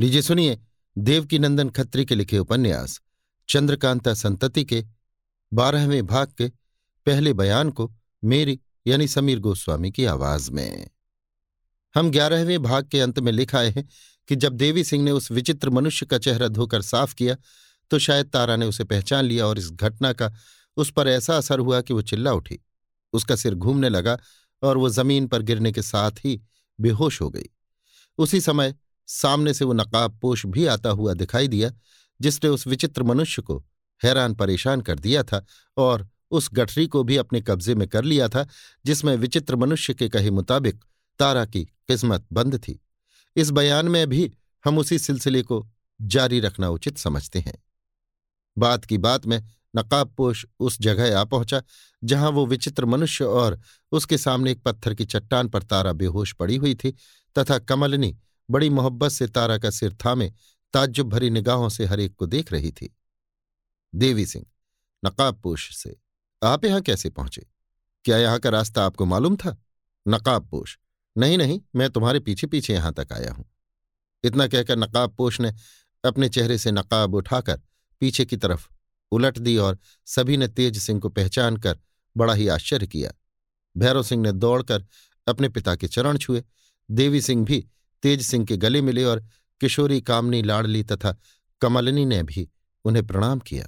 लीजिए सुनिए देवकी नंदन खत्री के लिखे उपन्यास, चंद्रकांता संतति के, बारहवें भाग के, पहले बयान को, मेरी, यानी समीर गोस्वामी की आवाज़ में। हम ग्यारहवें भाग के अंत में लिख आए हैं कि जब देवी सिंह ने उस विचित्र मनुष्य का चेहरा धोकर साफ़ किया तो शायद तारा ने उसे पहचान लिया और इस घटना का, उस पर ऐसा असर हुआ कि वो चिल्ला उठी। उसका सिर घूमने लगा और वो ज़मीन पर गिरने के साथ ही बेहोश हो गई। उसी समय सामने से वो नकाब पोश भी आता हुआ दिखाई दिया, जिसने उस विचित्र मनुष्य को हैरान परेशान कर दिया था और उस गठरी को भी अपने कब्जे में कर लिया था, जिसमें विचित्र मनुष्य के कहे मुताबिक तारा की किस्मत बंद थी। इस बयान में भी हम उसी सिलसिले को जारी रखना उचित समझते हैं। बात की बात में नकाबपोश उस जगह आ पहुँचा, जहाँ वो विचित्र मनुष्य और उसके सामने एक पत्थर की चट्टान पर तारा बेहोश पड़ी हुई थी, तथा कमलनी बड़ी मोहब्बत से तारा का सिर थामे ताज्जुब भरी निगाहों से हर एक को देख रही थी। देवी सिंह, नकाबपोश से, आप यहाँ कैसे पहुँचे? क्या यहाँ का रास्ता आपको मालूम था? नकाबपोश, नहीं नहीं, मैं तुम्हारे पीछे पीछे यहाँ तक आया हूँ। इतना कहकर नकाबपोश ने अपने चेहरे से नकाब उठाकर पीछे की तरफ़ उलट दी और सभी ने तेज सिंह को पहचान कर बड़ा ही आश्चर्य किया। भैरव सिंह ने दौड़कर अपने पिता के चरण छुए। देवी सिंह भी तेज सिंह के गले मिले और किशोरी कामनी लाडली तथा कमलनी ने भी उन्हें प्रणाम किया।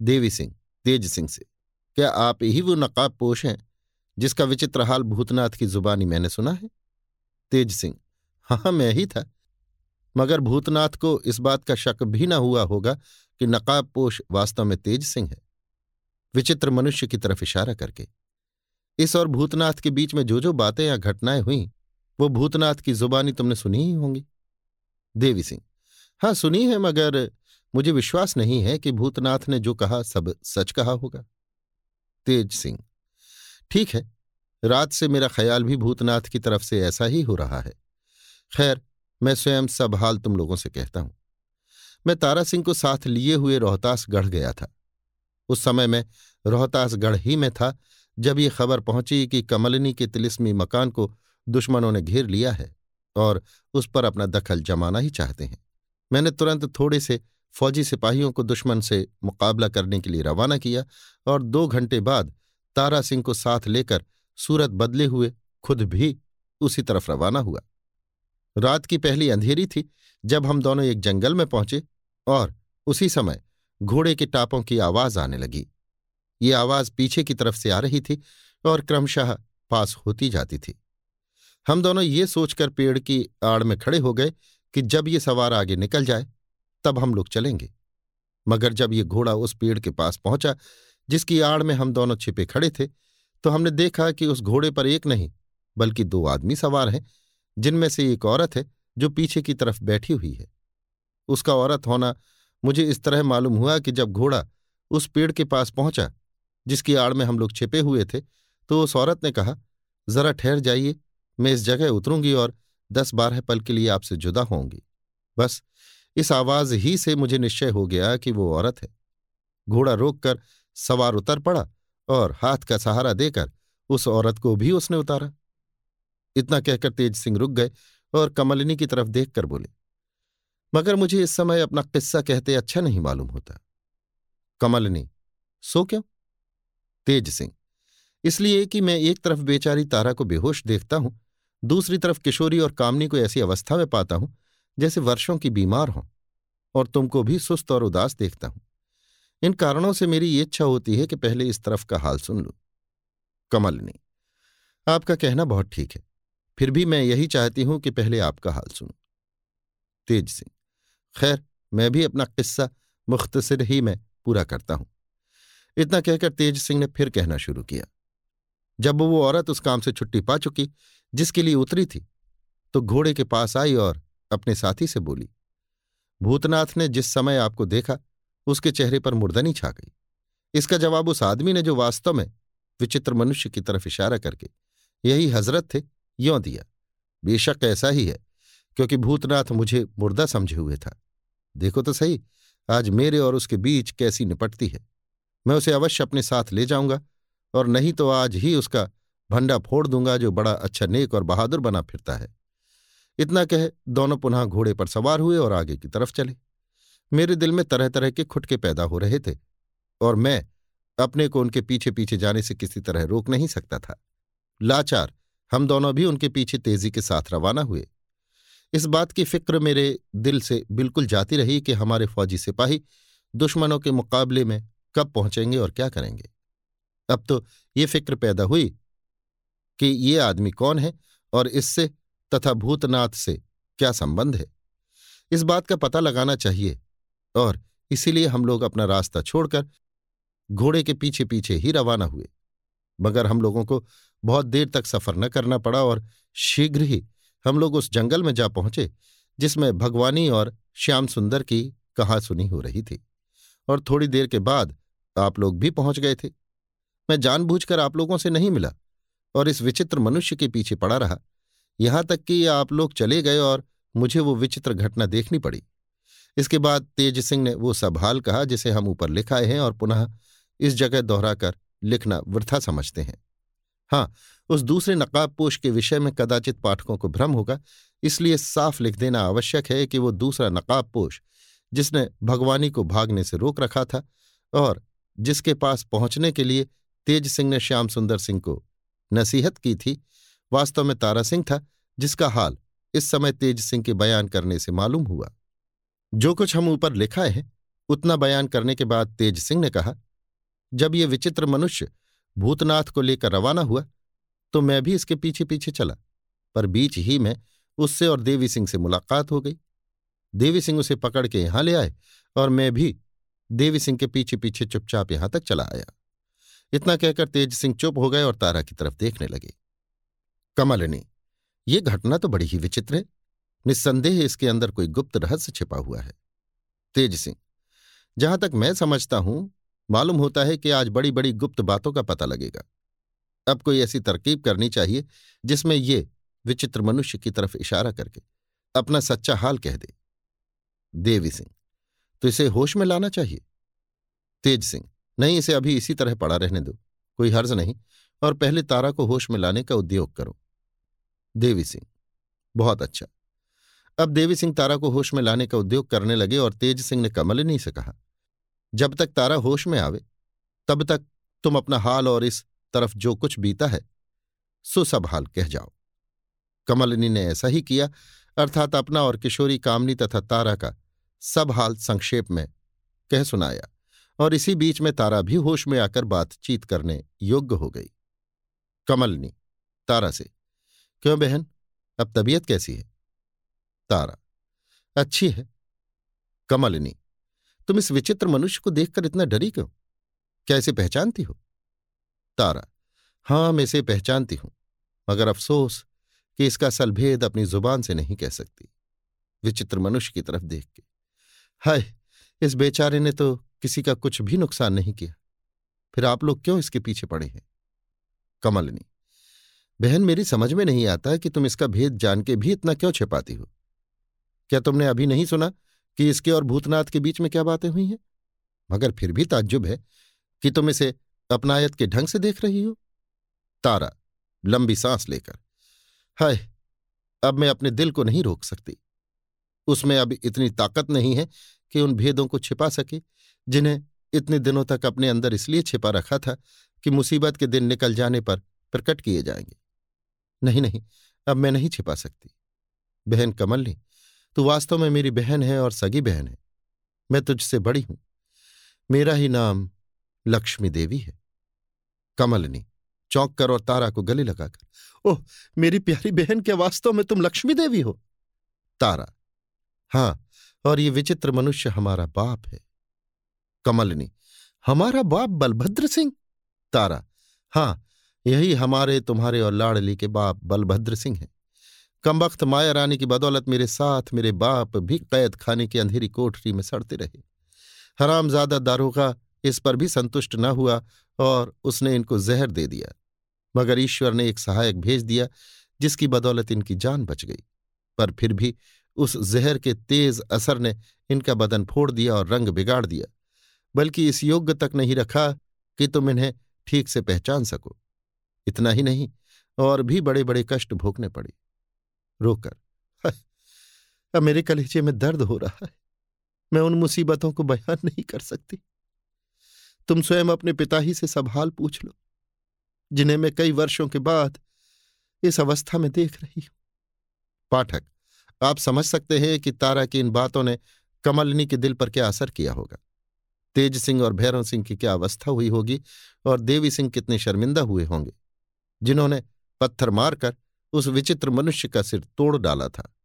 देवी सिंह, तेज सिंह से, क्या आप ही वो नकाब पोश हैं जिसका विचित्र हाल भूतनाथ की जुबानी मैंने सुना है? तेज सिंह हाँ मैं ही था, मगर भूतनाथ को इस बात का शक भी न हुआ होगा कि नकाब पोश वास्तव में तेज सिंह है। विचित्र मनुष्य की तरफ़ इशारा करके, इस और भूतनाथ के बीच में जो जो बातें या घटनाएँ हुई वो भूतनाथ की जुबानी तुमने सुनी ही होंगी। देवी सिंह हाँ सुनी है, मगर मुझे विश्वास नहीं है कि भूतनाथ ने जो कहा सब सच कहा होगा। तेज सिंह, ठीक है, रात से मेरा ख्याल भी भूतनाथ की तरफ़ से ऐसा ही हो रहा है। खैर, मैं स्वयं सब हाल तुम लोगों से कहता हूँ। मैं तारा सिंह को साथ लिए हुए रोहतास गढ़ गया था। उस समय मैं रोहतास गढ़ ही में था, जब ये खबर पहुँची कि कमलनी के तिलिस्मी मकान को दुश्मनों ने घेर लिया है और उस पर अपना दखल जमाना ही चाहते हैं। मैंने तुरंत थोड़े से फौजी सिपाहियों को दुश्मन से मुकाबला करने के लिए रवाना किया और दो घंटे बाद तारा सिंह को साथ लेकर सूरत बदले हुए खुद भी उसी तरफ़ रवाना हुआ। रात की पहली अंधेरी थी जब हम दोनों एक जंगल में पहुँचे और उसी समय घोड़े के टापों की आवाज़ आने लगी। ये आवाज़ पीछे की तरफ़ से आ रही थी और क्रमशः पास होती जाती थी। हम दोनों ये सोचकर पेड़ की आड़ में खड़े हो गए कि जब ये सवार आगे निकल जाए, तब हम लोग चलेंगे। मगर जब ये घोड़ा उस पेड़ के पास पहुँचा, जिसकी आड़ में हम दोनों छिपे खड़े थे तो हमने देखा कि उस घोड़े पर एक नहीं, बल्कि दो आदमी सवार हैं, जिनमें से एक औरत है, जो पीछे की तरफ़ बैठी हुई है। उसका औरत होना, मुझे इस तरह मालूम हुआ कि जब घोड़ा उस पेड़ के पास पहुँचा, जिसकी आड़ में हम लोग छिपे हुए थे तो उस औरत ने कहा, जरा ठहर जाइए मैं इस जगह उतरूँगी और दस बारह पल के लिए आपसे जुदा होंगी बस, इस आवाज़ ही से मुझे निश्चय हो गया कि वो औरत है। घोड़ा रोककर सवार उतर पड़ा और हाथ का सहारा देकर उस औरत को भी उसने उतारा। इतना कहकर तेज सिंह रुक गए और कमलिनी की तरफ़ देखकर बोले, मगर मुझे इस समय अपना किस्सा कहते अच्छा नहीं मालूम होता। कमलिनी, सो क्यों? तेज सिंह, इसलिए कि मैं एक तरफ़ बेचारी तारा को बेहोश देखता हूँ दूसरी तरफ़ किशोरी और कामनी को ऐसी अवस्था में पाता हूँ, जैसे वर्षों की बीमार हों, और तुमको भी सुस्त और उदास देखता हूँ। इन कारणों से मेरी ये इच्छा होती है कि पहले इस तरफ़ का हाल सुन लूँ। कमलनी, आपका कहना बहुत ठीक है। फिर भी मैं यही चाहती हूँ कि पहले आपका हाल सुनूं। तेज सिंह, खैर, मैं भी अपना किस्सा मुख्तसर ही में पूरा करता हूँ। इतना कहकर तेज सिंह ने फिर कहना शुरू किया। जब वो औरत उस काम से छुट्टी पा चुकी जिसके लिए उतरी थी तो घोड़े के पास आई और अपने साथी से बोली, भूतनाथ ने जिस समय आपको देखा, उसके चेहरे पर मुर्दनी छा गई। इसका जवाब उस आदमी ने जो वास्तव में विचित्र मनुष्य की तरफ़ इशारा करके यही हज़रत थे, यों दिया। बेशक ऐसा ही है, क्योंकि भूतनाथ मुझे मुर्दा समझे हुए था। देखो तो सही, आज मेरे और उसके बीच कैसी निपटती है। मैं उसे अवश्य अपने साथ ले जाऊँगा, और नहीं तो आज ही उसका भंडा फोड़ दूँगा जो बड़ा अच्छा नेक और बहादुर बना फिरता है। इतना कह, दोनों पुनः घोड़े पर सवार हुए और आगे की तरफ़ चले। मेरे दिल में तरह तरह के खुटके पैदा हो रहे थे, और मैं अपने को उनके पीछे पीछे जाने से किसी तरह रोक नहीं सकता था। लाचार, हम दोनों भी उनके पीछे तेज़ी के साथ रवाना हुए। इस बात की फ़िक्र मेरे दिल से बिल्कुल जाती रही कि हमारे फौजी सिपाही दुश्मनों के मुकाबले में कब पहुँचेंगे और क्या करेंगे। अब तो ये फ़िक्र पैदा हुई कि ये आदमी कौन है और इससे तथा भूतनाथ से क्या संबंध है? इस बात का पता लगाना चाहिए और इसीलिए हम लोग अपना रास्ता छोड़कर घोड़े के पीछे पीछे ही रवाना हुए। मगर हम लोगों को बहुत देर तक सफ़र न करना पड़ा और शीघ्र ही हम लोग उस जंगल में जा पहुँचे, जिसमें भगवानी और श्याम सुंदर की कहा सुनी हो रही थी। और थोड़ी देर के बाद आप लोग भी पहुँच गए थे। मैं जानबूझकर आप लोगों से नहीं मिला। और इस विचित्र मनुष्य के पीछे पड़ा रहा। यहाँ तक कि आप लोग चले गए और मुझे वो विचित्र घटना देखनी पड़ी। इसके बाद तेज सिंह ने वो सब हाल कहा जिसे हम ऊपर लिखाए हैं और पुनः इस जगह दोहराकर लिखना वृथा समझते हैं। हाँ उस दूसरे नकाबपोश के विषय में कदाचित पाठकों को भ्रम होगा, इसलिए साफ़ लिख देना आवश्यक है कि वो दूसरा नकाबपोश जिसने भगवानी को भागने से रोक रखा था और जिसके पास पहुँचने के लिए तेज सिंह ने श्याम सुंदर सिंह को नसीहत की थी। वास्तव में तारा सिंह था, जिसका हाल इस समय तेज सिंह के बयान करने से मालूम हुआ। जो कुछ हम ऊपर लिखा है, उतना बयान करने के बाद तेज सिंह ने कहा, जब ये विचित्र मनुष्य भूतनाथ को लेकर रवाना हुआ तो मैं भी इसके पीछे पीछे चला, पर बीच ही में उससे और देवी सिंह से मुलाकात हो गई। देवी सिंह उसे पकड़ के यहाँ ले आए और मैं भी देवी सिंह के पीछे पीछे चुपचाप यहाँ तक चला आया। इतना कहकर तेज सिंह चुप हो गए और तारा की तरफ़ देखने लगे। कमलनी, ये घटना तो बड़ी ही विचित्र है। निस्संदेह इसके अंदर कोई गुप्त रहस्य छिपा हुआ है। तेज सिंह, जहाँ तक मैं समझता हूँ, मालूम होता है कि आज बड़ी बड़ी गुप्त बातों का पता लगेगा। अब कोई ऐसी तरकीब करनी चाहिए जिसमें ये विचित्र मनुष्य की तरफ़ इशारा करके अपना सच्चा हाल कह दे। देवी सिंह तो इसे होश में लाना चाहिए? तेज सिंह नहीं इसे अभी इसी तरह पड़ा रहने दो, कोई हर्ज नहीं, और पहले तारा को होश में लाने का उद्योग करो। देवी सिंह, बहुत अच्छा। अब देवी सिंह तारा को होश में लाने का उद्योग करने लगे और तेज सिंह ने कमलिनी से कहा, जब तक तारा होश में आवे, तब तक तुम अपना हाल और इस तरफ़ जो कुछ बीता है सो सब हाल कह जाओ। कमलिनी ने ऐसा ही किया, अर्थात अपना और किशोरी कामनी तथा तारा का सब हाल संक्षेप में कह सुनाया। और इसी बीच में तारा भी होश में आकर बातचीत करने योग्य हो गई। कमलनी, तारा से, क्यों बहन? अब तबीयत कैसी है? तारा, अच्छी है। कमलनी, तुम इस विचित्र मनुष्य को देखकर इतना डरी क्यों? क्या इसे पहचानती हो? तारा, हाँ, मैं इसे पहचानती हूँ, मगर अफसोस कि इसका सलभेद अपनी ज़ुबान से नहीं कह सकती, विचित्र मनुष्य की तरफ़ देख के। हाय, इस बेचारे ने तो किसी का कुछ भी नुकसान नहीं किया। फिर आप लोग क्यों इसके पीछे पड़े हैं? कमलनी, बहन, मेरी समझ में नहीं आता कि तुम इसका भेद जान के भी इतना क्यों छिपाती हो? क्या तुमने अभी नहीं सुना कि इसके और भूतनाथ के बीच में क्या बातें हुई हैं? मगर फिर भी ताज्जुब है कि तुम इसे अपनायत के ढंग से देख रही हो। तारा, लंबी सांस लेकर, हाय, अब मैं अपने दिल को नहीं रोक सकती। उसमें अब इतनी ताकत नहीं है कि उन भेदों को छिपा सके। जिन्हें इतने दिनों तक अपने अंदर इसलिए छिपा रखा था कि मुसीबत के दिन निकल जाने पर प्रकट किए जाएँगे। नहीं नहीं, अब मैं नहीं छिपा सकती। बहन कमलनी तू वास्तव में मेरी बहन है और सगी बहन है। मैं तुझसे बड़ी हूँ। मेरा ही नाम लक्ष्मी देवी है। कमलनी चौंक कर और तारा को गले लगाकर, ओह, मेरी प्यारी बहन के वास्तव में तुम लक्ष्मी देवी हो? तारा, हाँ, और ये विचित्र मनुष्य हमारा बाप है। कमलनी हमारा बाप बलभद्र सिंह? तारा। हाँ, यही हमारे, तुम्हारे और लाड़ली के बाप बलभद्र सिंह हैं। कमबख्त माया रानी की बदौलत मेरे साथ मेरे बाप भी कैद खाने की अंधेरी कोठरी में सड़ते रहे। हरामजादा दारोगा इस पर भी संतुष्ट न हुआ और उसने इनको जहर दे दिया। मगर ईश्वर ने एक सहायक भेज दिया, जिसकी बदौलत इनकी जान बच गई। पर फिर भी उस जहर के तेज असर ने इनका बदन फोड़ दिया और रंग बिगाड़ दिया। बल्कि इस योग्य तक नहीं रखा कि तुम इन्हें ठीक से पहचान सको। इतना ही नहीं, और भी बड़े बड़े कष्ट भोगने पड़े। रोकर अब मेरे कलेजे में दर्द हो रहा है। मैं उन मुसीबतों को बयान नहीं कर सकती। तुम स्वयं अपने पिता ही से सब हाल पूछ लो, जिन्हें मैं कई वर्षों के बाद इस अवस्था में देख रही हूँ। पाठक, आप समझ सकते हैं कि तारा की इन बातों ने कमलनी के दिल पर क्या असर किया होगा। तेज सिंह और भैरव सिंह की क्या अवस्था हुई होगी और देवी सिंह कितने शर्मिंदा हुए होंगे? जिन्होंने पत्थर मारकर उस विचित्र मनुष्य का सिर तोड़ डाला था।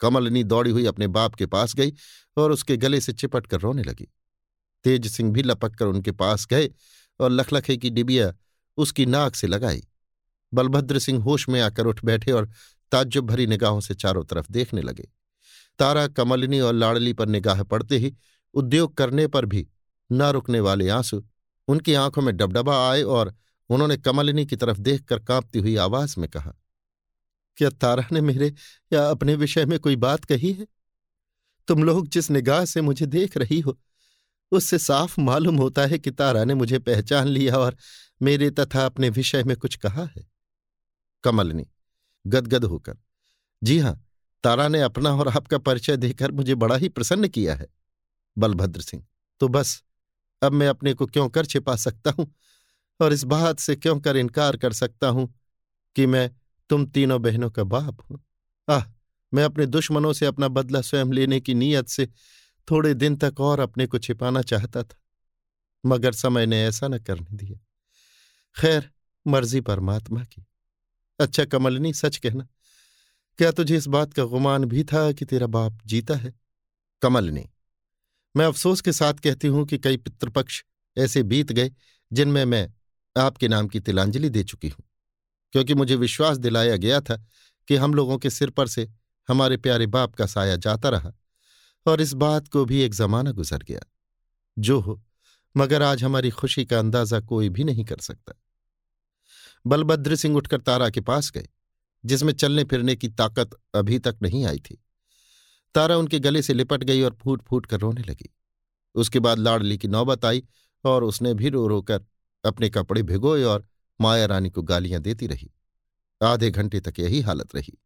कमलनी दौड़ी हुई अपने बाप के पास गई और उसके गले से चिपट कर रोने लगी। तेज सिंह भी लपक कर उनके पास गए और लखलखे की डिबिया उसकी नाक से लगाई। बलभद्र सिंह होश में आकर उठ बैठे और ताज्जुब भरी निगाहों से चारों तरफ़ देखने लगे। तारा, कमलिनी और लाड़ली पर निगाह पड़ते ही उद्योग करने पर भी न रुकने वाले आँसू। उनकी आँखों में डबडबा आए और उन्होंने कमलिनी की तरफ़ देखकर कांपती हुई आवाज़ में कहा, क्या तारा ने मेरे या अपने विषय में कोई बात कही है? तुम लोग जिस निगाह से मुझे देख रही हो, उससे साफ़ मालूम होता है कि तारा ने मुझे पहचान लिया और मेरे तथा अपने विषय में कुछ कहा है। कमलनी गदगद होकर, जी हाँ, तारा ने अपना और आपका परिचय देकर मुझे बड़ा ही प्रसन्न किया है, बलभद्र सिंह। तो बस अब मैं अपने को क्यों कर छिपा सकता हूँ? और इस बात से क्यों कर इनकार कर सकता हूँ कि मैं तुम तीनों बहनों का बाप हूँ? आह, मैं अपने दुश्मनों से अपना बदला स्वयं लेने की नीयत से थोड़े दिन तक और अपने को छिपाना चाहता था, मगर समय ने ऐसा न करने दिया। खैर, मर्ज़ी परमात्मा की। अच्छा कमलनी, सच कहना, क्या तुझे इस बात का गुमान भी था कि तेरा बाप जीता है? कमलनी मैं अफसोस के साथ कहती हूँ कि कई पितृपक्ष ऐसे बीत गए, जिनमें मैं आपके नाम की तिलांजलि दे चुकी हूँ। क्योंकि मुझे विश्वास दिलाया गया था कि हम लोगों के सिर पर से हमारे प्यारे बाप का साया जाता रहा और इस बात को भी एक जमाना गुजर गया। जो हो, मगर आज हमारी खुशी का अंदाज़ा कोई भी नहीं कर सकता। बलभद्र सिंह उठकर तारा के पास गए, जिसमें चलने फिरने की ताकत अभी तक नहीं आई थी। तारा उनके गले से लिपट गई और फूट फूट कर रोने लगी। उसके बाद लाडली की नौबत आई और उसने भी रो रोकर अपने कपड़े भिगोए और माया रानी को गालियाँ देती रही। आधे घंटे तक यही हालत रही।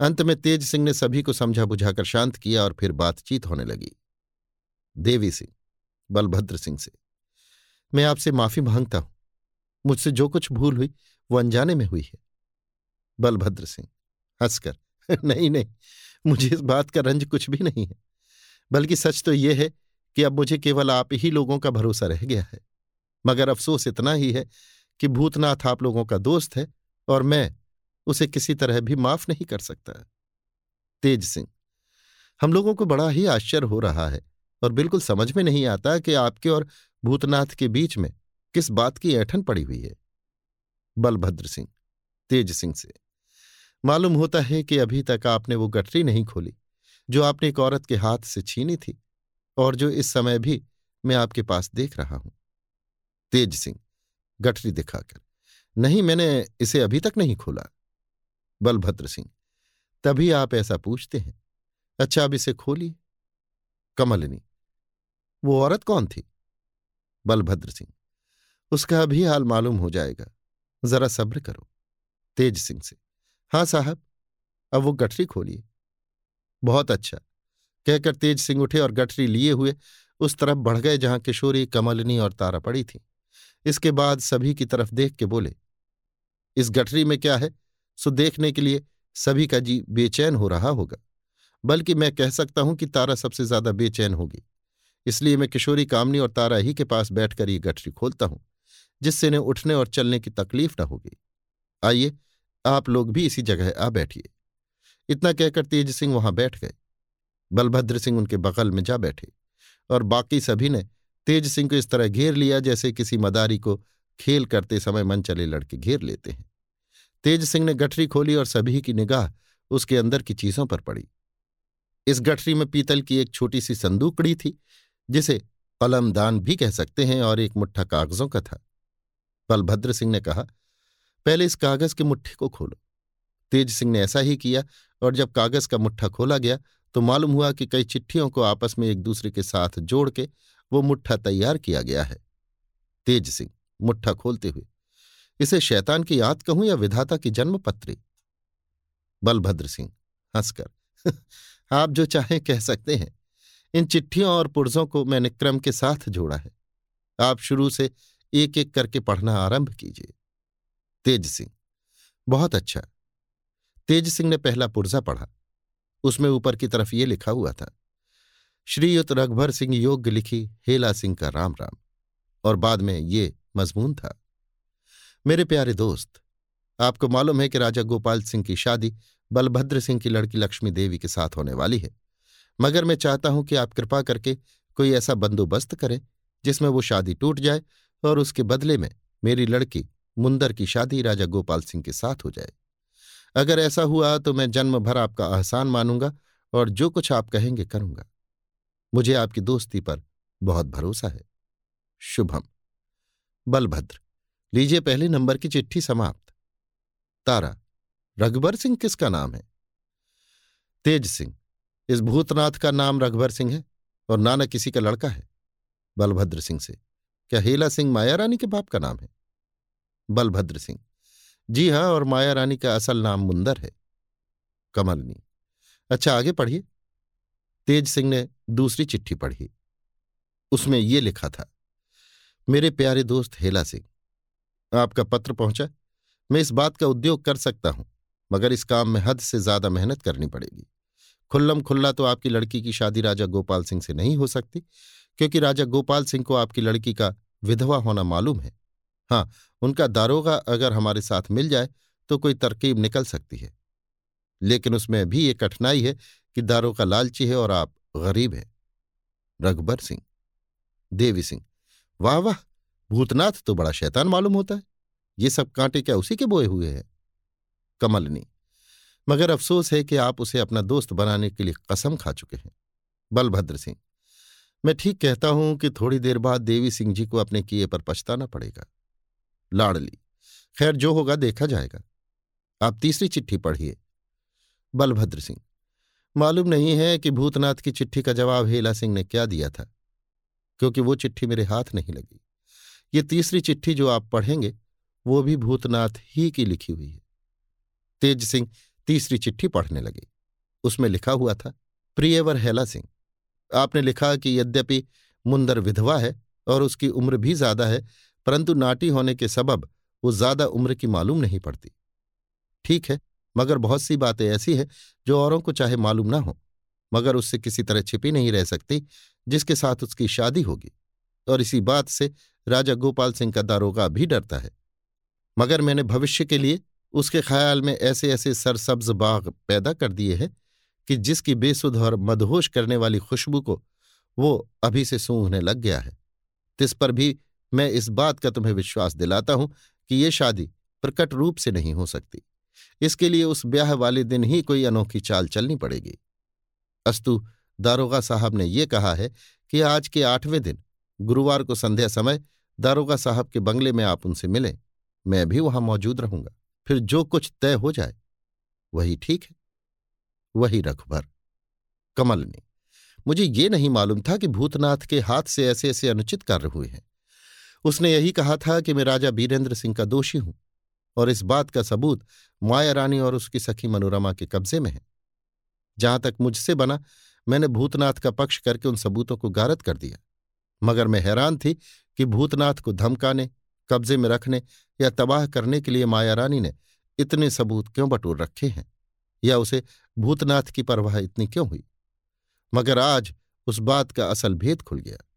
अंत में तेज सिंह ने सभी को समझा बुझाकर शांत किया और फिर बातचीत होने लगी। देवी सिंह, बलभद्र सिंह से, मैं आपसे माफ़ी माँगता हूँ। मुझसे जो कुछ भूल हुई, वो अनजाने में हुई है। बलभद्र सिंह, हंसकर, नहीं नहीं मुझे इस बात का रंज कुछ भी नहीं है। बल्कि सच तो यह है कि अब मुझे केवल आप ही लोगों का भरोसा रह गया है। मगर अफसोस इतना ही है कि भूतनाथ आप लोगों का दोस्त है और मैं उसे किसी तरह भी माफ़ नहीं कर सकता। तेज सिंह, हम लोगों को बड़ा ही आश्चर्य हो रहा है और बिल्कुल समझ में नहीं आता कि आपके और भूतनाथ के बीच में किस बात की ऐठन पड़ी हुई है। बलभद्र सिंह, तेज सिंह से मालूम होता है कि अभी तक आपने वो गठरी नहीं खोली, जो आपने एक औरत के हाथ से छीनी थी और जो इस समय भी मैं आपके पास देख रहा हूँ। तेज सिंह, गठरी दिखाकर, नहीं, मैंने इसे अभी तक नहीं खोला। बलभद्र सिंह, तभी आप ऐसा पूछते हैं। अच्छा अब इसे खोलिए। कमलनी, वो औरत कौन थी? बलभद्र सिंह, उसका अभी हाल मालूम हो जाएगा। जरा सब्र करो। तेज सिंह से हाँ साहब, अब वो गठरी खोलिए। बहुत अच्छा। कहकर तेज सिंह उठे और गठरी लिए हुए उस तरफ़ बढ़ गए जहाँ किशोरी, कमलनी और तारा पड़ी थी। इसके बाद सभी की तरफ़ देख के बोले, इस गठरी में क्या है? सो देखने के लिए सभी का जी बेचैन हो रहा होगा। बल्कि मैं कह सकता हूँ कि तारा सबसे ज़्यादा बेचैन होगी। इसलिए मैं किशोरी, कामनी और तारा ही के पास बैठकर ये गठरी खोलता हूँ, जिससे इन्हें उठने और चलने की तकलीफ़ न होगी। आइए आप लोग भी इसी जगह आ बैठिए। इतना कहकर तेज सिंह वहाँ बैठ गए। बलभद्र सिंह उनके बगल में जा बैठे और बाकी सभी ने तेज सिंह को इस तरह घेर लिया जैसे किसी मदारी को खेल करते समय मन चले लड़के घेर लेते हैं। तेज सिंह ने गठरी खोली और सभी की निगाह उसके अंदर की चीज़ों पर पड़ी। इस गठरी में पीतल की एक छोटी सी संदूकड़ी थी, जिसे कलमदान भी कह सकते हैं और एक मुट्ठा कागजों का था। बलभद्र सिंह ने कहा पहले इस कागज़ के मुट्ठे को खोलो। तेज सिंह ने ऐसा ही किया और जब कागज़ का मुट्ठा खोला गया तो मालूम हुआ कि कई चिट्ठियों को आपस में एक दूसरे के साथ जोड़ के वो मुट्ठा तैयार किया गया है। तेज सिंह, मुट्ठा खोलते हुए, इसे शैतान की याद कहूँ या विधाता की जन्मपत्री बलभद्र सिंह, हंसकर, आप जो चाहें कह सकते हैं। इन चिट्ठियों और पुर्जों को मैंने क्रम के साथ जोड़ा है। आप शुरू से एक एक करके पढ़ना आरंभ कीजिए। तेज सिंह। बहुत अच्छा। तेज सिंह ने पहला पुर्जा पढ़ा। उसमें ऊपर की तरफ़ ये लिखा हुआ था, श्रीयुत रघुभर सिंह योग्य लिखी हेला सिंह का राम राम। और बाद में ये मजमून था, मेरे प्यारे दोस्त, आपको मालूम है कि राजा गोपाल सिंह की शादी बलभद्र सिंह की लड़की लक्ष्मी देवी के साथ होने वाली है। मगर मैं चाहता हूँ कि आप कृपा करके कोई ऐसा बंदोबस्त करें जिसमें वो शादी टूट जाए और उसके बदले में मेरी लड़की मुंदर की शादी राजा गोपाल सिंह के साथ हो जाए। अगर ऐसा हुआ तो मैं जन्म भर आपका आसान मानूँगा और जो कुछ आप कहेंगे करूँगा। मुझे आपकी दोस्ती पर बहुत भरोसा है। शुभम। बलभद्र। लीजिए पहले नंबर की चिट्ठी समाप्त। तारा। रघुबर सिंह किसका नाम है? तेज सिंह। इस भूतनाथ का नाम रघुबर सिंह है और नाना किसी का लड़का है। बलभद्र सिंह से। क्या हेला सिंह माया रानी के बाप का नाम है? बलभद्र सिंह। जी हाँ और माया रानी का असल नाम मुंदर है। कमलनी। अच्छा आगे पढ़िए। तेज सिंह ने दूसरी चिट्ठी पढ़ी। उसमें ये लिखा था, मेरे प्यारे दोस्त हेला सिंह, आपका पत्र पहुँचा। मैं इस बात का उद्योग कर सकता हूँ, मगर इस काम में हद से ज़्यादा मेहनत करनी पड़ेगी। खुल्लम खुल्ला तो आपकी लड़की की शादी राजा गोपाल सिंह से नहीं हो सकती, क्योंकि राजा गोपाल सिंह को आपकी लड़की का विधवा होना मालूम है। हाँ उनका दारोगा अगर हमारे साथ मिल जाए तो कोई तरकीब निकल सकती है। लेकिन उसमें भी ये कठिनाई है कि दारोगा लालची है और आप गरीब हैं। रघुबर सिंह, देवी सिंह, वाह वाह! भूतनाथ तो बड़ा शैतान मालूम होता है। ये सब कांटे क्या उसी के बोए हुए हैं? कमलनी, मगर अफसोस है कि आप उसे अपना दोस्त बनाने के लिए कसम खा चुके हैं। बलभद्र सिंह, मैं ठीक कहता हूँ कि थोड़ी देर बाद देवी सिंह जी को अपने किए पर पछताना पड़ेगा। लाडली खैर, जो होगा देखा जाएगा। आप तीसरी चिट्ठी पढ़िए। बलभद्र सिंह, मालूम नहीं है कि भूतनाथ की चिट्ठी का जवाब हेला सिंह ने क्या दिया था, क्योंकि वो चिट्ठी मेरे हाथ नहीं लगी। ये तीसरी चिट्ठी जो आप पढ़ेंगे, वो भी भूतनाथ ही की लिखी हुई है। तेज सिंह तीसरी चिट्ठी पढ़ने लगे। उसमें लिखा हुआ था, प्रियवर हेला सिंह। आपने लिखा कि यद्यपि मुंदर विधवा है और उसकी उम्र भी ज़्यादा है परंतु नाटी होने के सबब वो ज़्यादा उम्र की मालूम नहीं पड़ती। ठीक है, मगर बहुत सी बातें ऐसी हैं जो औरों को चाहे मालूम ना हो, मगर उससे किसी तरह छिपी नहीं रह सकती, जिसके साथ उसकी शादी होगी। और इसी बात से राजा गोपाल सिंह का दारोगा भी डरता है। मगर मैंने भविष्य के लिए उसके ख्याल में ऐसे ऐसे सरसब्ज बाग पैदा कर दिए हैं कि जिसकी बेसुध और मदहोश करने वाली खुशबू को वो अभी से सूंघने लग गया है। तिस पर भी मैं इस बात का तुम्हें विश्वास दिलाता हूँ कि ये शादी प्रकट रूप से नहीं हो सकती। इसके लिए उस ब्याह वाले दिन ही कोई अनोखी चाल चलनी पड़ेगी। अस्तु, दारोगा साहब ने ये कहा है कि आज के आठवें दिन, गुरुवार को संध्या समय, दारोगा साहब के बंगले में आप उनसे मिलें। मैं भी वहाँ मौजूद रहूँगा। फिर जो कुछ तय हो जाए, वही ठीक है। वही रखभर कमल ने, मुझे ये नहीं मालूम था कि भूतनाथ के हाथ से ऐसे ऐसे अनुचित कार्य हुए हैं। उसने यही कहा था कि मैं राजा बीरेंद्र सिंह का दोषी हूँ और इस बात का सबूत माया रानी और उसकी सखी मनोरमा के कब्जे में है। जहाँ तक मुझसे बना, मैंने भूतनाथ का पक्ष करके उन सबूतों को गारत कर दिया। मगर मैं हैरान थी कि भूतनाथ को धमकाने, कब्जे में रखने या तबाह करने के लिए माया रानी ने इतने सबूत क्यों बटोर रखे हैं? या उसे भूतनाथ की परवाह इतनी क्यों हुई? मगर आज उस बात का असल भेद खुल गया।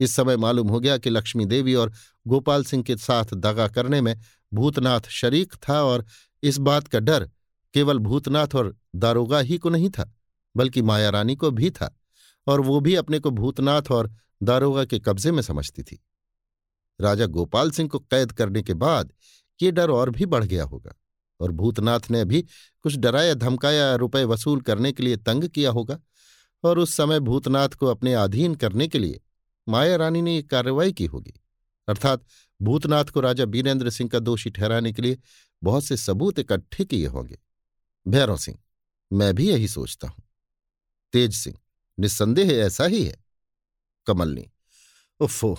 इस समय मालूम हो गया कि लक्ष्मी देवी और गोपाल सिंह के साथ दगा करने में भूतनाथ शरीक था और इस बात का डर केवल भूतनाथ और दारोगा ही को नहीं था, बल्कि माया रानी को भी था और वो भी अपने को भूतनाथ और दारोगा के कब्जे में समझती थी। राजा गोपाल सिंह को कैद करने के बाद ये डर और भी बढ़ गया होगा और भूतनाथ ने भी कुछ डराया धमकाया रुपए वसूल करने के लिए तंग किया होगा और उस समय भूतनाथ को अपने अधीन करने के लिए माया रानी ने एक कार्रवाई की होगी। अर्थात भूतनाथ को राजा बीरेंद्र सिंह का दोषी ठहराने के लिए बहुत से सबूत इकट्ठे किए होंगे। भैरव सिंह, मैं भी यही सोचता हूँ। तेज सिंह, निस्संदेह ऐसा ही है। कमलनी उफ़ो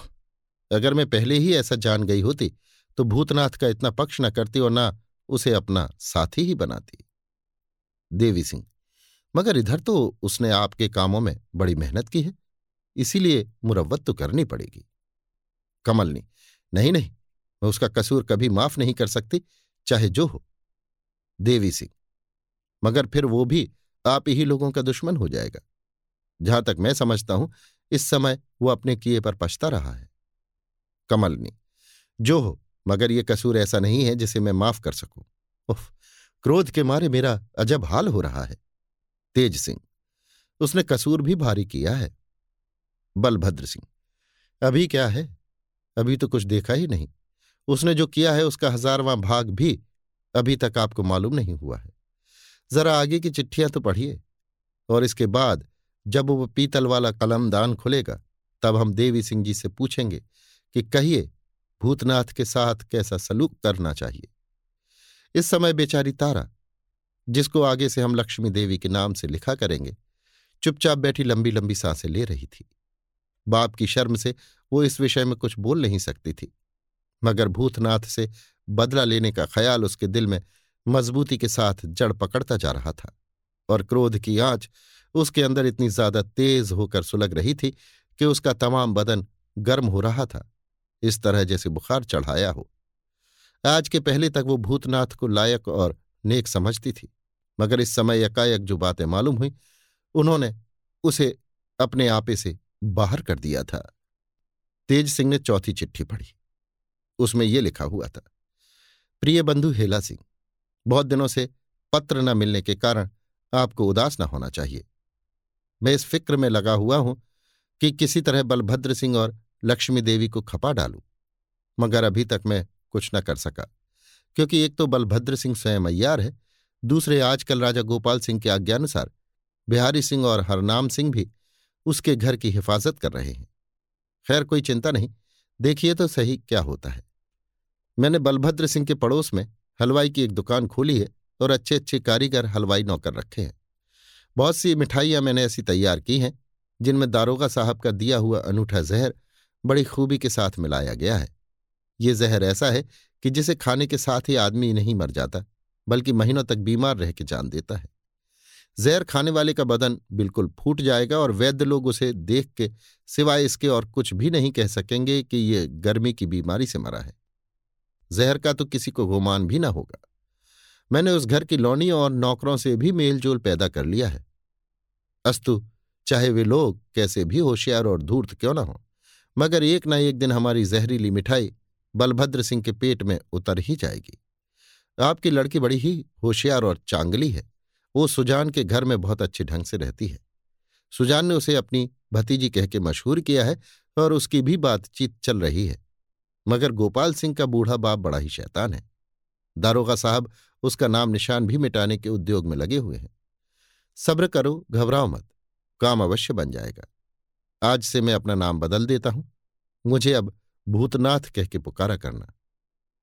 अगर मैं पहले ही ऐसा जान गई होती तो भूतनाथ का इतना पक्ष न करती और न उसे अपना साथी ही बनाती। देवी सिंह, मगर इधर तो उसने आपके कामों में बड़ी मेहनत की है। इसीलिए मुरवत तो करनी पड़ेगी। कमलनी नहीं नहीं, मैं उसका कसूर कभी माफ़ नहीं कर सकती, चाहे जो हो। देवी सिंह, मगर फिर वो भी आप ही लोगों का दुश्मन हो जाएगा। जहाँ तक मैं समझता हूँ, इस समय वो अपने किए पर पछता रहा है। कमलनी जो हो, मगर ये कसूर ऐसा नहीं है जिसे मैं माफ़ कर सकूँ। उफ, क्रोध के मारे मेरा अजब हाल हो रहा है। तेज सिंह, उसने कसूर भी भारी किया है। बलभद्र सिंह। अभी क्या है? अभी तो कुछ देखा ही नहीं। उसने जो किया है, उसका हजारवां भाग भी अभी तक आपको मालूम नहीं हुआ है। जरा आगे की चिट्ठियाँ तो पढ़िए। और इसके बाद, जब वो पीतल वाला कलमदान खुलेगा, तब हम देवी सिंह जी से पूछेंगे कि कहिए, भूतनाथ के साथ कैसा सलूक करना चाहिए। इस समय बेचारी तारा, जिसको आगे से हम लक्ष्मी देवी के नाम से लिखा करेंगे, चुपचाप बैठी लंबी लंबी साँसें ले रही थी। बाप की शर्म से वो इस विषय में कुछ बोल नहीं सकती थी। मगर भूतनाथ से बदला लेने का ख्याल उसके दिल में मजबूती के साथ जड़ पकड़ता जा रहा था और क्रोध की आँच उसके अंदर इतनी ज़्यादा तेज होकर सुलग रही थी कि उसका तमाम बदन गर्म हो रहा था, इस तरह जैसे बुखार चढ़ाया हो। आज के पहले तक वो भूतनाथ को लायक और नेक समझती थी, मगर इस समय एकाएक जो बातें मालूम हुई, उन्होंने उसे अपने आपे से बाहर कर दिया था। तेज सिंह ने चौथी चिट्ठी पढ़ी। उसमें यह लिखा हुआ था, प्रिय बंधु हेला सिंह, बहुत दिनों से पत्र न मिलने के कारण आपको उदास न होना चाहिए। मैं इस फ़िक्र में लगा हुआ हूँ कि किसी तरह बलभद्र सिंह और लक्ष्मी देवी को खपा डालूं, मगर अभी तक मैं कुछ न कर सका, क्योंकि एक तो बलभद्र सिंह स्वयं अय्यार है, दूसरे आजकल राजा गोपाल सिंह के आज्ञानुसार बिहारी सिंह और हरनाम सिंह भी उसके घर की हिफाजत कर रहे हैं। खैर, कोई चिंता नहीं। देखिए तो सही क्या होता है। मैंने बलभद्र सिंह के पड़ोस में हलवाई की एक दुकान खोली है और अच्छे अच्छे कारीगर हलवाई नौकर रखे हैं। बहुत सी मिठाइयाँ मैंने ऐसी तैयार की हैं, जिनमें दारोगा साहब का दिया हुआ अनूठा जहर बड़ी खूबी के साथ मिलाया गया है। ये जहर ऐसा है कि जिसे खाने के साथ ही आदमी नहीं मर जाता, बल्कि महीनों तक बीमार रह के जान देता है। जहर खाने वाले का बदन बिल्कुल फूट जाएगा और वैद्य लोग उसे देख के सिवाय इसके और कुछ भी नहीं कह सकेंगे कि ये गर्मी की बीमारी से मरा है। जहर का तो किसी को गुमान भी ना होगा। मैंने उस घर की लौनी और नौकरों से भी मेलजोल पैदा कर लिया है। अस्तु, चाहे वे लोग कैसे भी होशियार और धूर्त क्यों ना हो, मगर एक न एक दिन हमारी जहरीली मिठाई बलभद्र सिंह के पेट में उतर ही जाएगी। आपकी लड़की बड़ी ही होशियार और चांगली है। वो सुजान के घर में बहुत अच्छे ढंग से रहती है। सुजान ने उसे अपनी भतीजी कह के मशहूर किया है और उसकी भी बातचीत चल रही है। मगर गोपाल सिंह का बूढ़ा बाप बड़ा ही शैतान है। दारोगा साहब उसका नाम निशान भी मिटाने के उद्योग में लगे हुए हैं। सब्र करो, घबराओ मत, काम अवश्य बन जाएगा। आज से मैं अपना नाम बदल देता हूँ। मुझे अब भूतनाथ कह के पुकारा करना।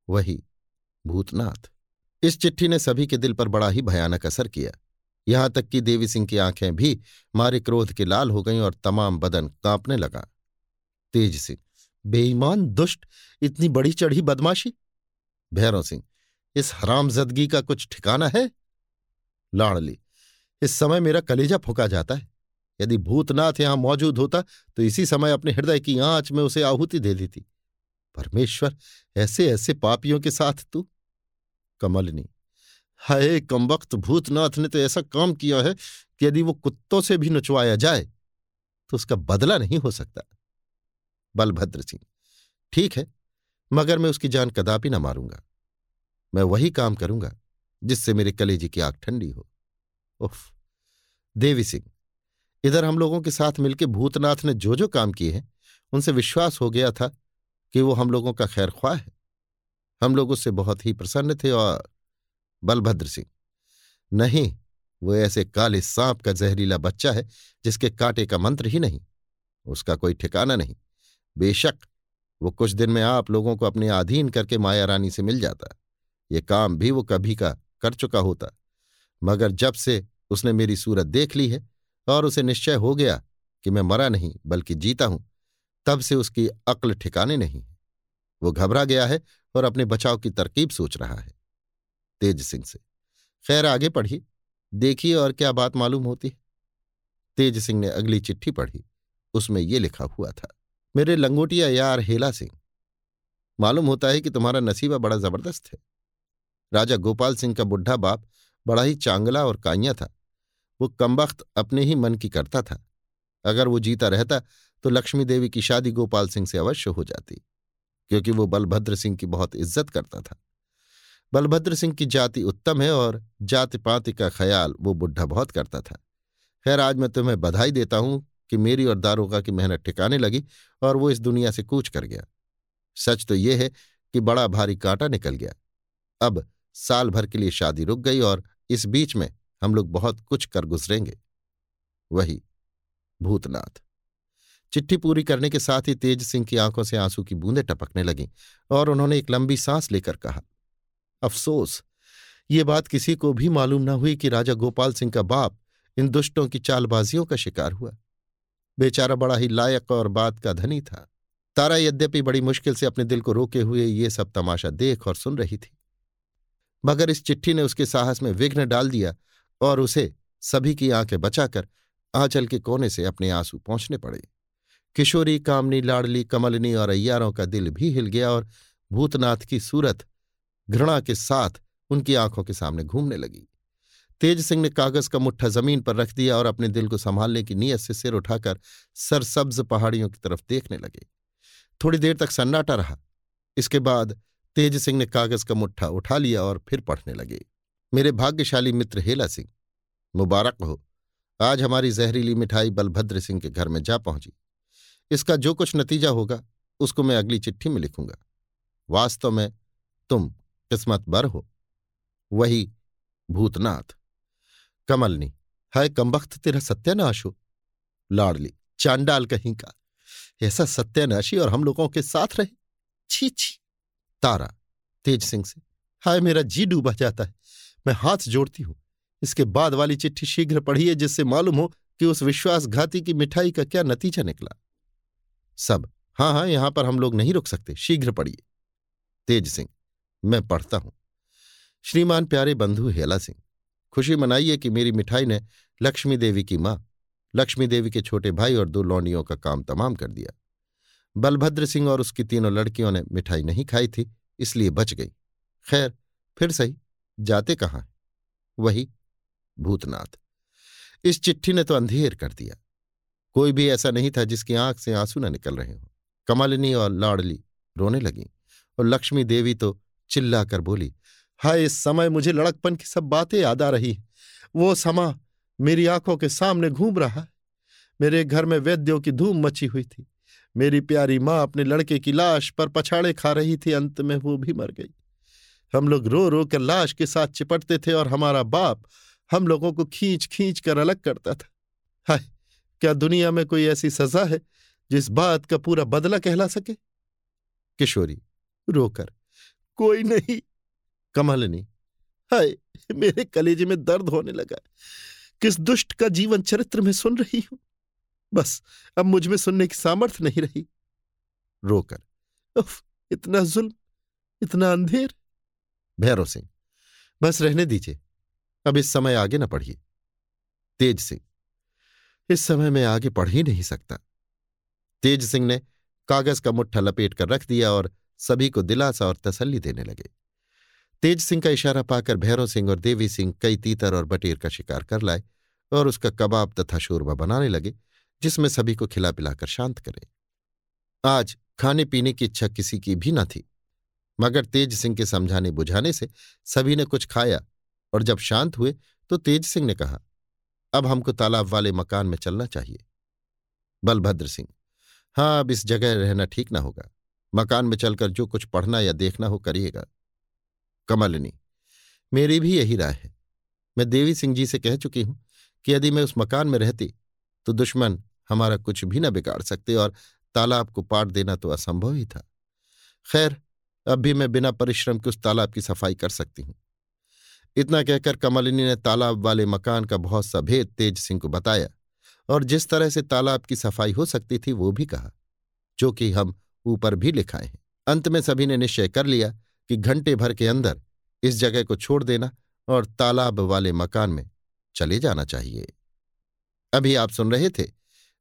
वही, भूतनाथ। इस चिट्ठी ने सभी के दिल पर बड़ा ही भयानक असर किया। यहाँ तक कि देवी सिंह की आँखें भी मारे क्रोध के लाल हो गईं और तमाम बदन कांपने लगा। तेज सिंह, बेईमान, दुष्ट, इतनी बड़ी चढ़ी बदमाशी? भैरव सिंह, इस हरामजदगी का कुछ ठिकाना है? लाड़ली, इस समय मेरा कलेजा फूका जाता है। यदि भूतनाथ यहाँ मौजूद होता तो इसी समय अपने हृदय की आँच में उसे आहुति दे देती। परमेश्वर ऐसे ऐसे पापियों के साथ तू? कमलनी हाय कमबख्त भूतनाथ ने तो ऐसा काम किया है कि यदि वो कुत्तों से भी नचवाया जाए तो उसका बदला नहीं हो सकता। बलभद्र सिंह, ठीक है, मगर मैं उसकी जान कदापि ना मारूँगा। मैं वही काम करूँगा जिससे मेरे कलेजी की आग ठंडी हो। उफ, देवी सिंह, इधर हम लोगों के साथ मिलकर भूतनाथ ने जो जो काम किए हैं, उनसे विश्वास हो गया था कि वो हम लोगों का खैर ख्वाह है। हम लोग उससे बहुत ही प्रसन्न थे और बलभद्र सिंह। नहीं, वो ऐसे काले सांप का जहरीला बच्चा है, जिसके कांटे का मंत्र ही नहीं। उसका कोई ठिकाना नहीं। बेशक, वो कुछ दिन में आप लोगों को अपने अधीन करके माया रानी से मिल जाता। ये काम भी वो कभी का कर चुका होता। मगर जब से उसने मेरी सूरत देख ली है और उसे निश्चय हो गया कि मैं मरा नहीं, बल्कि जीता हूँ, तब से उसकी अक्ल ठिकाने नहीं वो घबरा गया है और अपने बचाव की तरकीब सोच रहा है। तेज सिंह से। खैर, आगे पढ़ी। देखिए और क्या बात मालूम होती? है तेज सिंह ने अगली चिट्ठी पढ़ी। उसमें ये लिखा हुआ था, मेरे लंगोटिया यार हेला सिंह, मालूम होता है कि तुम्हारा नसीबा बड़ा ज़बरदस्त है। राजा गोपाल सिंह का बुढ़ा बाप बड़ा ही चांगला और काइया था। वो कमबख्त अपने ही मन की करता था। अगर वो जीता रहता तो लक्ष्मी देवी की शादी गोपाल सिंह से अवश्य हो जाती, क्योंकि वो बलभद्र सिंह की बहुत इज़्ज़त करता था। बलभद्र सिंह की जाति उत्तम है और जाति पाति का ख्याल वो बुढ़ा बहुत करता था। खैर, आज मैं तुम्हें बधाई देता हूँ कि मेरी और दारोगा की मेहनत ठिकाने लगी और वो इस दुनिया से कूच कर गया। सच तो ये है कि बड़ा भारी कांटा निकल गया। अब साल भर के लिए शादी रुक गई और इस बीच में हम लोग बहुत कुछ कर गुजरेंगे। वही भूतनाथ। चिट्ठी पूरी करने के साथ ही तेज सिंह की आँखों से आँसू की बूंदें टपकने लगीं और उन्होंने एक लंबी सांस लेकर कहा अफसोस। ये बात किसी को भी मालूम न हुई कि राजा गोपाल सिंह का बाप इन दुष्टों की चालबाजियों का शिकार हुआ। बेचारा बड़ा ही लायक और बात का धनी था। तारा यद्यपि बड़ी मुश्किल से अपने दिल को रोके हुए ये सब तमाशा देख और सुन रही थी। मगर इस चिट्ठी ने उसके साहस में विघ्न डाल दिया और उसे सभी की आँखें बचाकर आंचल के कोने से अपने आँसू पहुँचने पड़े। किशोरी, कामनी, लाडली, कमलनी और अय्यारों का दिल भी हिल गया और भूतनाथ की सूरत घृणा के साथ उनकी आँखों के सामने घूमने लगी। तेज सिंह ने कागज़ का मुट्ठा ज़मीन पर रख दिया और अपने दिल को संभालने की नीयत से सिर उठाकर सरसब्ज पहाड़ियों की तरफ़ देखने लगे। थोड़ी देर तक सन्नाटा रहा। इसके बाद तेज सिंह ने कागज़ का मुट्ठा उठा लिया और फिर पढ़ने लगे। मेरे भाग्यशाली मित्र हेला सिंह, मुबारक हो। आज हमारी जहरीली मिठाई बलभद्र सिंह के घर में जा पहुँची। इसका जो कुछ नतीजा होगा, उसको मैं अगली चिट्ठी में लिखूँगा। वास्तव में तुम किस्मत बर हो। वही भूतनाथ। कमलनी, हाय कमबख्त, तेरा सत्यानाश हो। लाडली, चांडाल कहीं का। ऐसा सत्यानाशी और हम लोगों के साथ रहे। छी छी। तारा, तेज सिंह से, हाय मेरा जी डूबा जाता है। मैं हाथ जोड़ती हूँ। इसके बाद वाली चिट्ठी शीघ्र पढ़िए जिससे मालूम हो कि उस विश्वासघाती की मिठाई का क्या नतीजा निकला। सब हाँ हाँ यहाँ पर हम लोग नहीं रुक सकते। शीघ्र पढ़िए। तेज सिंह मैं पढ़ता हूँ। श्रीमान प्यारे बंधु हेला सिंह, खुशी मनाइए कि मेरी मिठाई ने लक्ष्मी देवी की माँ, लक्ष्मी देवी के छोटे भाई और दो लौंडियों का काम तमाम कर दिया। बलभद्र सिंह और उसकी तीनों लड़कियों ने मिठाई नहीं खाई थी, इसलिए बच गई। खैर, फिर सही, जाते कहाँ वही, भूतनाथ। इस चिट्ठी ने तो अंधेर कर दिया। कोई भी ऐसा नहीं था जिसकी आँख से आँसू न निकल रहे हों। कमलिनी और लाडली रोने लगी, और लक्ष्मी देवी तो चिल्लाकर बोली, हाय, इस समय मुझे लड़कपन की सब बातें याद आ रही वो समा मेरी आँखों के सामने घूम रहा है। मेरे घर में वैद्यों की धूम मची हुई थी। मेरी प्यारी माँ अपने लड़के की लाश पर पछाड़े खा रही थी, अंत में वो भी मर गई। हम लोग रो रो कर लाश के साथ चिपटते थे और हमारा बाप हम लोगों को खींच खींच कर अलग करता था। हाय, क्या दुनिया में कोई ऐसी सजा है जिस बात का पूरा बदला कहला सके? किशोरी रोकर कोई नहीं। कमलनी हाय मेरे कलेजे में दर्द होने लगा किस दुष्ट का जीवन चरित्र में सुन रही हूँ? बस अब मुझमें सुनने की सामर्थ्य नहीं रही। रोकर उफ, इतना जुल्म इतना अंधेर। भैरव सिंह बस रहने दीजिए। अब इस समय आगे न पढ़िए। तेज सिंह इस समय मैं आगे पढ़ ही नहीं सकता। तेज सिंह ने कागज़ का मुट्ठा लपेट कर रख दिया और सभी को दिलासा और तसल्ली देने लगे। तेज सिंह का इशारा पाकर भैरव सिंह और देवी सिंह कई तीतर और बटेर का शिकार कर लाए और उसका कबाब तथा शोरबा बनाने लगे, जिसमें सभी को खिला पिलाकर शांत करें। आज खाने पीने की इच्छा किसी की भी न थी, मगर तेज सिंह के समझाने बुझाने से सभी ने कुछ खाया और जब शांत हुए तो तेज सिंह ने कहा, अब हमको तालाब वाले मकान में चलना चाहिए। बलभद्र सिंह हाँ अब इस जगह रहना ठीक ना होगा। मकान में चलकर जो कुछ पढ़ना या देखना हो करिएगा। कमलनी, मेरी भी यही राय है। मैं देवी सिंह जी से कह चुकी हूँ कि यदि मैं उस मकान में रहती तो दुश्मन हमारा कुछ भी न बिगाड़ सकते और तालाब को पाट देना तो असंभव ही था। खैर, अब भी मैं बिना परिश्रम के उस तालाब की सफ़ाई कर सकती हूँ। इतना कहकर कमलिनी ने तालाब वाले मकान का बहुत सा भेद तेज सिंह को बताया और जिस तरह से तालाब की सफ़ाई हो सकती थी वो भी कहा, जो कि हम ऊपर भी लिखाए हैं। अंत में सभी ने निश्चय कर लिया कि घंटे भर के अंदर इस जगह को छोड़ देना और तालाब वाले मकान में चले जाना चाहिए। अभी आप सुन रहे थे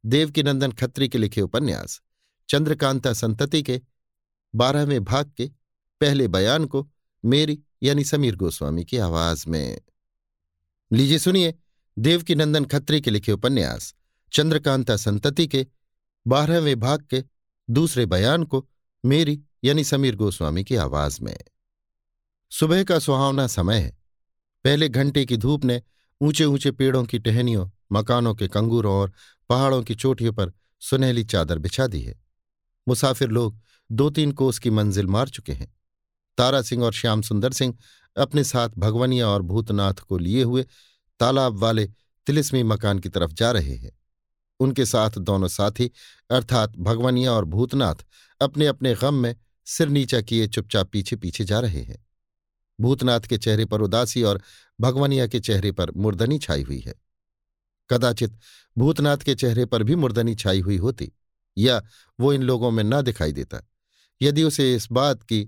देवकीनंदन खत्री के लिखे उपन्यास, चंद्रकांता संतति के बारहवें भाग के पहले बयान को मेरी यानी समीर गोस्वामी की आवाज़ में। लीजिए सुनिए देवकीनंदन खत्री के लिखे उपन्यास, चंद्रकांता संतति के बारहवें भाग के दूसरे बयान को मेरी यानी समीर गोस्वामी की आवाज़ में। सुबह का सुहावना समय है। पहले घंटे की धूप ने ऊँचे ऊँचे पेड़ों की टहनियों, मकानों के कंगूरों और पहाड़ों की चोटियों पर सुनहली चादर बिछा दी है। मुसाफिर लोग दो तीन कोस की मंजिल मार चुके हैं। तारा सिंह और श्याम सुंदर सिंह अपने साथ भगवनिया और भूतनाथ को लिए हुए तालाब वाले तिलिस्मी मकान की तरफ़ जा रहे हैं। उनके साथ दोनों साथी, अर्थात भगवनिया और भूतनाथ अपने अपने गम में सिर नीचा किए चुपचाप पीछे पीछे जा रहे हैं। भूतनाथ के चेहरे पर उदासी और भगवनिया के चेहरे पर मुर्दनी छाई हुई है। कदाचित भूतनाथ के चेहरे पर भी मुर्दनी छाई हुई होती, या वो इन लोगों में ना दिखाई देता। यदि उसे इस बात की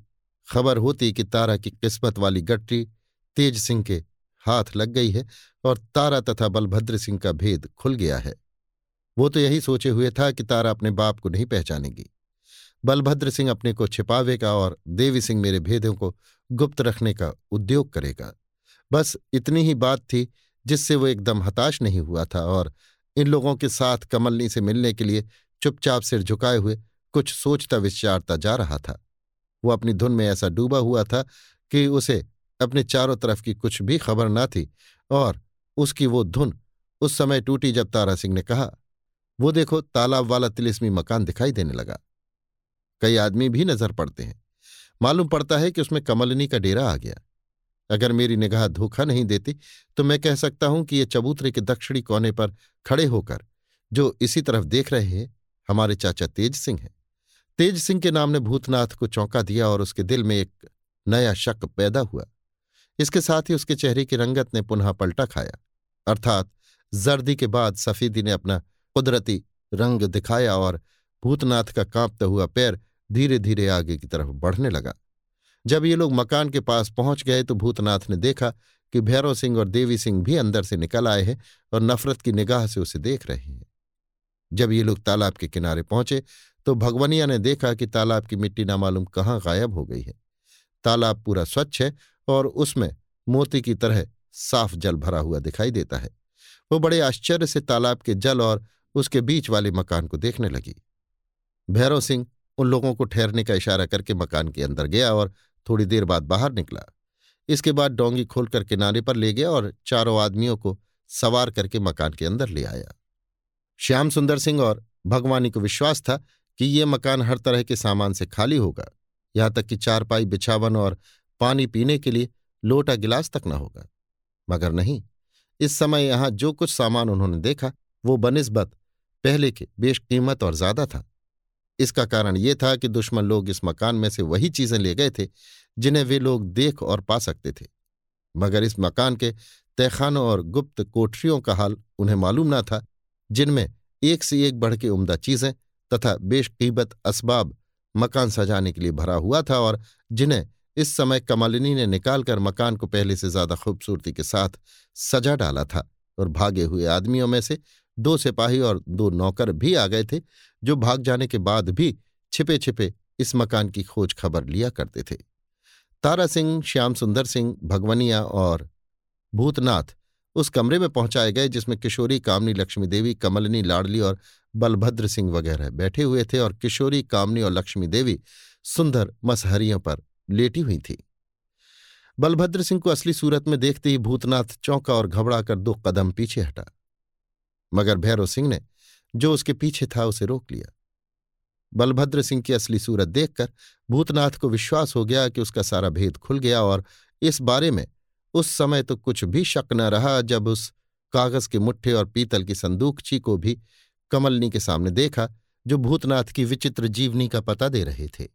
खबर होती कि तारा की किस्मत वाली गट्टी तेज सिंह के हाथ लग गई है और तारा तथा बलभद्र सिंह का भेद खुल गया है। वो तो यही सोचे हुए था कि तारा अपने बाप को नहीं पहचानेगी। बलभद्र सिंह अपने को छिपावेगा और देवी सिंह मेरे भेदों को गुप्त रखने का उद्योग करेगा। बस इतनी ही बात थी, जिससे वो एकदम हताश नहीं हुआ था और इन लोगों के साथ कमलनी से मिलने के लिए चुपचाप सिर झुकाए हुए कुछ सोचता विचारता जा रहा था। वो अपनी धुन में ऐसा डूबा हुआ था कि उसे अपने चारों तरफ़ की कुछ भी खबर न थी और उसकी वो धुन उस समय टूटी जब तारा सिंह ने कहा वो देखो तालाब वाला तिलिस्मी मकान दिखाई देने लगा। कई आदमी भी नज़र पड़ते हैं। मालूम पड़ता है कि उसमें कमलनी का डेरा आ गया। अगर मेरी निगाह धोखा नहीं देती तो मैं कह सकता हूँ कि ये चबूतरे के दक्षिणी कोने पर खड़े होकर, जो इसी तरफ़ देख रहे हैं, हमारे चाचा तेज सिंह हैं। तेज सिंह के नाम ने भूतनाथ को चौंका दिया और उसके दिल में एक नया शक पैदा हुआ। इसके साथ ही उसके चेहरे की रंगत ने पुनः पलटा खाया। अर्थात, जर्दी के बाद सफेदी ने अपना कुदरती रंग दिखाया और भूतनाथ का कांपता हुआ पैर धीरे धीरे आगे की तरफ़ बढ़ने लगा। जब ये लोग मकान के पास पहुँच गए तो भूतनाथ ने देखा कि भैरव सिंह और देवी सिंह भी अंदर से निकल आए हैं और नफरत की निगाह से उसे देख रहे हैं। जब ये लोग तालाब के किनारे पहुँचे तो भगवनिया ने देखा कि तालाब की मिट्टी नामालूम कहाँ गायब हो गई है। तालाब पूरा स्वच्छ है और उसमें मोती की तरह साफ़ जल भरा हुआ दिखाई देता है। वो बड़े आश्चर्य से तालाब के जल और उसके बीच वाले मकान को देखने लगी। भैरव सिंह उन लोगों को ठहरने का इशारा करके मकान के अंदर गया और थोड़ी देर बाद बाहर निकला। इसके बाद डोंगी खोलकर किनारे पर ले गया और चारों आदमियों को सवार करके मकान के अंदर ले आया। श्याम सुंदर सिंह और भगवानी को विश्वास था कि ये मकान हर तरह के सामान से खाली होगा, यहाँ तक कि चारपाई, बिछावन और पानी पीने के लिए लोटा गिलास तक न होगा। मगर नहीं, इस समय यहाँ जो कुछ सामान उन्होंने देखा, वो बनस्बत पहले के बेशकीमत और ज़्यादा था। इसका कारण ये था कि दुश्मन लोग इस मकान में से वही चीज़ें ले गए थे, जिन्हें वे लोग देख और पा सकते थे। मगर इस मकान के तहखानों और गुप्त कोठरियों का हाल उन्हें मालूम न था, जिनमें एक से एक बढ़ के उम्दा चीज़ें तथा बेशकीमत असबाब मकान सजाने के लिए भरा हुआ था और जिन्हें इस समय कमालिनी ने निकालकर मकान को पहले से ज़्यादा खूबसूरती के साथ सजा डाला था और भागे हुए आदमियों में से दो सिपाही और दो नौकर भी आ गए थे, जो भाग जाने के बाद भी छिपे छिपे इस मकान की खोज खबर लिया करते थे। तारा सिंह, श्याम सुंदर सिंह, भगवनिया और भूतनाथ उस कमरे में पहुँचाए गए, जिसमें किशोरी, कामनी, लक्ष्मी देवी, कमलनी, लाडली और बलभद्र सिंह वगैरह बैठे हुए थे और किशोरी, कामनी और लक्ष्मी देवी सुंदर मसहरियों पर लेटी हुई थी। बलभद्र सिंह को असली सूरत में देखते ही भूतनाथ चौंका और घबराकर दो कदम पीछे हटा। मगर भैरव सिंह ने जो उसके पीछे था उसे रोक लिया। बलभद्र सिंह की असली सूरत देखकर भूतनाथ को विश्वास हो गया कि उसका सारा भेद खुल गया और इस बारे में उस समय तो कुछ भी शक न रहा जब उस कागज़ के मुट्ठे और पीतल की संदूकची को भी कमलनी के सामने देखा जो भूतनाथ की विचित्र जीवनी का पता दे रहे थे।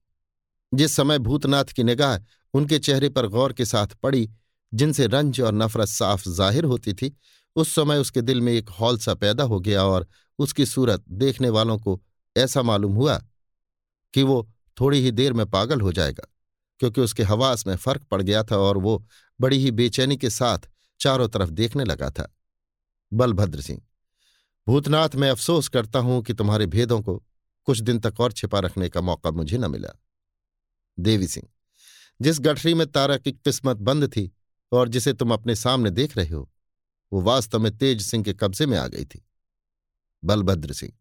जिस समय भूतनाथ की निगाह उनके चेहरे पर गौर के साथ पड़ी, जिनसे रंज और नफरत साफ़ ज़ाहिर होती थी उस समय उसके दिल में एक हौल सा पैदा हो गया और उसकी सूरत देखने वालों को ऐसा मालूम हुआ कि वो थोड़ी ही देर में पागल हो जाएगा, क्योंकि उसके हवास में फ़र्क पड़ गया था और वो बड़ी ही बेचैनी के साथ चारों तरफ़ देखने लगा था। बलभद्र सिंह, भूतनाथ, मैं अफसोस करता हूँ कि तुम्हारे भेदों को कुछ दिन तक और छिपा रखने का मौका मुझे न मिला। देवी सिंह, जिस गठरी में तारा की किस्मत बंद थी और जिसे तुम अपने सामने देख रहे हो वो वास्तव में तेज सिंह के कब्जे में आ गई थी। बलभद्र सिंह,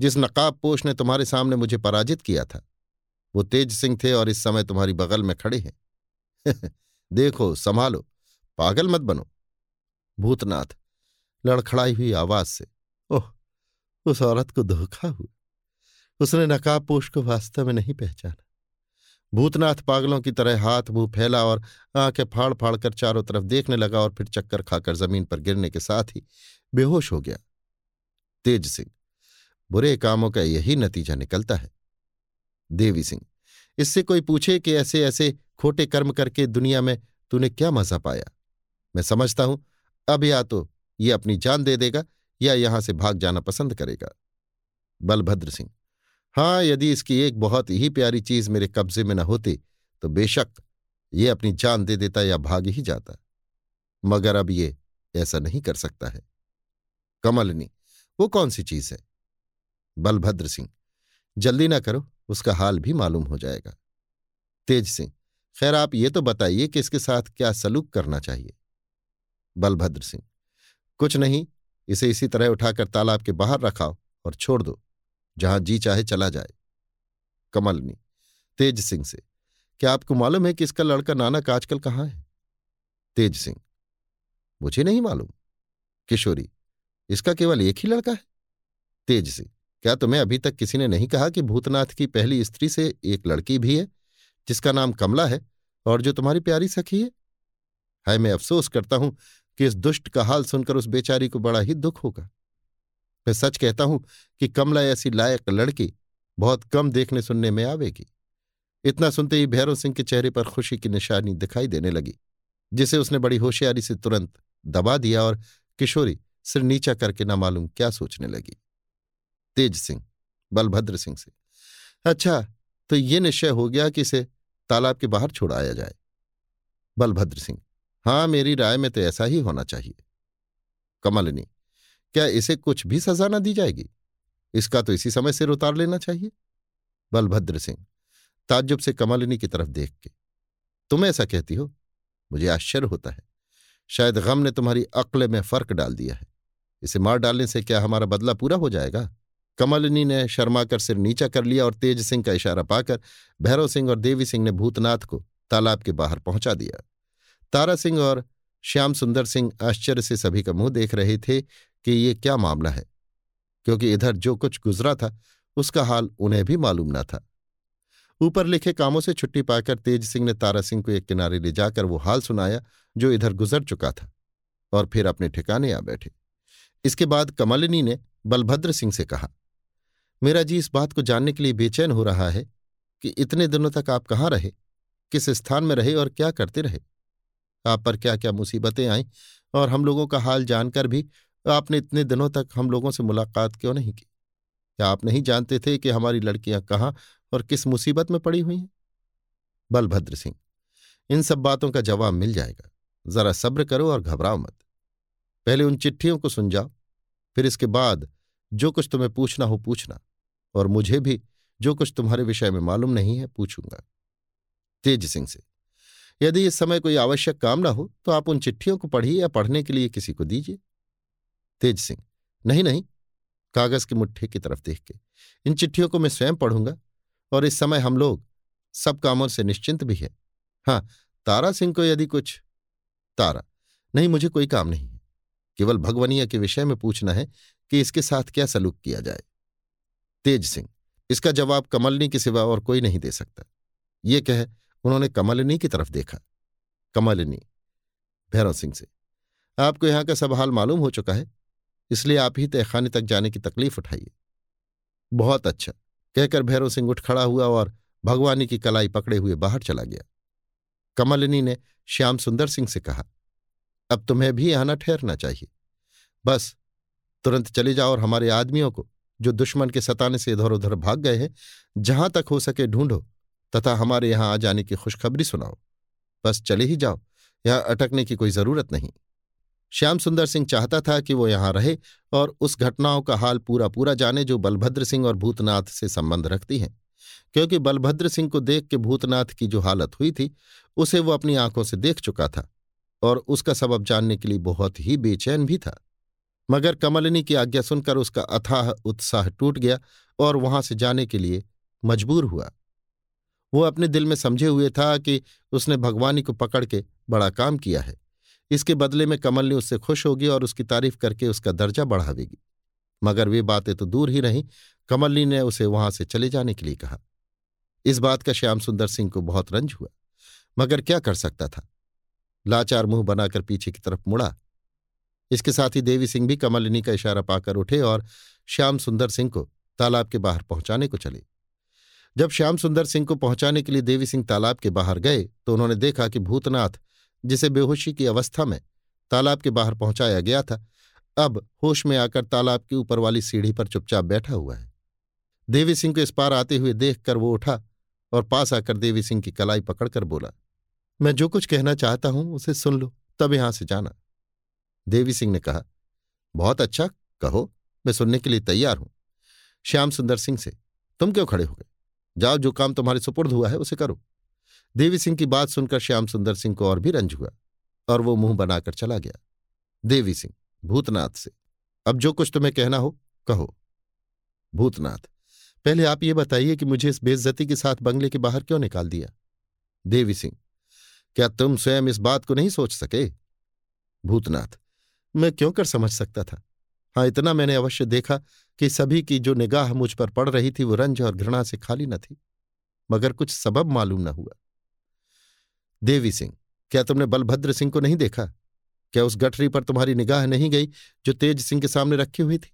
जिस नकाब पोष ने तुम्हारे सामने मुझे पराजित किया था, वो तेज सिंह थे और इस समय तुम्हारी बगल में खड़े हैं। देखो, संभालो, पागल मत बनो। भूतनाथ, लड़खड़ाई हुई आवाज़ से, ओह, उस औरत को धोखा हुआ। उसने नकाब पोष को वास्तव में नहीं पहचाना। भूतनाथ पागलों की तरह हाथ मुँह फैला और आँखें फाड़ फाड़ कर चारों तरफ़ देखने लगा और फिर चक्कर खाकर ज़मीन पर गिरने के साथ ही बेहोश हो गया। तेज सिंह, बुरे कामों का यही नतीजा निकलता है। देवी सिंह, इससे कोई पूछे कि ऐसे ऐसे खोटे कर्म करके दुनिया में तूने क्या मज़ा पाया? मैं समझता हूँ, अब या तो ये अपनी जान दे देगा या यहाँ से भाग जाना पसंद करेगा। बलभद्र सिंह हाँ यदि इसकी एक बहुत ही प्यारी चीज़ मेरे कब्जे में न होती तो बेशक ये अपनी जान दे देता या भाग ही जाता। मगर अब ये ऐसा नहीं कर सकता है। कमलनी, वो कौन सी चीज़ है? बलभद्र सिंह, जल्दी ना करो, उसका हाल भी मालूम हो जाएगा। तेज सिंह, खैर आप ये तो बताइए कि इसके साथ क्या सलूक करना चाहिए? बलभद्र सिंह, कुछ नहीं, इसे इसी तरह उठाकर तालाब के बाहर रखाओ और छोड़ दो। जहाँ जी चाहे चला जाए। कमलनी, तेज सिंह से, क्या आपको मालूम है कि इसका लड़का नानक आजकल कहाँ है? तेज सिंह, मुझे नहीं मालूम। किशोरी, इसका केवल एक ही लड़का है? तेज सिंह, क्या तुम्हें अभी तक किसी ने नहीं कहा कि भूतनाथ की पहली स्त्री से एक लड़की भी है, जिसका नाम कमला है और जो तुम्हारी प्यारी सखी है? हाय, मैं अफसोस करता हूँ कि इस दुष्ट का हाल सुनकर उस बेचारी को बड़ा ही दुख होगा। मैं सच कहता हूँ कि कमला ऐसी लायक लड़की बहुत कम देखने सुनने में आवेगी। इतना सुनते ही भैरव सिंह के चेहरे पर खुशी की निशानी दिखाई देने लगी, जिसे उसने बड़ी होशियारी से तुरंत दबा दिया और किशोरी सिर नीचा करके ना मालूम क्या सोचने लगी। तेज सिंह, बलभद्र सिंह से अच्छा तो ये निश्चय हो गया कि इसे तालाब के बाहर छोड़ाया जाए? बलभद्र सिंह हाँ मेरी राय में तो ऐसा ही होना चाहिए। कमलनी क्या इसे कुछ भी सजा न दी जाएगी? इसका तो इसी समय सिर उतार लेना चाहिए। बलभद्र सिंह, ताज्जुब से कमलिनी की तरफ़ देख के। तुम ऐसा कहती हो? मुझे आश्चर्य होता है। शायद गम ने तुम्हारी अक्ल में फ़र्क डाल दिया है। इसे मार डालने से क्या हमारा बदला पूरा हो जाएगा? कमलिनी ने शर्माकर सिर नीचा कर लिया और तेज सिंह का इशारा पाकर भैरव सिंह और देवी सिंह ने भूतनाथ को तालाब के बाहर पहुँचा दिया। तारा सिंह और श्याम सुंदर सिंह आश्चर्य से सभी का मुँह देख रहे थे कि ये क्या मामला है? क्योंकि इधर जो कुछ गुजरा था, उसका हाल उन्हें भी मालूम न था। ऊपर लिखे कामों से छुट्टी पाकर तेज सिंह ने तारा सिंह को एक किनारे ले जाकर वो हाल सुनाया, जो इधर गुजर चुका था, और फिर अपने ठिकाने आ बैठे। इसके बाद कमलिनी ने बलभद्र सिंह से कहा, मेरा जी, इस बात को जानने के लिए बेचैन हो रहा है कि इतने दिनों तक आप कहाँ रहे? किस स्थान में रहे और क्या करते रहे? आप पर क्या क्या मुसीबतें आईं और हम लोगों का हाल जानकर भी आपने इतने दिनों तक हम लोगों से मुलाकात क्यों नहीं की? क्या आप नहीं जानते थे कि हमारी लड़कियाँ कहाँ और किस मुसीबत में पड़ी हुई हैं? बलभद्र सिंह, इन सब बातों का जवाब मिल जाएगा। जरा सब्र करो और घबराओ मत। पहले उन चिट्ठियों को सुन जाओ, फिर इसके बाद जो कुछ तुम्हें पूछना हो पूछना, और मुझे भी जो कुछ तुम्हारे विषय में मालूम नहीं है पूछूँगा। तेज सिंह से, यदि इस समय कोई आवश्यक काम ना हो तो आप उन चिट्ठियों को पढ़िए या पढ़ने के लिए किसी को दीजिए। तेज सिंह, नहीं नहीं, कागज़ के मुट्ठे की तरफ़ देख के। इन चिट्ठियों को मैं स्वयं पढ़ूँगा और इस समय हम लोग सब कामों से निश्चिंत भी है। हाँ तारा सिंह को यदि कुछ तारा, नहीं, मुझे कोई काम नहीं है। केवल भगवनिया के विषय में पूछना है कि इसके साथ क्या सलूक किया जाए। तेज सिंह, इसका जवाब कमलनी के सिवा और कोई नहीं दे सकता। ये कह, उन्होंने कमलनी की तरफ़ देखा। कमलनी, भैरव सिंह से, आपको यहाँ का सब हाल मालूम हो चुका है। इसलिए आप ही तहखाने तक जाने की तकलीफ़ उठाइए। बहुत अच्छा। कहकर भैरव सिंह उठ खड़ा हुआ और भगवानी की कलाई पकड़े हुए बाहर चला गया। कमलिनी ने श्याम सुंदर सिंह से कहा, अब तुम्हें भी आना ठहरना चाहिए। बस, तुरंत चले जाओ और हमारे आदमियों को, जो दुश्मन के सताने से इधर उधर भाग गए हैं, जहाँ तक हो सके ढूंढो, तथा हमारे यहाँ आ जाने की खुशखबरी सुनाओ। बस चले ही जाओ, यहाँ अटकने की कोई ज़रूरत नहीं। श्याम सुंदर सिंह चाहता था कि वो यहाँ रहे और उस घटनाओं का हाल पूरा पूरा जाने जो बलभद्र सिंह और भूतनाथ से संबंध रखती हैं। क्योंकि बलभद्र सिंह को देख के भूतनाथ की जो हालत हुई थी, उसे वो अपनी आँखों से देख चुका था और उसका सबब जानने के लिए बहुत ही बेचैन भी था। मगर कमलिनी की आज्ञा सुनकर उसका अथाह उत्साह टूट गया और वहाँ से जाने के लिए मजबूर हुआ। वो अपने दिल में समझे हुए था कि उसने भगवानी को पकड़ के बड़ा काम किया है। इसके बदले में कमलनी उससे खुश होगी और उसकी तारीफ़ करके उसका दर्जा बढ़ावेगी मगर वे बातें तो दूर ही रहीं। कमलनी ने उसे वहाँ से चले जाने के लिए कहा। इस बात का श्याम सुंदर सिंह को बहुत रंज हुआ। मगर क्या कर सकता था? लाचार मुँह बनाकर पीछे की तरफ़ मुड़ा। इसके साथ ही देवी सिंह भी कमलिनी का इशारा पाकर उठे और श्याम सुंदर सिंह को तालाब के बाहर पहुँचाने को चले। जब श्याम सुंदर सिंह को पहुँचाने के लिए देवी सिंह तालाब के बाहर गए तो उन्होंने देखा कि भूतनाथ जिसे बेहोशी की अवस्था में तालाब के बाहर पहुँचाया गया था, अब होश में आकर तालाब की ऊपर वाली सीढ़ी पर चुपचाप बैठा हुआ है। देवी सिंह को इस पार आते हुए देखकर वो उठा और पास आकर देवी सिंह की कलाई पकड़कर बोला, मैं जो कुछ कहना चाहता हूँ, उसे सुन लो, तब यहाँ से जाना। देवी सिंह ने कहा, बहुत अच्छा कहो, मैं सुनने के लिए तैयार हूँ। श्याम सुंदर सिंह से, तुम क्यों खड़े हो गए? जाओ, जो काम तुम्हारे सुपुर्द हुआ है, उसे करो। देवी सिंह की बात सुनकर श्याम सुंदर सिंह को और भी रंज हुआ और वो मुँह बनाकर चला गया। देवी सिंह, भूतनाथ से, अब जो कुछ तुम्हें कहना हो, कहो। भूतनाथ, पहले आप ये बताइए कि मुझे इस बेइज्जती के साथ बंगले के बाहर क्यों निकाल दिया? देवी सिंह, क्या तुम स्वयं इस बात को नहीं सोच सके? भूतनाथ, मैं क्यों कर समझ सकता था? हाँ इतना मैंने अवश्य देखा कि सभी की जो निगाह मुझ पर पड़ रही थी वो रंज और घृणा से खाली न थी, मगर कुछ सबब मालूम न हुआ। देवी सिंह, क्या तुमने बलभद्र सिंह को नहीं देखा? क्या उस गठरी पर तुम्हारी निगाह नहीं गई जो तेज सिंह के सामने रखी हुई थी?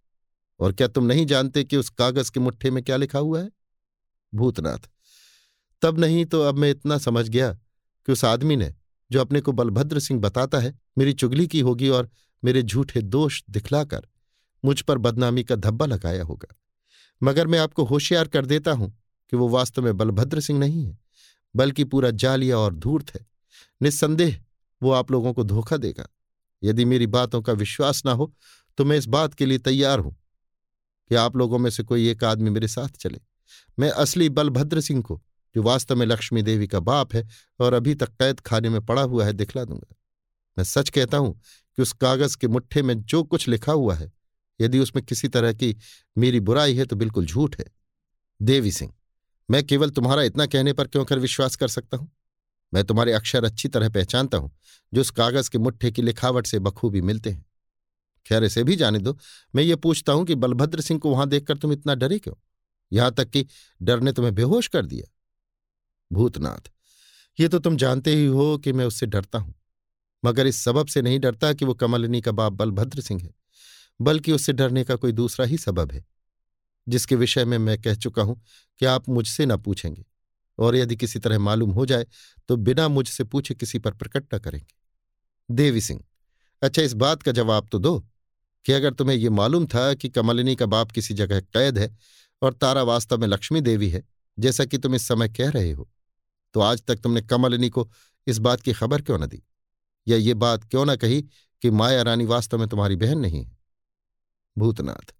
और क्या तुम नहीं जानते कि उस कागज़ के मुट्ठे में क्या लिखा हुआ है? भूतनाथ, तब नहीं तो अब मैं इतना समझ गया कि उस आदमी ने जो अपने को बलभद्र सिंह बताता है, मेरी चुगली की होगी और मेरे झूठे दोष दिखलाकर मुझ पर बदनामी का धब्बा लगाया होगा। मगर मैं आपको होशियार कर देता हूँ कि वो वास्तव में बलभद्र सिंह नहीं है। बल्कि पूरा जालिया और धूर्त है निस्संदेह वो आप लोगों को धोखा देगा। यदि मेरी बातों का विश्वास ना हो तो मैं इस बात के लिए तैयार हूँ कि आप लोगों में से कोई एक आदमी मेरे साथ चले। मैं असली बलभद्र सिंह को, जो वास्तव में लक्ष्मी देवी का बाप है और अभी तक कैद खाने में पड़ा हुआ है, दिखला दूँगा। मैं सच कहता हूँ कि उस कागज़ के मुट्ठे में जो कुछ लिखा हुआ है, यदि उसमें किसी तरह की मेरी बुराई है तो बिल्कुल झूठ है। देवी सिंह। मैं केवल तुम्हारा इतना कहने पर क्यों कर विश्वास कर सकता हूँ? मैं तुम्हारे अक्षर अच्छी तरह पहचानता हूँ, जो उस कागज़ के मुट्ठे की लिखावट से बखूबी मिलते हैं। खैर, इसे भी जाने दो। मैं ये पूछता हूँ कि बलभद्र सिंह को वहाँ देखकर तुम इतना डरे क्यों? यहाँ तक कि डर ने तुम्हें बेहोश कर दिया। भूतनाथ, ये तो तुम जानते ही हो कि मैं उससे डरता हूँ। मगर इस सबब से नहीं डरता कि वो कमलिनी का बाप बलभद्र सिंह है। बल्कि उससे डरने का कोई दूसरा ही सबब है। जिसके विषय में मैं कह चुका हूँ कि आप मुझसे न पूछेंगे और यदि किसी तरह मालूम हो जाए तो बिना मुझसे पूछे किसी पर प्रकट न करेंगे। देवी सिंह अच्छा इस बात का जवाब तो दो कि अगर तुम्हें यह मालूम था कि कमलिनी का बाप किसी जगह कैद है और तारा वास्तव में लक्ष्मी देवी है, जैसा कि तुम इस समय कह रहे हो तो आज तक तुमने कमलिनी को इस बात की खबर क्यों न दी? या ये बात क्यों न कही कि माया रानी वास्तव में तुम्हारी बहन नहीं है? भूतनाथ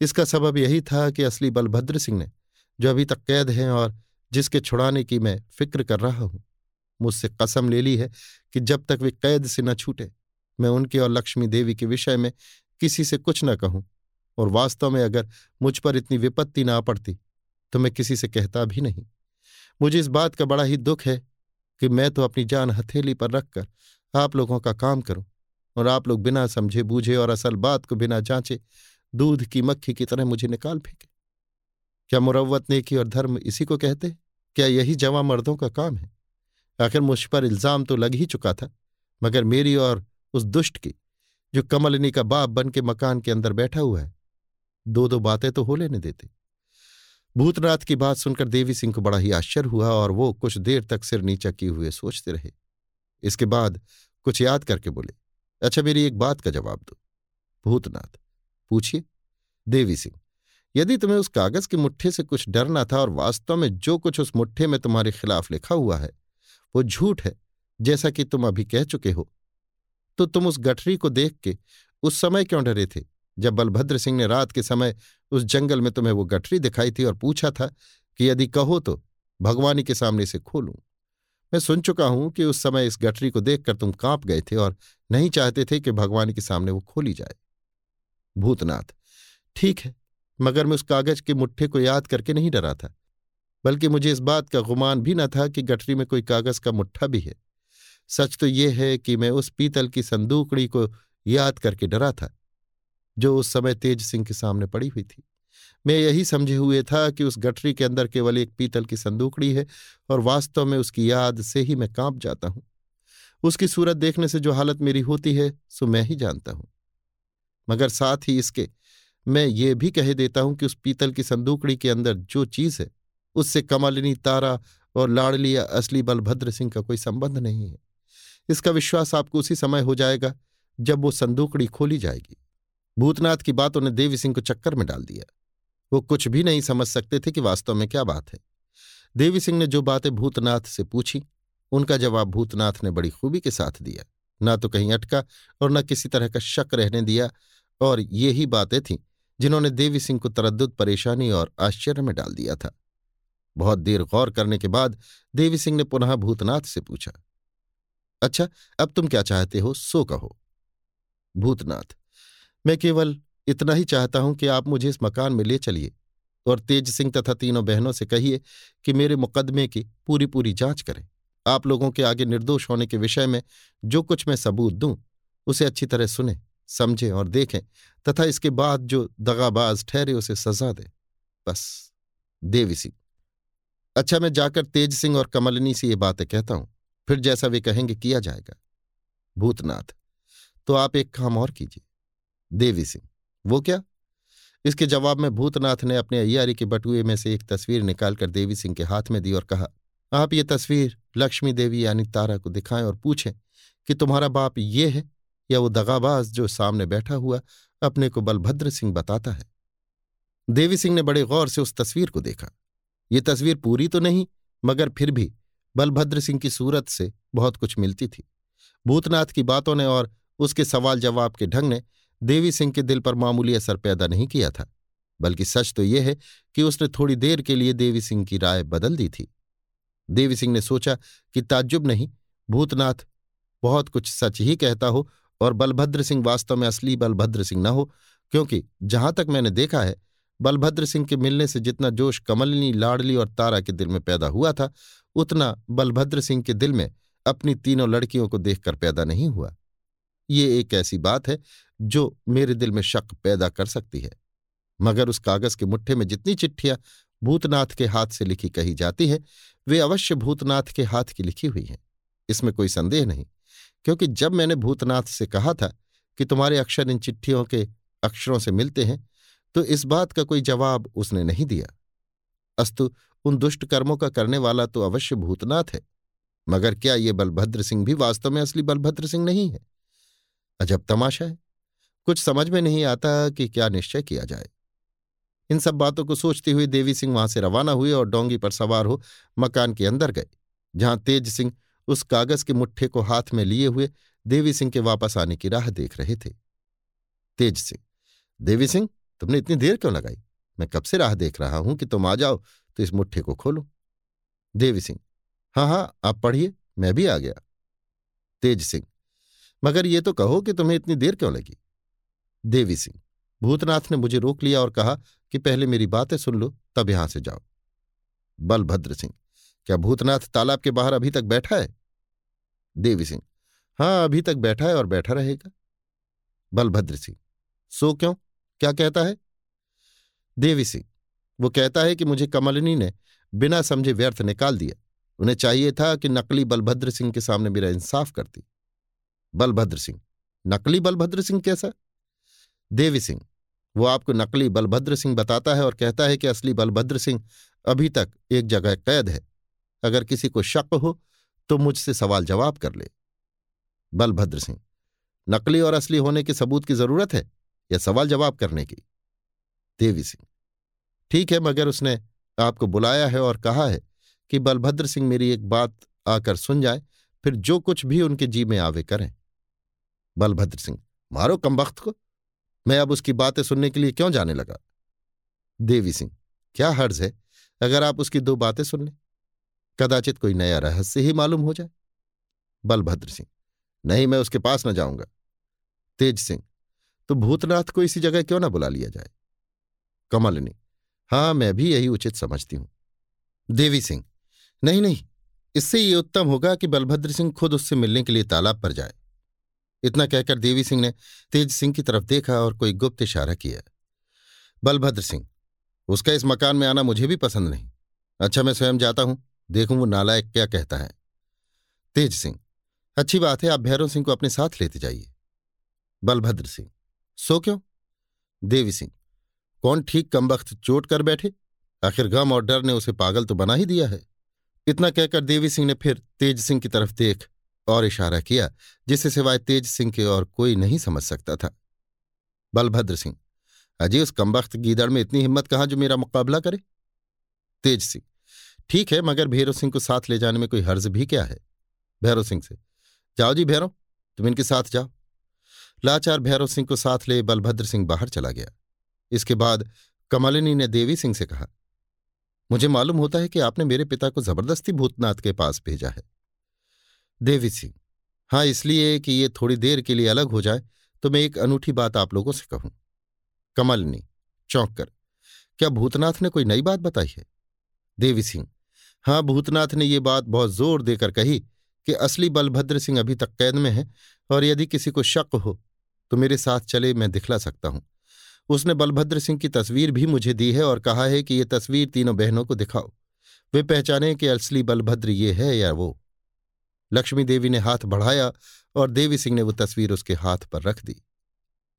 इसका सबब यही था कि असली बलभद्र सिंह ने, जो अभी तक कैद हैं और जिसके छुड़ाने की मैं फ़िक्र कर रहा हूँ, मुझसे कसम ले ली है कि जब तक वे कैद से न छूटे, मैं उनके और लक्ष्मी देवी के विषय में किसी से कुछ न कहूँ और वास्तव में अगर मुझ पर इतनी विपत्ति ना पड़ती तो मैं किसी से कहता भी नहीं। मुझे इस बात का बड़ा ही दुख है कि मैं तो अपनी जान हथेली पर रखकर आप लोगों का काम करूँ और आप लोग बिना समझे बूझे और असल बात को बिना जांचे दूध की मक्खी की तरह मुझे निकाल फेंके। क्या मुरवत नेकी और धर्म इसी को कहते? क्या यही जवा मर्दों का काम है? आखिर मुझ पर इल्ज़ाम तो लग ही चुका था, मगर मेरी और उस दुष्ट की, जो कमलिनी का बाप बन के मकान के अंदर बैठा हुआ है दो दो बातें तो हो लेने देते। भूतनाथ की बात सुनकर देवी सिंह को बड़ा ही आश्चर्य हुआ और वो कुछ देर तक सिर नीचा किए हुए सोचते रहे। इसके बाद कुछ याद करके बोले अच्छा मेरी एक बात का जवाब दो, भूतनाथ। पूछिए। देवी सिंह, यदि तुम्हें उस कागज़ के मुट्ठे से कुछ डरना था और वास्तव में जो कुछ उस मुट्ठे में तुम्हारे खिलाफ लिखा हुआ है, वो झूठ है, जैसा कि तुम अभी कह चुके हो तो तुम उस गठरी को देख के उस समय क्यों डरे थे, जब बलभद्र सिंह ने रात के समय उस जंगल में तुम्हें वो गठरी दिखाई थी और पूछा था कि यदि कहो तो भगवानी के सामने से खोलूं। मैं सुन चुका हूँ कि उस समय इस गठरी को देखकर तुम काँप गए थे और नहीं चाहते थे कि भगवान के सामने वो खोली जाए। भूतनाथ। ठीक है, मगर मैं उस कागज़ के मुट्ठे को याद करके नहीं डरा था, बल्कि मुझे इस बात का गुमान भी न था कि गठरी में कोई कागज़ का मुट्ठा भी है। सच तो यह है कि मैं उस पीतल की संदूकड़ी को याद करके डरा था, जो उस समय तेज सिंह के सामने पड़ी हुई थी। मैं यही समझे हुए था कि उस गठरी के अंदर केवल एक पीतल की संदूकड़ी है और वास्तव में उसकी याद से ही मैं काँप जाता हूँ। उसकी सूरत देखने से जो हालत मेरी होती है, सो मैं ही जानता हूँ। मगर साथ ही इसके, मैं ये भी कह देता हूँ कि उस पीतल की संदूकड़ी के अंदर जो चीज़ है, उससे कमलिनी, तारा और लाड़ली या असली बलभद्र सिंह का कोई संबंध नहीं है। इसका विश्वास आपको उसी समय हो जाएगा, जब वो संदूकड़ी खोली जाएगी। भूतनाथ की बातों ने देवी सिंह को चक्कर में डाल दिया। वो कुछ भी नहीं समझ सकते थे कि वास्तव में क्या बात है। देवी सिंह ने जो बातें भूतनाथ से पूछी, उनका जवाब भूतनाथ ने बड़ी खूबी के साथ दिया। ना तो कहीं अटका और न किसी तरह का शक रहने दिया और ये ही बातें थीं जिन्होंने देवी सिंह को तरद्दुत परेशानी और आश्चर्य में डाल दिया था। बहुत देर गौर करने के बाद देवी सिंह ने पुनः भूतनाथ से पूछा अच्छा अब तुम क्या चाहते हो? सो कहो। भूतनाथ, मैं केवल इतना ही चाहता हूँ कि आप मुझे इस मकान में ले चलिए और तेज सिंह तथा तीनों बहनों से कहिए कि मेरे मुकदमे की पूरी पूरी जाँच करें। आप लोगों के आगे निर्दोष होने के विषय में जो कुछ मैं सबूत दूँ, उसे अच्छी तरह सुने। समझें और देखें, तथा इसके बाद जो दगाबाज ठहरे उसे सजा दें। बस, देवी सिंह अच्छा मैं जाकर तेज सिंह और कमलनी से ये बातें कहता हूँ, फिर जैसा वे कहेंगे किया जाएगा। भूतनाथ तो आप एक काम और कीजिए। देवी सिंह, वो क्या? इसके जवाब में भूतनाथ ने अपने अयारी के बटुए में से एक तस्वीर निकालकर देवी सिंह के हाथ में दी और कहा, आप ये तस्वीर लक्ष्मी देवी यानी तारा को दिखाएँ और पूछें कि तुम्हारा बाप ये है? या वो दगाबाज जो सामने बैठा हुआ अपने को बलभद्र सिंह बताता है। देवी सिंह ने बड़े गौर से उस तस्वीर को देखा। ये तस्वीर पूरी तो नहीं, मगर फिर भी बलभद्र सिंह की सूरत से बहुत कुछ मिलती थी। भूतनाथ की बातों ने और उसके सवाल जवाब के ढंग ने देवी सिंह के दिल पर मामूली असर पैदा नहीं किया था, बल्कि सच तो यह है कि उसने थोड़ी देर के लिए देवी सिंह की राय बदल दी थी। देवी सिंह ने सोचा कि ताज्जुब नहीं, भूतनाथ बहुत कुछ सच ही कहता हो और बलभद्र सिंह वास्तव में असली बलभद्र सिंह न हो, क्योंकि जहाँ तक मैंने देखा है, बलभद्र सिंह के मिलने से जितना जोश कमलिनी, लाडली और तारा के दिल में पैदा हुआ था, उतना बलभद्र सिंह के दिल में अपनी तीनों लड़कियों को देखकर पैदा नहीं हुआ। ये एक ऐसी बात है जो मेरे दिल में शक पैदा कर सकती है। मगर उस कागज़ के मुट्ठे में जितनी चिट्ठियाँ भूतनाथ के हाथ से लिखी कही जाती हैं, वे अवश्य भूतनाथ के हाथ की लिखी हुई हैं। इसमें कोई संदेह नहीं। क्योंकि जब मैंने भूतनाथ से कहा था कि तुम्हारे अक्षर इन चिट्ठियों के अक्षरों से मिलते हैं तो इस बात का कोई जवाब उसने नहीं दिया। अस्तु, उन दुष्ट कर्मों का करने वाला तो अवश्य भूतनाथ है, मगर क्या ये बलभद्र सिंह भी वास्तव में असली बलभद्र सिंह नहीं है? अजब तमाशा है। कुछ समझ में नहीं आता कि क्या निश्चय किया जाए। इन सब बातों को सोचते हुए देवी सिंह वहाँ से रवाना हुए और डोंगी पर सवार हो मकान के अंदर गए, जहाँ तेज सिंह उस कागज़ के मुट्ठे को हाथ में लिए हुए देवी सिंह के वापस आने की राह देख रहे थे। तेज सिंह, देवी सिंह, तुमने इतनी देर क्यों लगाई? मैं कब से राह देख रहा हूँ कि तुम आ जाओ तो इस मुट्ठे को खोलो। देवी सिंह हाँ हाँ आप पढ़िए, मैं भी आ गया। तेज सिंह, मगर ये तो कहो कि तुम्हें इतनी देर क्यों लगी? देवी सिंह, भूतनाथ ने मुझे रोक लिया और कहा कि पहले मेरी बातें सुन लो, तब यहाँ से जाओ। बलभद्र सिंह क्या भूतनाथ तालाब के बाहर अभी तक बैठा है? देवी सिंह, हाँ, अभी तक बैठा है और बैठा रहेगा। बलभद्र सिंह, सो क्यों? क्या कहता है? देवी सिंह, वो कहता है कि मुझे कमलिनी ने बिना समझे व्यर्थ निकाल दिया। उन्हें चाहिए था कि नकली बलभद्र सिंह के सामने मेरा इंसाफ करती। बलभद्र सिंह, नकली बलभद्र सिंह कैसा? देवी सिंह, वो आपको नकली बलभद्र सिंह बताता है और कहता है कि असली बलभद्र सिंह अभी तक एक जगह कैद है। अगर किसी को शक हो तो मुझसे सवाल जवाब कर ले। बलभद्र सिंह, नकली और असली होने के सबूत की ज़रूरत है या सवाल जवाब करने की? देवी सिंह, ठीक है, मगर उसने आपको बुलाया है और कहा है कि बलभद्र सिंह मेरी एक बात आकर सुन जाए, फिर जो कुछ भी उनके जी में आवे करें। बलभद्र सिंह, मारो कमबख्त को। मैं अब उसकी बातें सुनने के लिए क्यों जाने लगा? देवी सिंह, क्या हर्ज है अगर आप उसकी दो बातें सुन लें? कदाचित कोई नया रहस्य ही मालूम हो जाए। बलभद्र सिंह, नहीं, मैं उसके पास न जाऊँगा। तेज सिंह तो भूतनाथ को इसी जगह क्यों ना बुला लिया जाए? कमलनी, हाँ, मैं भी यही उचित समझती हूँ। देवी सिंह, नहीं नहीं, इससे ये उत्तम होगा कि बलभद्र सिंह खुद उससे मिलने के लिए तालाब पर जाए। इतना कहकर देवी सिंह ने तेज सिंह की तरफ़ देखा और कोई गुप्त इशारा किया। बलभद्र सिंह, उसका इस मकान में आना मुझे भी पसंद नहीं। अच्छा मैं स्वयं जाता हूँ। देखूँ वो नालायक क्या कहता है। तेज सिंह, अच्छी बात है आप भैरव सिंह को अपने साथ लेते जाइए। बलभद्र सिंह, सो क्यों? देवी सिंह, कौन ठीक कमबख्त चोट कर बैठे? आखिर गम और डर ने उसे पागल तो बना ही दिया है। इतना कहकर देवी सिंह ने फिर तेज सिंह की तरफ़ देख और इशारा किया जिसे सिवाय तेज सिंह के और कोई नहीं समझ सकता था। बलभद्र सिंह अजय उस कमबख्त गीदड़ में इतनी हिम्मत कहाँ जो मेरा मुकाबला करे? तेज सिंह ठीक है, मगर भैरव सिंह को साथ ले जाने में कोई हर्ज भी क्या है? भैरव सिंह से। जाओ जी भैरव, तुम इनके साथ जाओ। लाचार भैरव सिंह को साथ ले बलभद्र सिंह बाहर चला गया। इसके बाद कमलिनी ने देवी सिंह से कहा, मुझे मालूम होता है कि आपने मेरे पिता को ज़बरदस्ती भूतनाथ के पास भेजा है। देवी सिंह हाँ इसलिए कि ये थोड़ी देर के लिए अलग हो जाए तो मैं एक अनूठी बात आप लोगों से कहूँ। कमलनी, चौंक कर, क्या भूतनाथ ने कोई नई बात बताई है? देवी सिंह हाँ भूतनाथ ने ये बात बहुत ज़ोर देकर कही कि असली बलभद्र सिंह अभी तक कैद में है और यदि किसी को शक हो तो मेरे साथ चले, मैं दिखला सकता हूँ। उसने बलभद्र सिंह की तस्वीर भी मुझे दी है और कहा है कि ये तस्वीर तीनों बहनों को दिखाओ। वे पहचाने कि असली बलभद्र ये है या वो। लक्ष्मी देवी ने हाथ बढ़ाया और देवी सिंह ने वो तस्वीर उसके हाथ पर रख दी।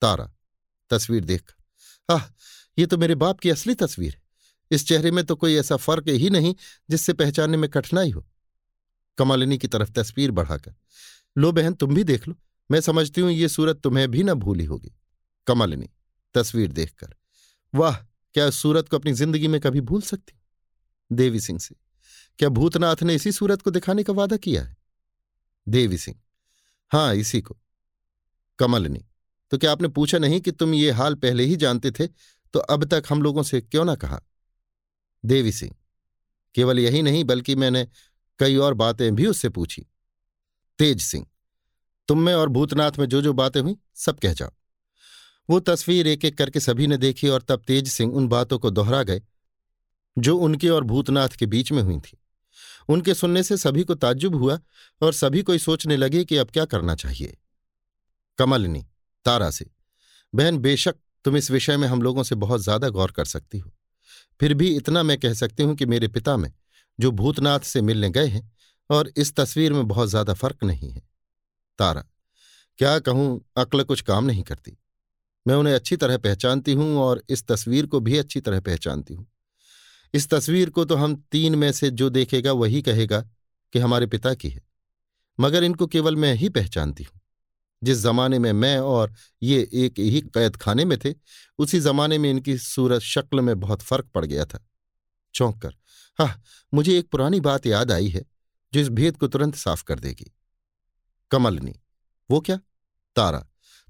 तारा, तस्वीर देख। आह, ये तो मेरे बाप की असली तस्वीर है। इस चेहरे में तो कोई ऐसा फ़र्क ही नहीं जिससे पहचानने में कठिनाई हो। कमालिनी की तरफ़ तस्वीर बढ़ाकर, लो बहन, तुम भी देख लो। मैं समझती हूँ ये सूरत तुम्हें भी ना भूली होगी। कमालिनी तस्वीर देखकर, वाह, क्या उस सूरत को अपनी ज़िंदगी में कभी भूल सकती देवी सिंह से, क्या भूतनाथ ने इसी सूरत को दिखाने का वादा किया है? देवी सिंह, हाँ, इसी को। कमलनी तो क्या आपने पूछा नहीं कि तुम ये हाल पहले ही जानते थे? तो अब तक हम लोगों से क्यों ना कहा? देवी सिंह। केवल यही नहीं, बल्कि मैंने कई और बातें भी उससे पूछी। तेज सिंह, तुम में और भूतनाथ में जो जो बातें हुई, सब कह जाओ। वो तस्वीर एक एक करके सभी ने देखी और तब तेज सिंह उन बातों को दोहरा गए, जो उनके और भूतनाथ के बीच में हुई थी। उनके सुनने से सभी को ताज्जुब हुआ और सभी कोई सोचने लगे कि अब क्या करना चाहिए। कमलनी, तारा से, बहन बेशक तुम इस विषय में हम लोगों से बहुत ज़्यादा गौर कर सकती हो। फिर भी इतना मैं कह सकती हूँ कि मेरे पिता में, जो भूतनाथ से मिलने गए हैं, और इस तस्वीर में बहुत ज़्यादा फ़र्क नहीं है। तारा, क्या कहूँ, अक्ल कुछ काम नहीं करती। मैं उन्हें अच्छी तरह पहचानती हूँ और इस तस्वीर को भी अच्छी तरह पहचानती हूँ। इस तस्वीर को तो हम तीन में से जो देखेगा वही कहेगा कि हमारे पिता की है, मगर इनको केवल मैं ही पहचानती हूँ। जिस जमाने में मैं और ये एक ही कैद खाने में थे, उसी जमाने में इनकी सूरत शक्ल में बहुत फ़र्क पड़ गया था। चौंक कर हाँ मुझे एक पुरानी बात याद आई है, जो इस भेद को तुरंत साफ़ कर देगी। कमलनी, वो क्या? तारा,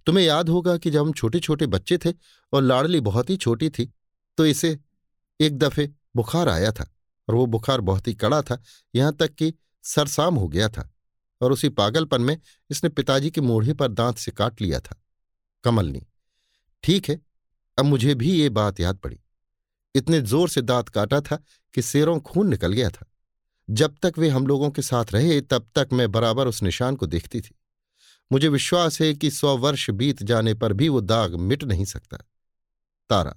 तुम्हें याद होगा कि जब हम छोटे छोटे बच्चे थे और लाडली बहुत ही छोटी थी तो इसे एक दफे बुखार आया था और वो बुखार बहुत ही कड़ा था, यहाँ तक कि सरसाम हो गया था। और उसी पागलपन में इसने पिताजी के मूढ़े पर दांत से काट लिया था। कमलनी ठीक है, अब मुझे भी ये बात याद पड़ी। इतने ज़ोर से दांत काटा था कि सेरों खून निकल गया था। जब तक वे हम लोगों के साथ रहे, तब तक मैं बराबर उस निशान को देखती थी। मुझे विश्वास है कि सौ वर्ष बीत जाने पर भी वो दाग मिट नहीं सकता। तारा,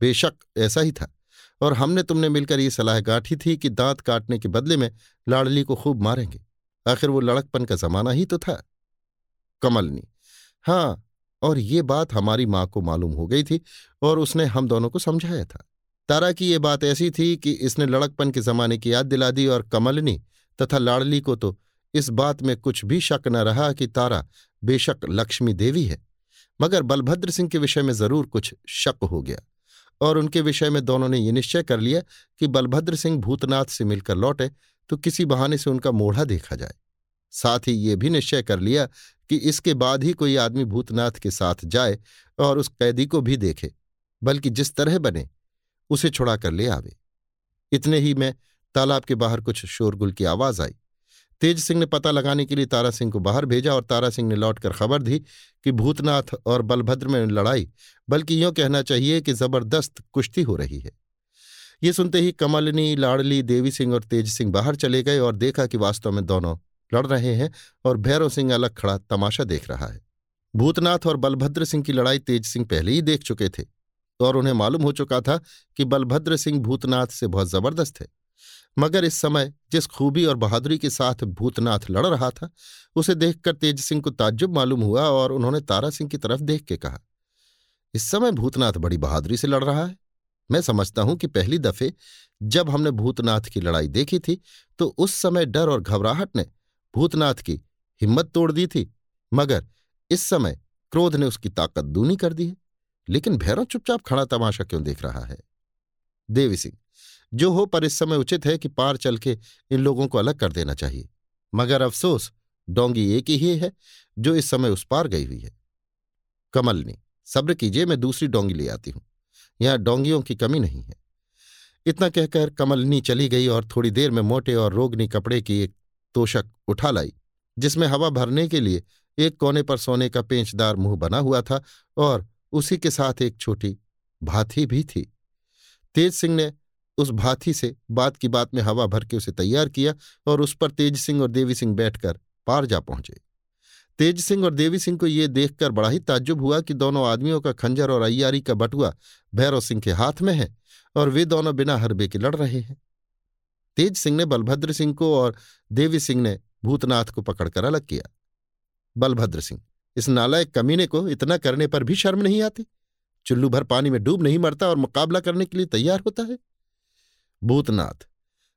बेशक ऐसा ही था, और हमने तुमने मिलकर ये सलाह गांठी थी कि दांत काटने के बदले में लाडली को खूब मारेंगे। आखिर वो लड़कपन का जमाना ही तो था। कमलनी हाँ और ये बात हमारी माँ को मालूम हो गई थी और उसने हम दोनों को समझाया था। तारा की ये बात ऐसी थी कि इसने लड़कपन के जमाने की याद दिला दी और कमलनी तथा लाडली को तो इस बात में कुछ भी शक न रहा कि तारा बेशक लक्ष्मी देवी है। मगर बलभद्र सिंह के विषय में ज़रूर कुछ शक हो गया और उनके विषय में दोनों ने ये निश्चय कर लिया कि बलभद्र सिंह भूतनाथ से मिलकर लौटे तो किसी बहाने से उनका मोढ़ा देखा जाए। साथ ही ये भी निश्चय कर लिया कि इसके बाद ही कोई आदमी भूतनाथ के साथ जाए और उस कैदी को भी देखे, बल्कि जिस तरह बने, उसे छुड़ा कर ले आवे। इतने ही में तालाब के बाहर कुछ शोरगुल की आवाज़ आई। तेज सिंह ने पता लगाने के लिए तारा सिंह को बाहर भेजा और तारा सिंह ने लौटकर खबर दी कि भूतनाथ और बलभद्र में लड़ाई, बल्कि यूँ कहना चाहिए कि ज़बरदस्त कुश्ती हो रही है। ये सुनते ही कमलनी, लाड़ली, देवी सिंह और तेज सिंह बाहर चले गए और देखा कि वास्तव में दोनों लड़ रहे हैं और भैरव सिंह अलग खड़ा तमाशा देख रहा है। भूतनाथ और बलभद्र सिंह की लड़ाई तेज सिंह पहले ही देख चुके थे और उन्हें मालूम हो चुका था कि बलभद्र सिंह भूतनाथ से बहुत ज़बरदस्त है। मगर इस समय जिस खूबी और बहादुरी के साथ भूतनाथ लड़ रहा था, उसे देखकर तेज सिंह को ताज्जुब मालूम हुआ और उन्होंने तारा सिंह की तरफ़ देख के कहा, इस समय भूतनाथ बड़ी बहादुरी से लड़ रहा है। मैं समझता हूँ कि पहली दफे जब हमने भूतनाथ की लड़ाई देखी थी तो उस समय डर और घबराहट ने भूतनाथ की हिम्मत तोड़ दी थी, मगर इस समय क्रोध ने उसकी ताकत दूनी कर दी है। लेकिन भैरव चुपचाप खड़ा तमाशा क्यों देख रहा है? देवी सिंह, जो हो पर इस समय उचित है कि पार चल के इन लोगों को अलग कर देना चाहिए, मगर अफसोस डोंगी एक ही है जो इस समय उस पार गई हुई है। कमलनी, सब्र कीजिए, मैं दूसरी डोंगी ले आती हूँ। यहाँ डोंगियों की कमी नहीं है। इतना कहकर कमलनी चली गई और थोड़ी देर में मोटे और रोगनी कपड़े की एक तोशक उठा लाई, जिसमें हवा भरने के लिए एक कोने पर सोने का पेंचदार मुँह बना हुआ था और उसी के साथ एक छोटी भाथी भी थी। तेज सिंह ने उस भाथी से बात की बात में हवा भर के उसे तैयार किया और उस पर तेज सिंह और देवी सिंह बैठकर पार जा पहुँचे। तेज सिंह और देवी सिंह को ये देखकर बड़ा ही ताज्जुब हुआ कि दोनों आदमियों का खंजर और अय्यारी का बटुआ भैरव सिंह के हाथ में है और वे दोनों बिना हरबे के लड़ रहे हैं। तेज सिंह ने बलभद्र सिंह को और देवी सिंह ने भूतनाथ को पकड़कर अलग किया। बलभद्र सिंह, इस नालायक कमीने को इतना करने पर भी शर्म नहीं आती? चुल्लू भर पानी में डूब नहीं मरता और मुकाबला करने के लिए तैयार होता है? भूतनाथ,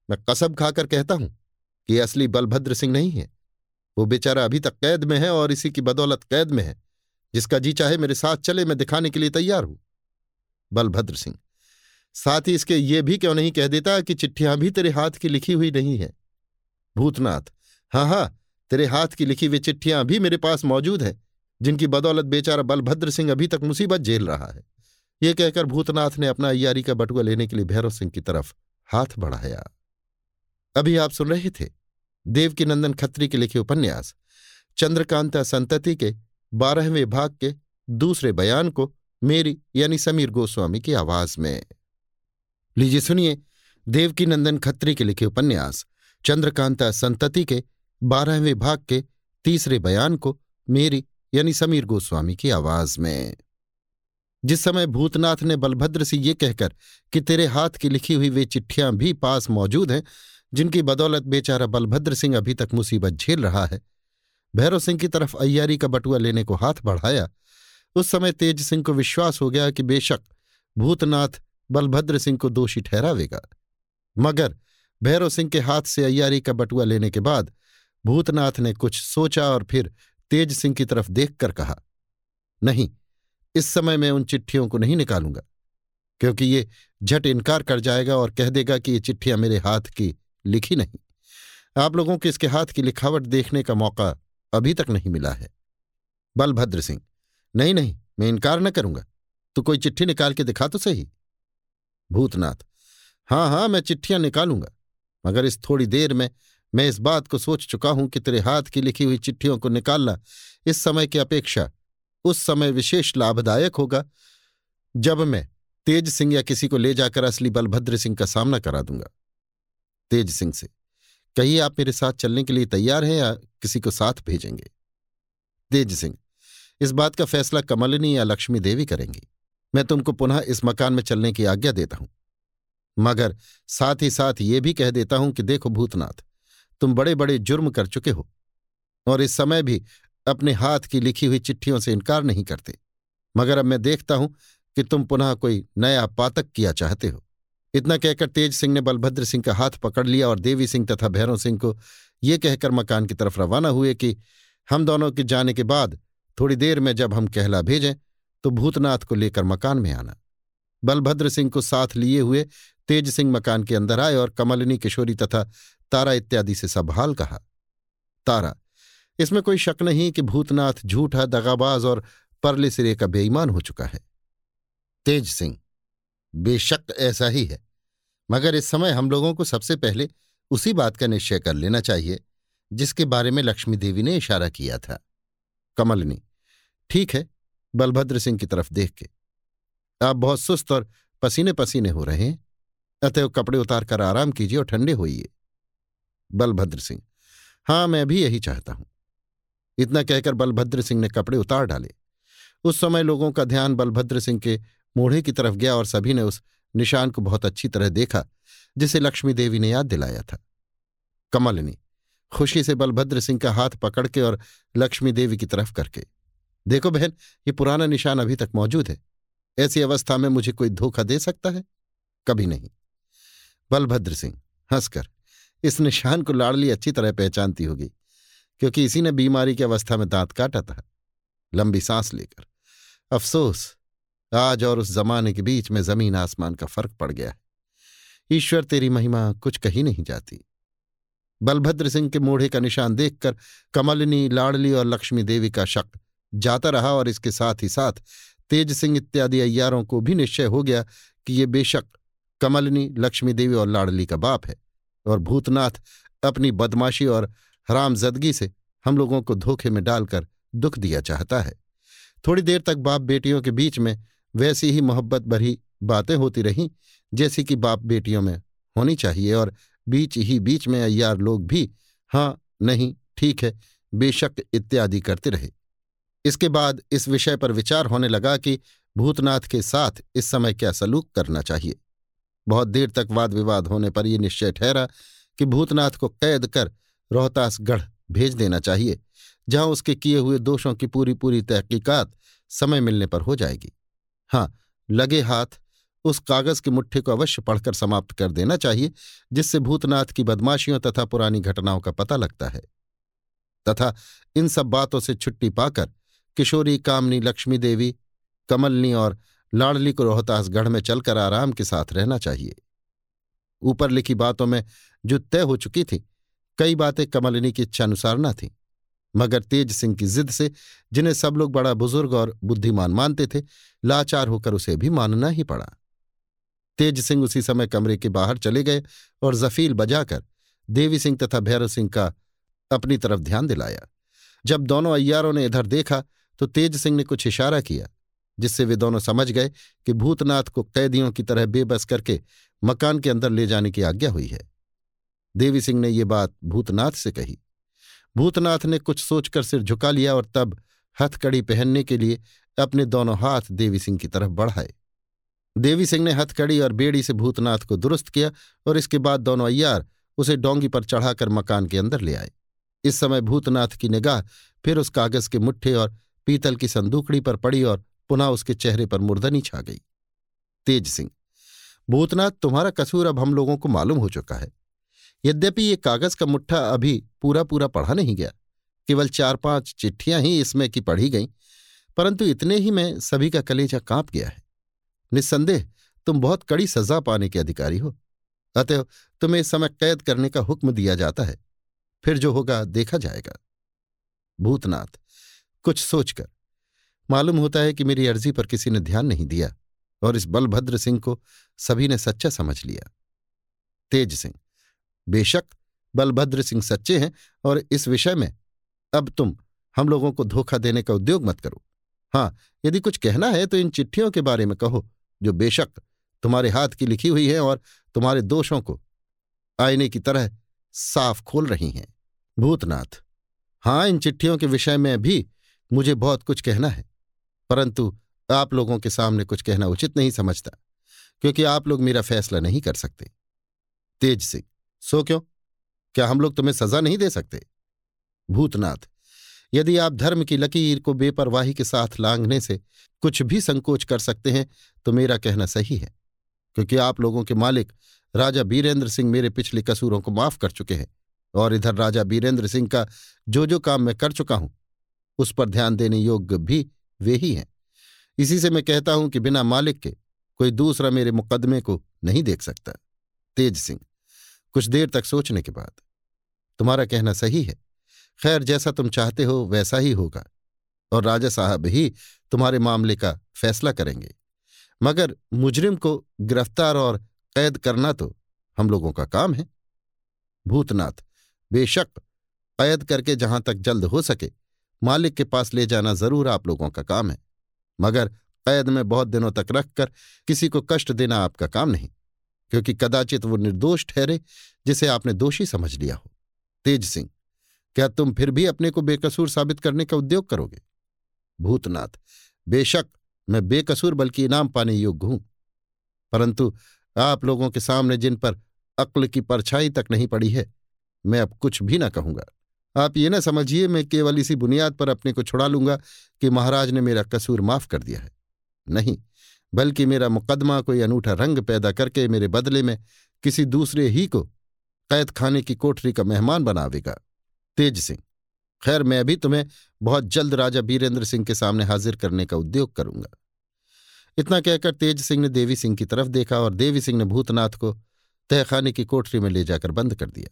मैं कसब खाकर कहता हूँ कि असली बलभद्र सिंह नहीं है। वो बेचारा अभी तक कैद में है और इसी की बदौलत कैद में है। जिसका जी चाहे मेरे साथ चले, मैं दिखाने के लिए तैयार हूँ। बलभद्र सिंह, साथ ही इसके ये भी क्यों नहीं कह देता कि चिट्ठियाँ भी तेरे हाथ की लिखी हुई नहीं है? भूतनाथ हाँ हाँ तेरे हाथ की लिखी हुई चिट्ठियाँ भी मेरे पास मौजूद हैं, जिनकी बदौलत बेचारा बलभद्र सिंह अभी तक मुसीबत झेल रहा है। ये कहकर भूतनाथ ने अपना अयारी का बटुआ लेने के लिए भैरव सिंह की तरफ़ हाथ बढ़ाया। अभी आप सुन रहे थे देवकी नंदन खत्री के लिखे उपन्यास, चंद्रकांता संतति के बारहवें भाग के दूसरे बयान को मेरी यानी समीर गोस्वामी की आवाज़ में। लीजिए सुनिए देवकी नंदन खत्री के लिखे उपन्यास, चंद्रकांता संतति के बारहवें भाग के तीसरे बयान को मेरी यानी समीर गोस्वामी की आवाज़ में। जिस समय भूतनाथ ने बलभद्र से ये कहकर कि तेरे हाथ की लिखी हुई वे चिट्ठियाँ भी पास मौजूद हैं जिनकी बदौलत बेचारा बलभद्र सिंह अभी तक मुसीबत झेल रहा है। भैरव सिंह की तरफ़ अय्यारी का बटुआ लेने को हाथ बढ़ाया। उस समय तेज सिंह को विश्वास हो गया कि बेशक भूतनाथ बलभद्र सिंह को दोषी ठहरावेगा। मगर भैरव सिंह के हाथ से अय्यारी का बटुआ लेने के बाद भूतनाथ ने कुछ सोचा और फिर तेज सिंह की तरफ़ देखकर कहा, नहीं, इस समय मैं उन चिट्ठियों को नहीं निकालूँगा, क्योंकि ये झट इनकार कर जाएगा और कह देगा कि ये चिट्ठियाँ मेरे हाथ की लिखी नहीं। आप लोगों को इसके हाथ की लिखावट देखने का मौका अभी तक नहीं मिला है। बलभद्र सिंह, नहीं नहीं, मैं इनकार न करूँगा। तो कोई चिट्ठी निकाल के दिखा तो सही। भूतनाथ हाँ हाँ मैं चिट्ठियाँ निकालूँगा, मगर इस थोड़ी देर में मैं इस बात को सोच चुका हूँ कि तेरे हाथ की लिखी हुई चिट्ठियों को निकालना इस समय की अपेक्षा, उस समय विशेष लाभदायक होगा, जब मैं तेज सिंह या किसी को ले जाकर असली बलभद्र सिंह का सामना करा दूँगा। तेज सिंह से, कहिए आप मेरे साथ चलने के लिए तैयार हैं या किसी को साथ भेजेंगे? तेज सिंह, इस बात का फैसला कमलिनी या लक्ष्मी देवी करेंगी। मैं तुमको पुनः इस मकान में चलने की आज्ञा देता हूँ। मगर साथ ही साथ ये भी कह देता हूँ कि देखो भूतनाथ, तुम बड़े बड़े जुर्म कर चुके हो और इस समय भी अपने हाथ की लिखी हुई चिट्ठियों से इनकार नहीं करते। मगर अब मैं देखता हूँ कि तुम पुनः कोई नया पातक किया चाहते हो। इतना कहकर तेज सिंह ने बलभद्र सिंह का हाथ पकड़ लिया और देवी सिंह तथा भैरव सिंह को ये कहकर मकान की तरफ़ रवाना हुए कि, हम दोनों के जाने के बाद थोड़ी देर में जब हम कहला भेजें तो भूतनाथ को लेकर मकान में आना। बलभद्र सिंह को साथ लिए हुए तेज सिंह मकान के अंदर आए और कमलिनी, किशोरी तथा तारा इत्यादि से सबहाल कहा। तारा, इसमें कोई शक नहीं कि भूतनाथ झूठा दगाबाज और परले सिरे का बेईमान हो चुका है। तेज सिंह बेशक ऐसा ही है। मगर इस समय हम लोगों को सबसे पहले उसी बात का निश्चय कर लेना चाहिए, जिसके बारे में लक्ष्मी देवी ने इशारा किया था। कमलनी, ठीक है, बलभद्र सिंह की तरफ़ देख के। आप बहुत सुस्त और पसीने पसीने हो रहे हैं। अतएव कपड़े उतार कर आराम कीजिए और ठंडे होइए। बलभद्र सिंह, हाँ, मैं भी यही चाहता हूँ। इतना कहकर बलभद्र सिंह ने कपड़े उतार डाले। उस समय लोगों का ध्यान बलभद्र सिंह के मूढ़े की तरफ़ गया और सभी ने उस निशान को बहुत अच्छी तरह देखा, जिसे लक्ष्मी देवी ने याद दिलाया था। कमलनी खुशी से बलभद्र सिंह का हाथ पकड़ के और लक्ष्मी देवी की तरफ़ करके, देखो बहन, ये पुराना निशान अभी तक मौजूद है। ऐसी अवस्था में मुझे कोई धोखा दे सकता है? कभी नहीं। बलभद्र सिंह, हंसकर, इस निशान को लाड़ली अच्छी तरह पहचानती होगी, क्योंकि इसी ने बीमारी की अवस्था में दांत काटा था। लंबी सांस लेकर। अफसोस आज और उस जमाने के बीच में ज़मीन आसमान का फ़र्क पड़ गया है। ईश्वर, तेरी महिमा कुछ कही नहीं जाती। बलभद्र सिंह के मोढ़े का निशान देखकर कमलिनी, लाडली और लक्ष्मी देवी का शक जाता रहा और इसके साथ ही साथ तेज सिंह इत्यादि अय्यारों को भी निश्चय हो गया कि ये बेशक कमलिनी, लक्ष्मी देवी और लाडली का बाप है और भूतनाथ अपनी बदमाशी और हरामजदगी से हम लोगों को धोखे में डालकर दुख दिया चाहता है। थोड़ी देर तक बाप बेटियों के बीच में वैसी ही मोहब्बत भरी बातें होती रहीं, जैसी कि बाप बेटियों में होनी चाहिए और बीच ही बीच में अय्यार लोग भी हाँ नहीं, ठीक है, बेशक इत्यादि करते रहे। इसके बाद इस विषय पर विचार होने लगा कि भूतनाथ के साथ इस समय क्या सलूक करना चाहिए। बहुत देर तक वाद विवाद होने पर यह निश्चय ठहरा कि भूतनाथ को कैद कर रोहतासगढ़ भेज देना चाहिए, जहाँ उसके किए हुए दोषों की पूरी पूरी तहकीकात समय मिलने पर हो जाएगी। हाँ लगे हाथ उस कागज़ के मुट्ठे को अवश्य पढ़कर समाप्त कर देना चाहिए, जिससे भूतनाथ की बदमाशियों तथा पुरानी घटनाओं का पता लगता है। तथा इन सब बातों से छुट्टी पाकर किशोरी, कामनी, लक्ष्मी देवी, कमलनी और लाडली को रोहतासगढ़ में चलकर आराम के साथ रहना चाहिए। ऊपर लिखी बातों में जो तय हो चुकी थी, कई बातें कमलिनी की इच्छानुसार न थीं। मगर तेज सिंह की जिद से, जिन्हें सब लोग बड़ा बुज़ुर्ग और बुद्धिमान मानते थे, लाचार होकर उसे भी मानना ही पड़ा। तेज सिंह उसी समय कमरे के बाहर चले गए और जफील बजाकर देवी सिंह तथा भैरव सिंह का अपनी तरफ़ ध्यान दिलाया। जब दोनों अय्यारों ने इधर देखा तो तेज सिंह ने कुछ इशारा किया, जिससे वे दोनों समझ गए कि भूतनाथ को कैदियों की तरह बेबस करके मकान के अंदर ले जाने की आज्ञा हुई है। देवी सिंह ने ये बात भूतनाथ से कही। भूतनाथ ने कुछ सोचकर सिर झुका लिया और तब हथकड़ी पहनने के लिए अपने दोनों हाथ देवी सिंह की तरफ़ बढ़ाए। देवी सिंह ने हथकड़ी और बेड़ी से भूतनाथ को दुरुस्त किया और इसके बाद दोनों अय्यार उसे डोंगी पर चढ़ाकर मकान के अंदर ले आए। इस समय भूतनाथ की निगाह फिर उस कागज़ के मुट्ठे और पीतल की संदूकड़ी पर पड़ी और पुनः उसके चेहरे पर मुर्दनी छा गई। तेज सिंह, भूतनाथ, तुम्हारा कसूर अब हम लोगों को मालूम हो चुका है। यद्यपि ये कागज़ का मुट्ठा अभी पूरा पूरा पढ़ा नहीं गया, केवल चार पाँच चिट्ठियाँ ही इसमें की पढ़ी गईं, परंतु इतने ही में सभी का कलेजा काँप गया है। निस्संदेह, तुम बहुत कड़ी सजा पाने के अधिकारी हो। अतएव तुम्हें इस समय कैद करने का हुक्म दिया जाता है। फिर जो होगा देखा जाएगा। भूतनाथ, कुछ सोचकर। मालूम होता है कि मेरी अर्जी पर किसी ने ध्यान नहीं दिया, और इस बलभद्र सिंह को सभी ने सच्चा समझ लिया। तेज सिंह बेशक, बलभद्र सिंह सच्चे हैं और इस विषय में, अब तुम, हम लोगों को धोखा देने का उद्योग मत करो। हाँ यदि कुछ कहना है तो इन चिट्ठियों के बारे में कहो, जो बेशक तुम्हारे हाथ की लिखी हुई है और तुम्हारे दोषों को आईने की तरह साफ़ खोल रही हैं। भूतनाथ हाँ इन चिट्ठियों के विषय में भी मुझे बहुत कुछ कहना है, परंतु आप लोगों के सामने कुछ कहना उचित नहीं समझता, क्योंकि आप लोग मेरा फैसला नहीं कर सकते। तेज सिंह सो क्यों? क्या हम लोग तुम्हें सजा नहीं दे सकते? भूतनाथ, यदि आप धर्म की लकीर को बेपरवाही के साथ लांघने से कुछ भी संकोच कर सकते हैं तो मेरा कहना सही है, क्योंकि आप लोगों के मालिक राजा बीरेंद्र सिंह मेरे पिछले कसूरों को माफ़ कर चुके हैं, और इधर राजा बीरेंद्र सिंह का जो जो काम मैं कर चुका हूँ, उस पर ध्यान देने योग्य भी वे ही हैं। इसी से मैं कहता हूँ कि बिना मालिक के कोई दूसरा मेरे मुकदमे को नहीं देख सकता। तेज सिंह। कुछ देर तक सोचने के बाद, तुम्हारा कहना सही है। खैर, जैसा तुम चाहते हो, वैसा ही होगा। और राजा साहब ही तुम्हारे मामले का फैसला करेंगे। मगर मुजरिम को गिरफ़्तार और कैद करना तो हम लोगों का काम है। भूतनाथ, बेशक कैद करके जहाँ तक जल्द हो सके, मालिक के पास ले जाना ज़रूर आप लोगों का काम है। मगर कैद में बहुत दिनों तक रखकर किसी को कष्ट देना आपका काम नहीं। क्योंकि कदाचित वो निर्दोष ठहरे, जिसे आपने दोषी समझ लिया हो। तेज सिंह, क्या तुम फिर भी अपने को बेकसूर साबित करने का उद्योग करोगे? भूतनाथ, बेशक मैं बेकसूर बल्कि इनाम पाने योग्य हूँ। परंतु आप लोगों के सामने जिन पर अक्ल की परछाई तक नहीं पड़ी है, मैं अब कुछ भी ना कहूँगा। आप ये ना समझिए, मैं केवल इसी बुनियाद पर अपने को छुड़ा लूँगा कि महाराज ने मेरा कसूर माफ़ कर दिया है। नहीं बल्कि मेरा मुकदमा कोई अनूठा रंग पैदा करके मेरे बदले में किसी दूसरे ही को कैद खाने की कोठरी का मेहमान बनावेगा। तेज सिंह, खैर मैं भी तुम्हें बहुत जल्द राजा बीरेंद्र सिंह के सामने हाजिर करने का उद्योग करूँगा। इतना कहकर तेज सिंह ने देवी सिंह की तरफ़ देखा और देवी सिंह ने भूतनाथ को तहखाने की कोठरी में ले जाकर बंद कर दिया।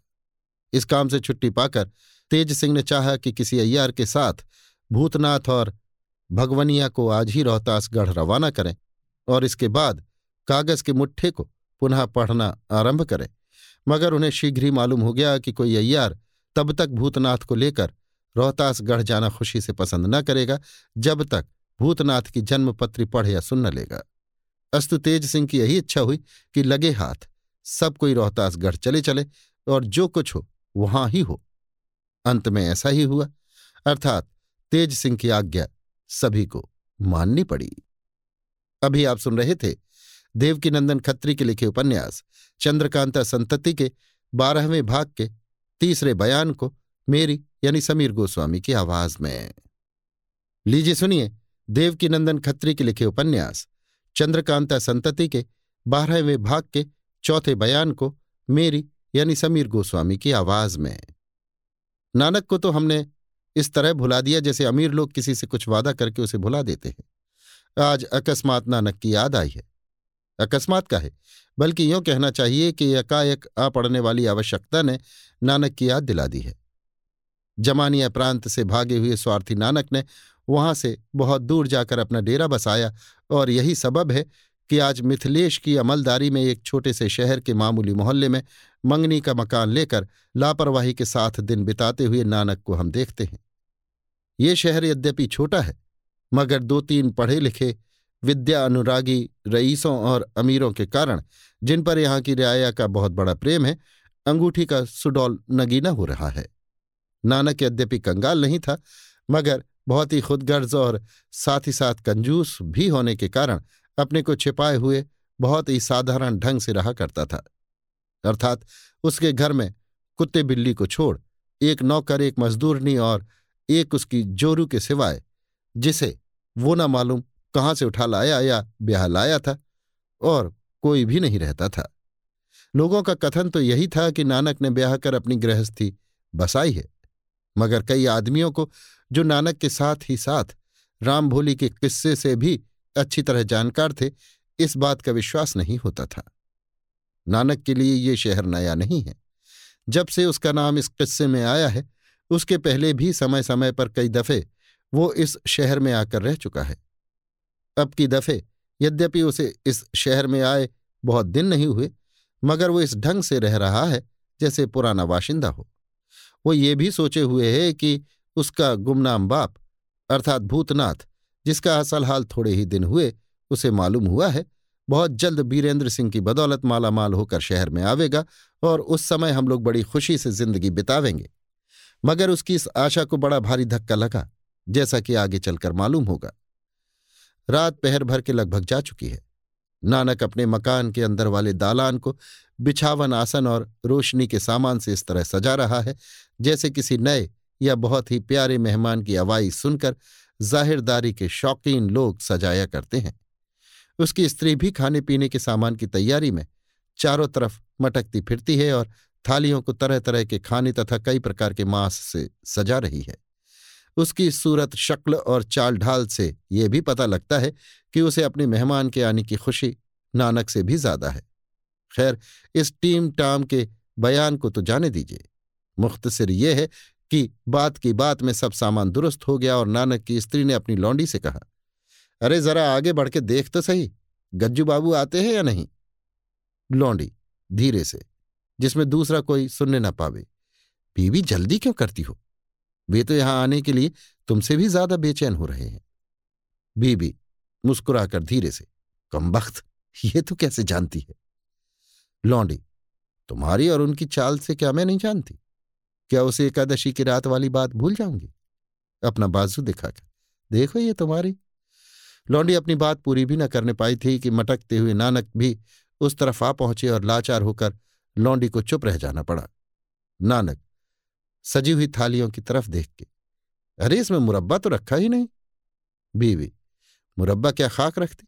इस काम से छुट्टी पाकर तेज सिंह ने चाहा कि किसी अय्यार के साथ भूतनाथ और भगवनिया को आज ही रोहतासगढ़ रवाना करें। और इसके बाद कागज़ के मुट्ठे को पुनः पढ़ना आरंभ करें। मगर उन्हें शीघ्र ही मालूम हो गया कि कोई अय्यार तब तक भूतनाथ को लेकर रोहतासगढ़ जाना खुशी से पसंद न करेगा, जब तक भूतनाथ की जन्मपत्री पढ़ या सुन न लेगा। अस्तु तेज सिंह की यही इच्छा हुई कि लगे हाथ, सब कोई रोहतासगढ़ चले चले और जो कुछ हो, वहाँ ही हो। अंत में ऐसा ही हुआ। अर्थात तेज सिंह की आज्ञा सभी को माननी पड़ी। अभी आप सुन रहे थे देवकीनंदन खत्री के लिखे उपन्यास, चंद्रकांता संतति के बारहवें भाग के तीसरे बयान को मेरी यानी समीर गोस्वामी की आवाज़ में। लीजिए सुनिए देवकीनंदन खत्री के लिखे उपन्यास, चंद्रकांता संतति के बारहवें भाग के चौथे बयान को मेरी यानी समीर गोस्वामी की आवाज़ में। नानक को तो हमने इस तरह भुला दिया जैसे अमीर लोग किसी से कुछ वादा करके उसे भुला देते हैं। आज अकस्मात नानक की याद आई है। अकस्मात का है, बल्कि यूँ कहना चाहिए कि एकाएक आ पड़ने वाली आवश्यकता ने नानक की याद दिला दी है। जमानिया प्रांत से भागे हुए स्वार्थी नानक ने वहाँ से बहुत दूर जाकर अपना डेरा बसाया और यही सबब है कि आज मिथिलेश की अमलदारी में एक छोटे से शहर के मामूली मोहल्ले में मंगनी का मकान लेकर लापरवाही के साथ दिन बिताते हुए नानक को हम देखते हैं। ये शहर यद्यपि छोटा है मगर दो तीन पढ़े लिखे विद्या अनुरागी रईसों और अमीरों के कारण, जिन पर यहाँ की रियाया का बहुत बड़ा प्रेम है, अंगूठी का सुडौल नगीना हो रहा है। नानक यद्यपि कंगाल नहीं था, मगर बहुत ही खुदगर्ज और साथ ही साथ कंजूस भी होने के कारण अपने को छिपाए हुए बहुत ही साधारण ढंग से रहा करता था। अर्थात उसके घर में कुत्ते बिल्ली को छोड़, एक नौकर, एक मजदूरनी और एक उसकी जोरू के सिवाय, जिसे वो न मालूम कहाँ से उठा लाया या ब्याह लाया था और कोई भी नहीं रहता था। लोगों का कथन तो यही था कि नानक ने ब्याह कर अपनी गृहस्थी बसाई है, मगर कई आदमियों को जो नानक के साथ ही साथ राम भोली के किस्से से भी अच्छी तरह जानकार थे, इस बात का विश्वास नहीं होता था। नानक के लिए ये शहर नया नहीं है। जब से उसका नाम इस किस्से में आया है, उसके पहले भी समय समय पर कई दफे वो इस शहर में आकर रह चुका है। अब की दफे यद्यपि उसे इस शहर में आए बहुत दिन नहीं हुए, मगर वो इस ढंग से रह रहा है जैसे पुराना वाशिंदा हो। वो ये भी सोचे हुए है कि उसका गुमनाम बाप, अर्थात भूतनाथ, जिसका असल हाल थोड़े ही दिन हुए, उसे मालूम हुआ है, बहुत जल्द बीरेंद्र सिंह की बदौलत मालामाल होकर शहर में आवेगा और उस समय हम लोग बड़ी खुशी से ज़िंदगी बितावेंगे। मगर उसकी इस आशा को बड़ा भारी धक्का लगा। जैसा कि आगे चलकर मालूम होगा। रात पहर भर के लगभग जा चुकी है। नानक अपने मकान के अंदर वाले दालान को बिछावन आसन और रोशनी के सामान से इस तरह सजा रहा है, जैसे किसी नए या बहुत ही प्यारे मेहमान की आवाई सुनकर जाहिरदारी के शौकीन लोग सजाया करते हैं। उसकी स्त्री भी खाने पीने के सामान की तैयारी में चारों तरफ़ मटकती फिरती है और थालियों को तरह तरह के खाने तथा कई प्रकार के मांस से सजा रही है। उसकी सूरत शक्ल और चाल ढाल से यह भी पता लगता है कि उसे अपने मेहमान के आने की खुशी नानक से भी ज़्यादा है। खैर, इस टीम टाम के बयान को तो जाने दीजिए। मुख्तसर ये है कि बात की बात में सब सामान दुरुस्त हो गया और नानक की स्त्री ने अपनी लौंडी से कहा, अरे जरा आगे बढ़ के देख तो सही, गज्जू बाबू आते हैं या नहीं? लौंडी धीरे से, जिसमें दूसरा कोई सुनने ना पावे, बीवी जल्दी क्यों करती हो? वे तो यहाँ आने के लिए तुमसे भी ज़्यादा बेचैन हो रहे हैं। बीबी, मुस्कुराकर धीरे से, कम वक्त, ये तो कैसे जानती है? लौंडी, तुम्हारी और उनकी चाल से क्या मैं नहीं जानती? क्या उसे एकादशी की रात वाली बात भूल जाऊँगी? अपना बाजू दिखाकर, देखो ये तुम्हारी। लौंडी अपनी बात पूरी भी न करने पाई थी कि मटकते हुए नानक भी उस तरफ़ आ पहुँचे और लाचार होकर लौंडी को चुप रह जाना पड़ा। नानक सजी हुई थालियों की तरफ़ देख के। अरे, इसमें मुरब्बा तो रखा ही नहीं। बीवी, मुरब्बा क्या खाक रखती?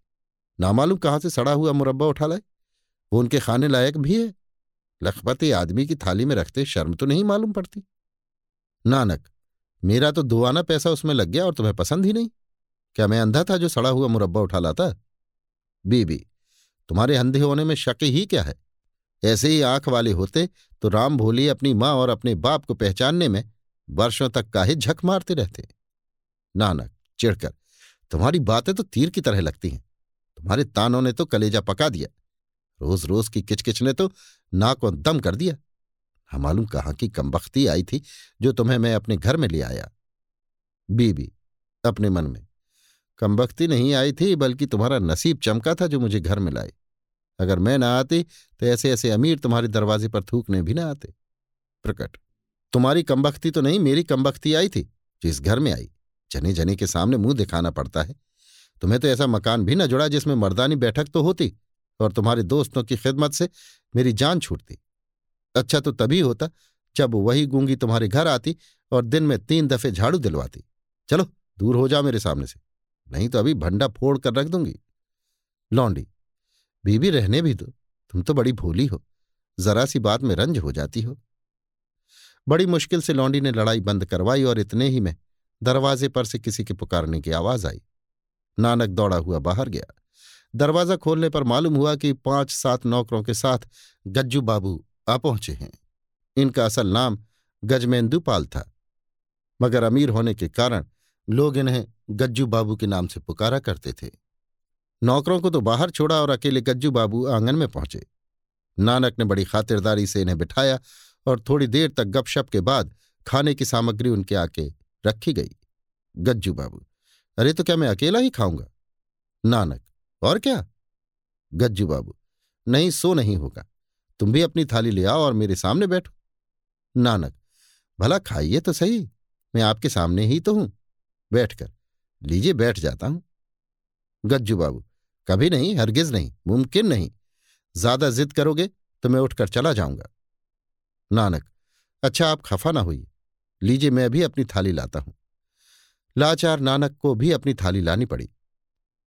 नामालूम कहाँ से सड़ा हुआ मुरब्बा उठा लाए? वो उनके खाने लायक भी है। लखपति आदमी की थाली में रखते शर्म तो नहीं मालूम पड़ती। नानक, मेरा तो दुआना पैसा उसमें लग गया और तुम्हें पसंद ही नहीं। क्या मैं अंधा था जो सड़ा हुआ मुरब्बा उठा लाता? बीबी तुम्हारे अंधे होने में शक ही क्या है? ऐसे ही आँख वाले होते तो राम भोली अपनी माँ और अपने बाप को पहचानने में वर्षों तक काहे झक मारते रहते नानक, चिढ़कर, तुम्हारी बातें तो तीर की तरह लगती हैं। तुम्हारे तानों ने तो कलेजा पका दिया। रोज रोज की किचकिच ने तो नाक दम कर दिया। हम मालूम कहाँ की कमबख्ती आई थी जो तुम्हें मैं अपने घर में ले आया। बीबी, अपने मन में कमबख्ती नहीं आई थी, बल्कि तुम्हारा नसीब चमका था जो मुझे घर में लाए। अगर मैं ना आती तो ऐसे ऐसे अमीर तुम्हारे दरवाजे पर थूकने भी ना आते। प्रकट। तुम्हारी कमबख्ती तो नहीं, मेरी कमबख्ती आई थी जो इस घर में आई। जने जने के सामने मुँह दिखाना पड़ता है। तुम्हें तो ऐसा मकान भी न जुड़ा जिसमें मर्दानी बैठक तो होती, और तुम्हारे दोस्तों की खिदमत से मेरी जान छूटती। अच्छा तो तभी होता, जब वही गूँगी तुम्हारे घर आती और दिन में तीन दफे झाड़ू दिलवाती। चलो, दूर हो जाओ मेरे सामने से, नहीं तो अभी भंडा फोड़ कर रख दूँगी। लौंडी बीबी रहने भी दो। तुम तो बड़ी भोली हो। जरा सी बात में रंज हो जाती हो। बड़ी मुश्किल से लौंडी ने लड़ाई बंद करवाई और इतने ही में दरवाजे पर से किसी के पुकारने की आवाज़ आई। नानक दौड़ा हुआ बाहर गया। दरवाज़ा खोलने पर मालूम हुआ कि पाँच सात नौकरों के साथ गज्जू बाबू आ पहुँचे हैं। इनका असल नाम गजमेंदुपाल था। मगर अमीर होने के कारण लोग इन्हें गज्जू बाबू के नाम से पुकारा करते थे। नौकरों को तो बाहर छोड़ा और अकेले गज्जू बाबू आँगन में पहुँचे। नानक ने बड़ी खातिरदारी से इन्हें बिठाया और थोड़ी देर तक गपशप के बाद खाने की सामग्री उनके आके रखी गई। गज्जू बाबू, अरे तो क्या मैं अकेला ही खाऊँगा? नानक, और क्या? गज्जू बाबू, नहीं, सो नहीं होगा। तुम भी अपनी थाली ले आओ और मेरे सामने बैठो। नानक, भला खाइए तो सही, मैं आपके सामने ही तो हूँ। बैठकर, लीजिए, बैठ जाता हूँ। गज्जू बाबू कभी नहीं, हरगिज नहीं, मुमकिन नहीं। ज़्यादा जिद करोगे तो मैं उठकर चला जाऊँगा। नानक अच्छा आप खफा ना होइए। लीजिए मैं भी अपनी थाली लाता हूँ। लाचार नानक को भी अपनी थाली लानी पड़ी।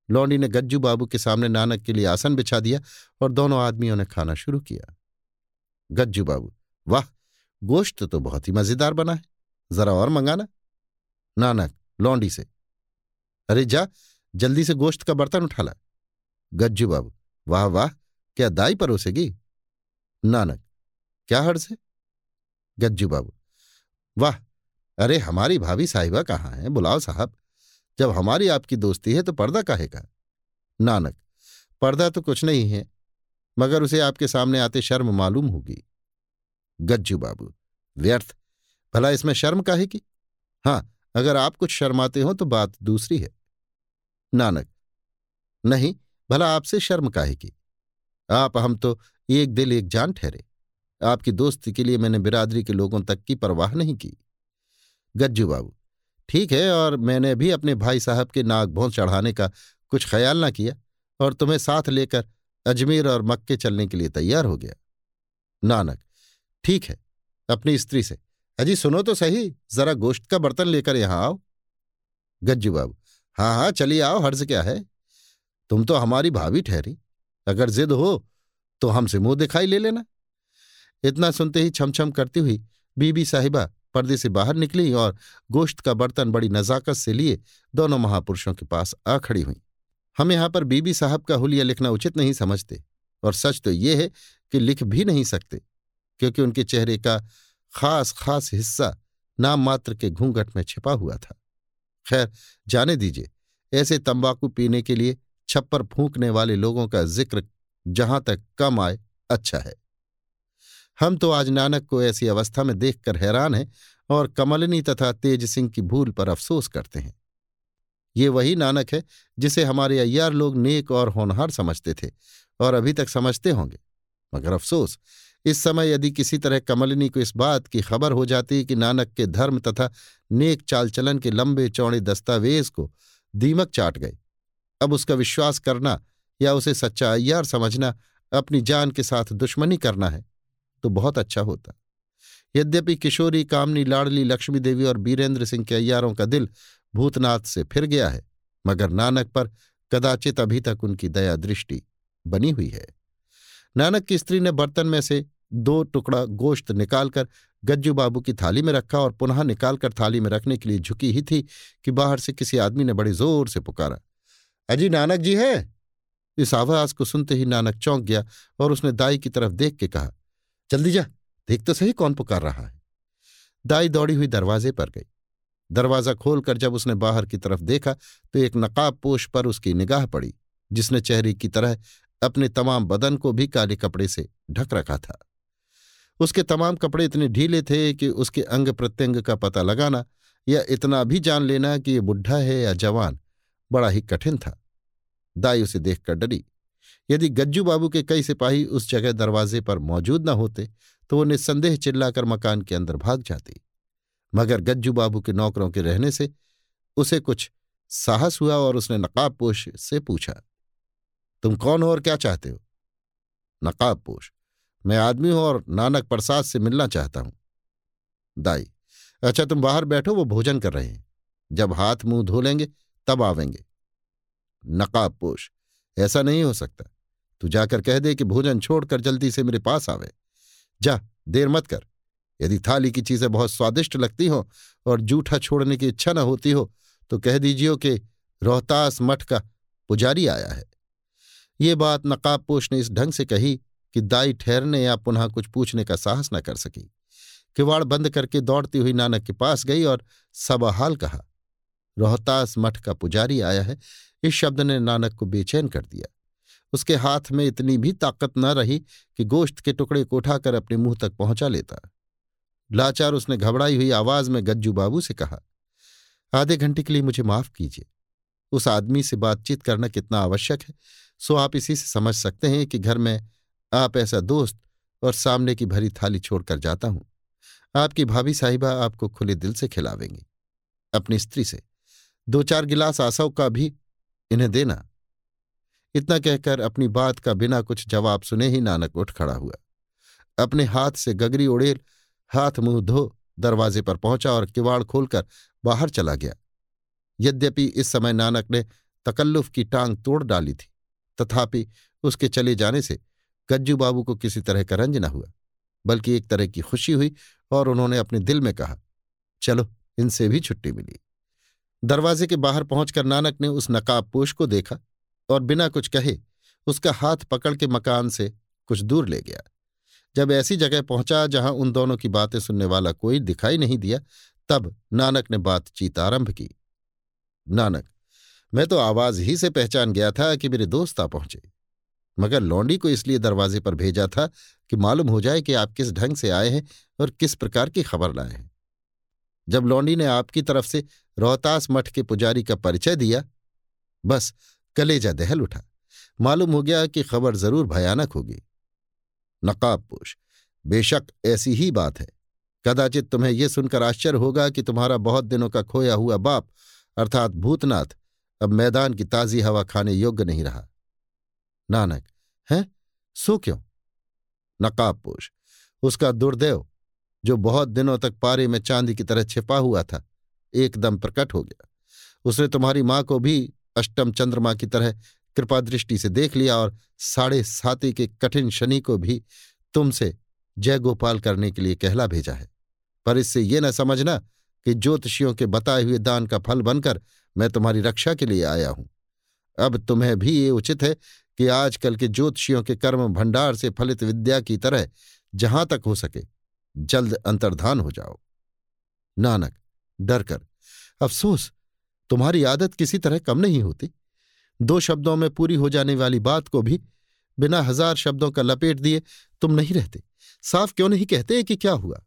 लौंडी ने गज्जू बाबू के सामने नानक के लिए आसन बिछा दिया और दोनों आदमियों ने खाना शुरू किया। गज्जू बाबू, वाह! गोश्त तो बहुत ही मज़ेदार बना है। जरा और मंगाना। नानक, लौंडी से, अरे जा, जल्दी से गोश्त का बर्तन उठा ला। गज्जू बाबू, वाह वाह, क्या दाई परोसेगी? नानक, क्या हर्ज है? गज्जू बाबू, वाह, अरे हमारी भाभी साहिबा कहाँ है? बुलाओ साहब, जब हमारी आपकी दोस्ती है तो पर्दा काहे का? नानक, पर्दा तो कुछ नहीं है, मगर उसे आपके सामने आते शर्म मालूम होगी। गज्जू बाबू, व्यर्थ, भला इसमें शर्म काहे की? हाँ अगर आप कुछ शर्माते हो तो बात दूसरी है। नानक, नहीं भला आपसे शर्म काहे की? आप, हम तो एक दिल एक जान ठहरे। आपकी दोस्ती के लिए मैंने बिरादरी के लोगों तक की परवाह नहीं की। गज्जू बाबू, ठीक है, और मैंने भी अपने भाई साहब के नाग भोंस चढ़ाने का कुछ ख्याल ना किया, और तुम्हें साथ लेकर अजमेर और मक्के चलने के लिए तैयार हो गया। नानक, ठीक है, अपनी स्त्री से। अजी, सुनो तो सही, जरा गोश्त का बर्तन लेकर यहाँ आओ। गज्जू बाबू हाँ हाँ चलिए आओ, हर्ज क्या है? तुम तो हमारी भाभी ठहरी। अगर जिद हो तो हमसे मुँह दिखाई ले लेना। इतना सुनते ही छमछम करती हुई बीबी साहिबा पर्दे से बाहर निकली और गोश्त का बर्तन बड़ी नजाकत से लिए दोनों महापुरुषों के पास आ खड़ी हुई। हम यहाँ पर बीबी साहब का हुलिया लिखना उचित नहीं समझते और सच तो ये है कि लिख भी नहीं सकते, क्योंकि उनके चेहरे का खास खास हिस्सा नाम मात्र के घूंघट में छिपा हुआ था। खैर, जाने दीजिए, ऐसे तंबाकू पीने के लिए छप्पर फूंकने वाले लोगों का ज़िक्र जहाँ तक कम आए अच्छा है। हम तो आज नानक को ऐसी अवस्था में देखकर हैरान हैं और कमलनी तथा तेज सिंह की भूल पर अफसोस करते हैं। ये वही नानक है जिसे हमारे अय्यार लोग नेक और होनहार समझते थे और अभी तक समझते होंगे। मगर अफसोस, इस समय यदि किसी तरह कमलिनी को इस बात की खबर हो जाती कि नानक के धर्म तथा नेक चालचलन के लंबे चौड़े दस्तावेज़ को दीमक चाट गए अब उसका विश्वास करना या उसे सच्चा अय्यार समझना अपनी जान के साथ दुश्मनी करना है तो बहुत अच्छा होता। यद्यपि किशोरी, कामनी, लाडली, लक्ष्मी देवी और बीरेंद्र सिंह के अय्यारों का दिल भूतनाथ से फिर गया है, मगर नानक पर कदाचित अभी तक उनकी दया दृष्टि बनी हुई है। नानक की स्त्री ने बर्तन में से दो टुकड़ा गोश्त निकालकर गज्जू बाबू की थाली में रखा और पुनः निकालकर थाली में रखने के लिए झुकी ही थी कि बाहर से किसी आदमी ने बड़े ज़ोर से पुकारा। अजी नानक जी है। इस आवाज़ को सुनते ही नानक चौंक गया और उसने दाई की तरफ़ देख के कहा, जल्दी जा, देख तो सही कौन पुकार रहा है। दाई दौड़ी हुई दरवाजे पर गई। दरवाज़ा खोलकर जब उसने बाहर की तरफ़ देखा तो एक नकाब पोश पर उसकी निगाह पड़ी, जिसने चेहरे की तरह अपने तमाम बदन को भी काले कपड़े से ढक रखा था। उसके तमाम कपड़े इतने ढीले थे कि उसके अंग प्रत्यंग का पता लगाना या इतना भी जान लेना कि ये बुढ़ा है या जवान बड़ा ही कठिन था। दाई उसे देखकर डरी। यदि गज्जू बाबू के कई सिपाही उस जगह दरवाजे पर मौजूद न होते तो वो निस्संदेह चिल्लाकर मकान के अंदर भाग जाती। मगर गज्जू बाबू के नौकरों के रहने से उसे कुछ साहस हुआ और उसने नकाबपोश से पूछा, तुम कौन हो और क्या चाहते हो? नकाबपोश मैं आदमी हूँ और नानक प्रसाद से मिलना चाहता हूँ। दाई अच्छा तुम बाहर बैठो, वो भोजन कर रहे हैं। जब हाथ मुँह धो लेंगे तब आवेंगे। नकाबपोश ऐसा नहीं हो सकता। तू जाकर कह दे कि भोजन छोड़कर जल्दी से मेरे पास आवे। जा, देर मत कर। यदि थाली की चीज़ें बहुत स्वादिष्ट लगती हो और जूठा छोड़ने की इच्छा न होती हो तो कह दीजियो कि रोहतास मठ का पुजारी आया है। ये बात नकाबपोश ने इस ढंग से कही कि दाई ठहरने या पुनः कुछ पूछने का साहस न कर सकी। किवाड़ बंद करके दौड़ती हुई नानक के पास गई और सबहाल कहा रोहतास मठ का पुजारी आया है। इस शब्द ने नानक को बेचैन कर दिया। उसके हाथ में इतनी भी ताकत न रही कि गोश्त के टुकड़े को उठाकर अपने मुँह तक पहुँचा लेता। लाचार उसने घबराई हुई आवाज़ में गज्जू बाबू से कहा, आधे घंटे के लिए मुझे माफ़ कीजिए। उस आदमी से बातचीत करना कितना आवश्यक है। सो आप इसी से समझ सकते हैं कि घर में आप ऐसा दोस्त और सामने की भरी थाली छोड़कर जाता हूँ। आपकी भाभी साहिबा आपको खुले दिल से खिलावेंगी। अपनी स्त्री से। दो चार गिलास आसव का भी इन्हें देना। इतना कहकर अपनी बात का बिना कुछ जवाब सुने ही नानक उठ खड़ा हुआ। अपने हाथ से गगरी उड़ेल हाथ मुँह धो, दरवाजे पर पहुँचा और किवाड़ खोलकर बाहर चला गया। यद्यपि इस समय नानक ने तकल्लुफ की टांग तोड़ डाली थी, तथापि उसके चले जाने से गज्जू बाबू को किसी तरह का रंज न हुआ, बल्कि एक तरह की खुशी हुई और उन्होंने अपने दिल में कहा, चलो, इनसे भी छुट्टी मिली। दरवाजे के बाहर पहुंचकर नानक ने उस नकाबपोश को देखा और बिना कुछ कहे उसका हाथ पकड़ के मकान से कुछ दूर ले गया। जब ऐसी जगह पहुँचा जहाँ उन दोनों की बातें सुनने वाला कोई दिखाई नहीं दिया, तब नानक ने बातचीत आरंभ की। नानक, मैं तो आवाज़ ही से पहचान गया था कि मेरे दोस्त आ पहुँचे, मगर लौंडी को इसलिए दरवाजे पर भेजा था कि मालूम हो जाए कि आप किस ढंग से आए हैं और किस प्रकार की खबर लाए हैं। जब लौंडी ने आपकी तरफ़ से रोहतास मठ के पुजारी का परिचय दिया। बस कलेजा दहल उठा। मालूम हो गया कि खबर ज़रूर भयानक होगी। नकाबपोश बेशक ऐसी ही बात है। कदाचित तुम्हें यह सुनकर आश्चर्य होगा कि तुम्हारा बहुत दिनों का खोया हुआ बाप, अर्थात भूतनाथ, अब मैदान की ताजी हवा खाने योग्य नहीं रहा। नानक, हैं? सो क्यों? नकाबपोश उसका दुर्देव, जो बहुत दिनों तक पारे में चांदी की तरह छिपा हुआ था एकदम प्रकट हो गया। उसने तुम्हारी माँ को भी अष्टम चंद्रमा की तरह कृपा दृष्टि से देख लिया और साढ़े साती के कठिन शनि को भी तुमसे जय गोपाल करने के लिए कहला भेजा है। पर इससे ये न समझना कि ज्योतिषियों के बताए हुए दान का फल बनकर मैं तुम्हारी रक्षा के लिए आया हूँ। अब तुम्हें भी ये उचित है कि आजकल के ज्योतिषियों के कर्म भंडार से फलित विद्या की तरह जहाँ तक हो सके, जल्द अंतर्धान हो जाओ। नानक डर कर अफसोस, तुम्हारी आदत किसी तरह कम नहीं होती। दो शब्दों में पूरी हो जाने वाली बात को भी बिना हज़ार शब्दों का लपेट दिए तुम नहीं रहते। साफ़ क्यों नहीं कहते कि क्या हुआ?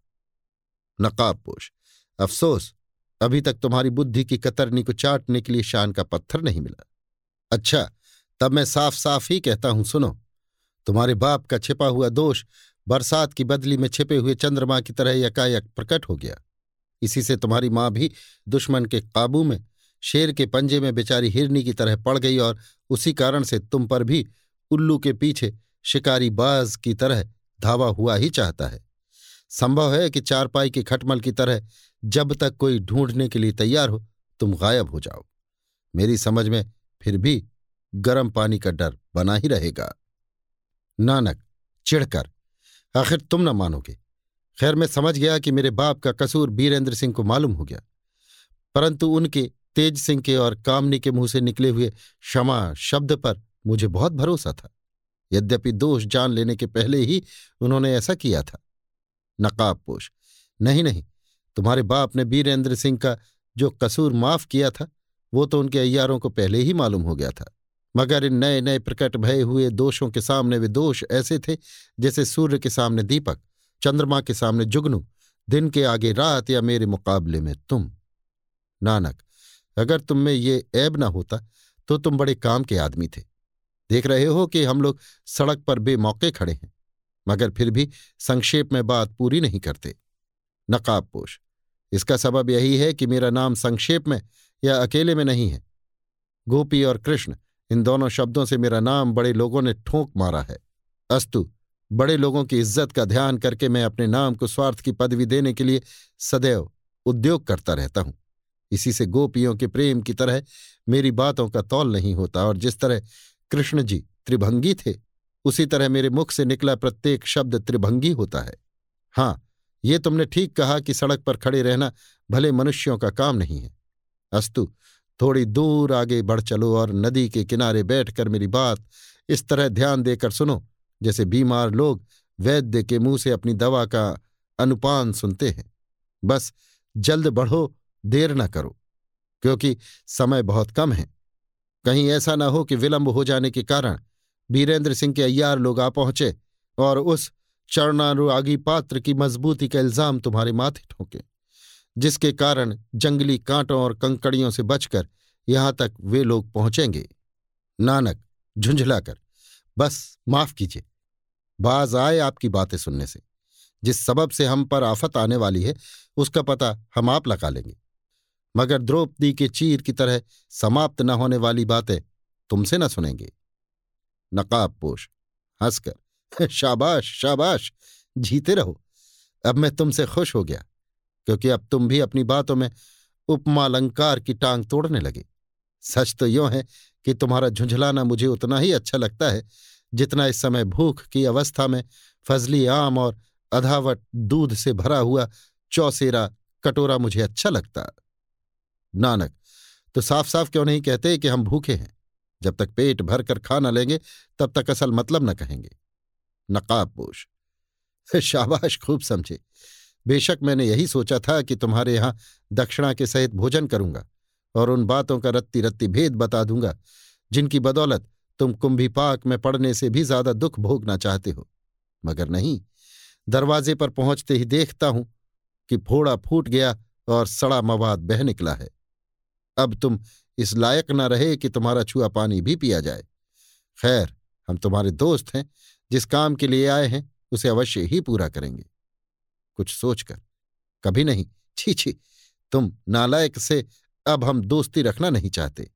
नकाबपोश अफसोस, अभी तक तुम्हारी बुद्धि की कतरनी को चाटने के लिए शान का पत्थर नहीं मिला। अच्छा तब मैं साफ़ साफ़ ही कहता हूँ, सुनो। तुम्हारे बाप का छिपा हुआ दोष बरसात की बदली में छिपे हुए चंद्रमा की तरह यकायक प्रकट हो गया। इसी से तुम्हारी माँ भी दुश्मन के काबू में शेर के पंजे में बेचारी हिरनी की तरह पड़ गई और उसी कारण से तुम पर भी उल्लू के पीछे शिकारी बाज की तरह धावा हुआ ही चाहता है। संभव है कि चारपाई के खटमल की तरह जब तक कोई ढूँढने के लिए तैयार हो, तुम गायब हो जाओ। मेरी समझ में फिर भी गर्म पानी का डर बना ही रहेगा। नानक, चिढ़कर, आखिर तुम न मानोगे। खैर, मैं समझ गया कि मेरे बाप का कसूर बीरेंद्र सिंह को मालूम हो गया। परंतु उनके तेज सिंह के और कामनी के मुँह से निकले हुए क्षमा शब्द पर मुझे बहुत भरोसा था। यद्यपि दोष जान लेने के पहले ही उन्होंने ऐसा किया था। नकाबपोश नहीं नहीं, तुम्हारे बाप ने बीरेंद्र सिंह का जो कसूर माफ़ किया था, वो तो उनके अय्यारों को पहले ही मालूम हो गया था। मगर इन नए नए प्रकट भये हुए दोषों के सामने वे दोष ऐसे थे जैसे सूर्य के सामने दीपक। चंद्रमा के सामने जुगनू, दिन के आगे रात या मेरे मुकाबले में तुम। नानक, अगर तुम में ये ऐब ना होता तो तुम बड़े काम के आदमी थे। देख रहे हो कि हम लोग सड़क पर बेमौके खड़े हैं, मगर फिर भी संक्षेप में बात पूरी नहीं करते। नकाबपोश इसका सबब यही है कि मेरा नाम संक्षेप में या अकेले में नहीं है। गोपी और कृष्ण, इन दोनों शब्दों से मेरा नाम बड़े लोगों ने ठोंक मारा है। अस्तु बड़े लोगों की इज़्ज़त का ध्यान करके मैं अपने नाम को स्वार्थ की पदवी देने के लिए सदैव उद्योग करता रहता हूँ। इसी से गोपियों के प्रेम की तरह मेरी बातों का तौल नहीं होता और जिस तरह कृष्ण जी त्रिभंगी थे, उसी तरह मेरे मुख से निकला प्रत्येक शब्द त्रिभंगी होता है। हाँ ये तुमने ठीक कहा कि सड़क पर खड़े रहना भले मनुष्यों का काम नहीं है। अस्तु, थोड़ी दूर आगे बढ़ चलो और नदी के किनारे बैठकर मेरी बात इस तरह ध्यान देकर सुनो। जैसे बीमार लोग वैद्य के मुँह से अपनी दवा का अनुपान सुनते हैं। बस जल्द बढ़ो, देर न करो, क्योंकि समय बहुत कम है। कहीं ऐसा न हो कि विलंब हो जाने के कारण वीरेंद्र सिंह के अय्यार लोग आ पहुँचे और उस चरणानुरागी पात्र की मजबूती का इल्ज़ाम तुम्हारे माथे ठोंके, जिसके कारण जंगली कांटों और कंकड़ियों से बचकर यहाँ तक वे लोग पहुँचेंगे। नानक, झुंझलाकर, बस माफ़ कीजिए। बाज आए आपकी बातें सुनने से। जिस सबब से हम पर आफत आने वाली है, उसका पता हम आप लगा लेंगे। मगर द्रौपदी के चीर की तरह समाप्त न होने वाली बातें तुमसे न सुनेंगे। नकाबपोश हंसकर, शाबाश शाबाश, जीते रहो। अब मैं तुमसे खुश हो गया, क्योंकि अब तुम भी अपनी बातों में उपमालंकार की टांग तोड़ने लगे। सच तो यों है कि तुम्हारा झुंझलाना मुझे उतना ही अच्छा लगता है जितना इस समय भूख की अवस्था में फजली आम और अधावट दूध से भरा हुआ चौसेरा कटोरा मुझे अच्छा लगता। नानक तो साफ़ साफ़ क्यों नहीं कहते कि हम भूखे हैं? जब तक पेट भर कर खा न लेंगे, तब तक असल मतलब न कहेंगे। नकाबपोश शाबाश, खूब समझे। बेशक मैंने यही सोचा था कि तुम्हारे यहाँ दक्षिणा के सहित भोजन करूँगा और उन बातों का रत्ती रत्ती भेद बता दूँगा, जिनकी बदौलत तुम कुंभीपाक में पड़ने से भी ज़्यादा दुख भोगना चाहते हो। मगर नहीं, दरवाजे पर पहुँचते ही देखता हूँ कि फोड़ा फूट गया और सड़ा मवाद बह निकला है। अब तुम इस लायक न रहे कि तुम्हारा छुआ पानी भी पिया जाए। खैर, हम तुम्हारे दोस्त हैं, जिस काम के लिए आए हैं, उसे अवश्य ही पूरा करेंगे। कुछ सोचकर, कभी नहीं, छी छी, तुम नालायक से अब हम दोस्ती रखना नहीं चाहते।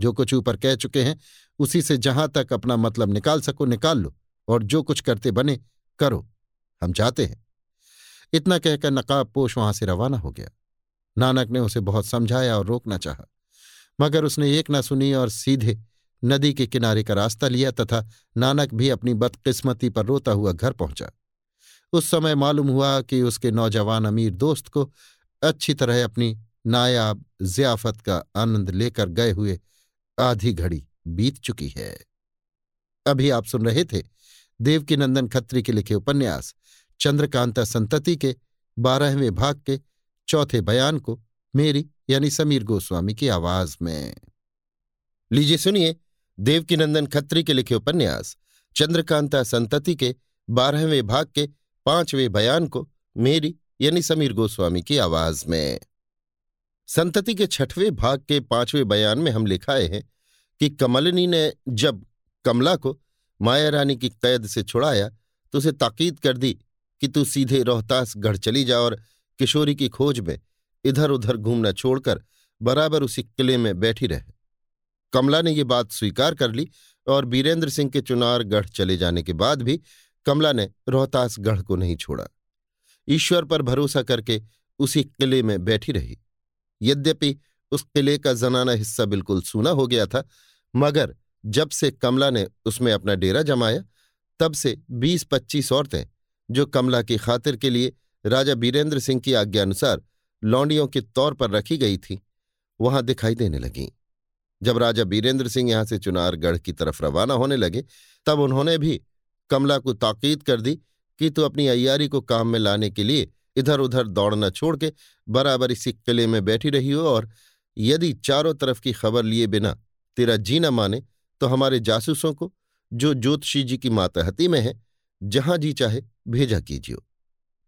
जो कुछ ऊपर कह चुके हैं, उसी से जहाँ तक अपना मतलब निकाल सको, निकाल लो और जो कुछ करते बने, करो। हम चाहते हैं। इतना कहकर नकाब पोश वहाँ से रवाना हो गया। नानक ने उसे बहुत समझाया और रोकना चाहा। मगर उसने एक ना सुनी और सीधे नदी के किनारे का रास्ता लिया तथा नानक भी अपनी बदकिस्मती पर रोता हुआ घर पहुँचा। उस समय मालूम हुआ कि उसके नौजवान अमीर दोस्त को अच्छी तरह अपनी नायाब जियाफत का आनंद लेकर गए हुए आधी घड़ी बीत चुकी है। अभी आप सुन रहे थे देवकीनंदन खत्री के लिखे उपन्यास, चंद्रकांता संतति के, बारहवें भाग के, चौथे बयान को, मेरी यानी समीर गोस्वामी की आवाज़ में। लीजिए सुनिए देवकीनंदन खत्री के लिखे उपन्यास, चंद्रकांता संतति के, बारहवें भाग के, पाँचवें बयान को, मेरी यानी समीर गोस्वामी की आवाज़ में। संतति के छठवें भाग के पाँचवें बयान में हम लिखाए हैं कि कमलिनी ने जब कमला को माया रानी की कैद से छुड़ाया तो उसे ताकीद कर दी कि तू सीधे रोहतास गढ़ चली जा और किशोरी की खोज में इधर उधर घूमना छोड़कर बराबर उसी किले में बैठी रहे। कमला ने ये बात स्वीकार कर ली और बीरेंद्र सिंह के चुनार गढ़ चले जाने के बाद भी कमला ने रोहतास गढ़ को नहीं छोड़ा। ईश्वर पर भरोसा करके उसी किले में बैठी रही। यद्यपि उस किले का जनाना हिस्सा बिल्कुल सूना हो गया था, मगर जब से कमला ने उसमें अपना डेरा जमाया, तब से बीस पच्चीस औरतें, जो कमला की खातिर के लिए राजा बीरेंद्र सिंह की आज्ञानुसार लौंडियों के तौर पर रखी गई थी, वहाँ दिखाई देने लगीं। जब राजा बीरेंद्र सिंह यहाँ से चुनारगढ़ की तरफ़ रवाना होने लगे, तब उन्होंने भी कमला को ताकीद कर दी कि तू अपनी अयारी को काम में लाने के लिए इधर उधर दौड़ना छोड़ के बराबर इसी किले में बैठी रही हो और यदि चारों तरफ़ की खबर लिए बिना तेरा जी न माने तो हमारे जासूसों को, जो ज्योतिषी जी की मातहती में है, जहाँ जी चाहे भेजा कीजियो।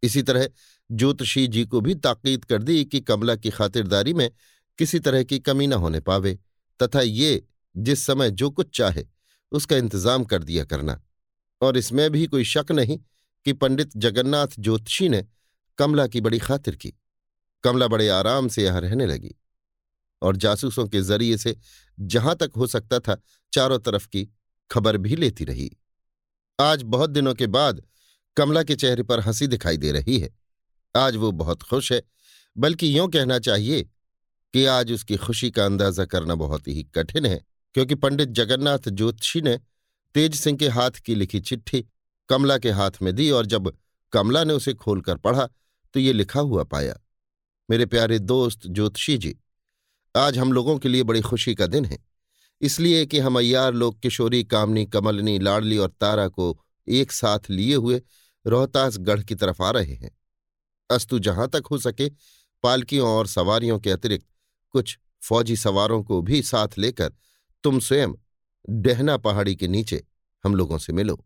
इसी तरह ज्योतिषी जी को भी ताकीद कर दी कि कमला की खातिरदारी में किसी तरह की कमी न होने पावे, तथा ये जिस समय जो कुछ चाहे, उसका इंतज़ाम कर दिया करना। और इसमें भी कोई शक नहीं कि पंडित जगन्नाथ ज्योतिषी ने कमला की बड़ी खातिर की। कमला बड़े आराम से यहाँ रहने लगी और जासूसों के ज़रिए से जहाँ तक हो सकता था चारों तरफ़ की खबर भी लेती रही। आज बहुत दिनों के बाद कमला के चेहरे पर हँसी दिखाई दे रही है। आज वो बहुत खुश है, बल्कि यूँ कहना चाहिए कि आज उसकी खुशी का अंदाज़ा करना बहुत ही कठिन है, क्योंकि पंडित जगन्नाथ ज्योतिषी ने तेज सिंह के हाथ की लिखी चिट्ठी कमला के हाथ में दी और जब कमला ने उसे खोलकर पढ़ा तो ये लिखा हुआ पाया, मेरे प्यारे दोस्त ज्योतिषी जी, आज हम लोगों के लिए बड़ी खुशी का दिन है। इसलिए कि हम अय्यार लोग किशोरी, कामनी, कमलनी, लाडली और तारा को एक साथ लिए हुए रोहतास गढ़ की तरफ़ आ रहे हैं। अस्तु जहाँ तक हो सके, पालकियों और सवारियों के अतिरिक्त कुछ फौजी सवारों को भी साथ लेकर तुम स्वयं डहना पहाड़ी के नीचे हम लोगों से मिलो।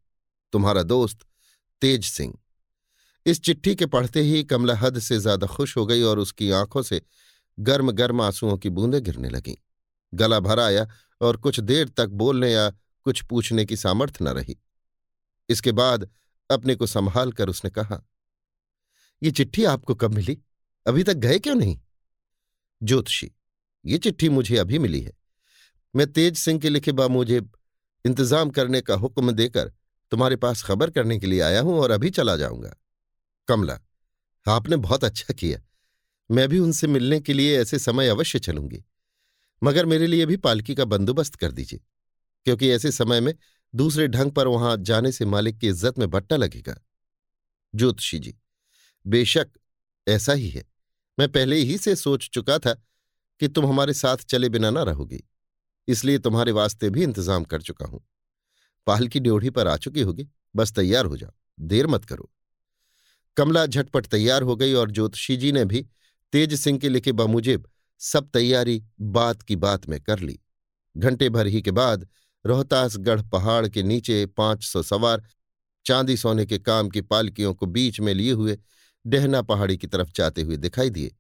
तुम्हारा दोस्त तेज सिंह। इस चिट्ठी के पढ़ते ही कमला हद से ज़्यादा खुश हो गई और उसकी आँखों से गर्म गर्म आंसुओं की बूंदें गिरने लगीं। गला भर आया और कुछ देर तक बोलने या कुछ पूछने की सामर्थ्य न रही। इसके बाद अपने को संभाल कर उसने कहा, ये चिट्ठी आपको कब मिली? अभी तक गए क्यों नहीं? ज्योतिषी, ये चिट्ठी मुझे अभी मिली है। मैं तेज सिंह के लिखे बा मुझे इंतज़ाम करने का हुक्म देकर तुम्हारे पास खबर करने के लिए आया हूँ और अभी चला जाऊँगा। कमला आपने बहुत अच्छा किया। मैं भी उनसे मिलने के लिए ऐसे समय अवश्य चलूँगी। मगर मेरे लिए भी पालकी का बंदोबस्त कर दीजिए, क्योंकि ऐसे समय में दूसरे ढंग पर वहाँ जाने से मालिक की इज़्ज़त में बट्टा लगेगा। ज्योतिषी जी, बेशक ऐसा ही है। मैं पहले ही से सोच चुका था कि तुम हमारे साथ चले बिना ना रहोगी, इसलिए तुम्हारे वास्ते भी इंतज़ाम कर चुका हूँ। पाल की ड्योढ़ी पर आ चुकी होगी। बस तैयार हो जाओ, देर मत करो। कमला झटपट तैयार हो गई और ज्योतिषी जी ने भी तेज सिंह के लिखे बमुजिब सब तैयारी बात की बात में कर ली। घंटे भर ही के बाद रोहतासगढ़ पहाड़ के नीचे पाँच सौ सवार चांदी सोने के काम की पालकियों को बीच में लिए हुए डहना पहाड़ी की तरफ़ जाते हुए दिखाई दिए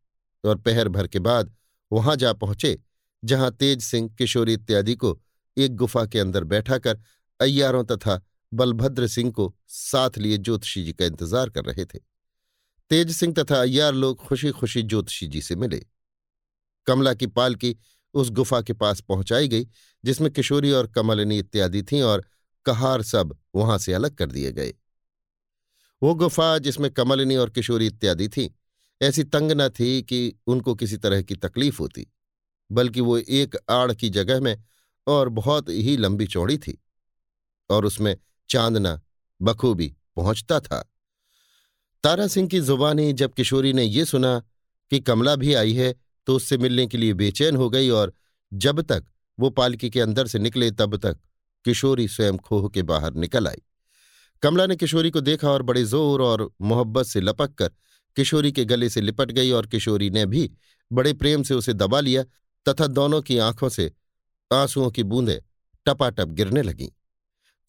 और पहर भर के बाद वहाँ जा पहुँचे, जहाँ तेज सिंह, किशोरी इत्यादि को एक गुफा के अंदर बैठाकर अय्यारों तथा बलभद्र सिंह को साथ लिए ज्योतिषी जी का इंतज़ार कर रहे थे। तेज सिंह तथा अय्यार लोग खुशी खुशी ज्योतिषी जी से मिले। कमला की पालकी उस गुफा के पास पहुंचाई गई, जिसमें किशोरी और कमलिनी इत्यादि थीं और कहार सब वहाँ से अलग कर दिए गए। वो गुफा जिसमें कमलिनी और किशोरी इत्यादि थीं, ऐसी तंग न थी कि उनको किसी तरह की तकलीफ़ होती, बल्कि वो एक आड़ की जगह में और बहुत ही लंबी चौड़ी थी और उसमें चांदना बखूबी पहुँचता था। तारा सिंह की जुबानी जब किशोरी ने ये सुना कि कमला भी आई है तो उससे मिलने के लिए बेचैन हो गई और जब तक वो पालकी के अंदर से निकले, तब तक किशोरी स्वयं खोह के बाहर निकल आई। कमला ने किशोरी को देखा और बड़े ज़ोर और मोहब्बत से लपक कर किशोरी के गले से लिपट गई और किशोरी ने भी बड़े प्रेम से उसे दबा लिया तथा दोनों की आँखों से आंसुओं की बूंदें टपाटप गिरने लगीं।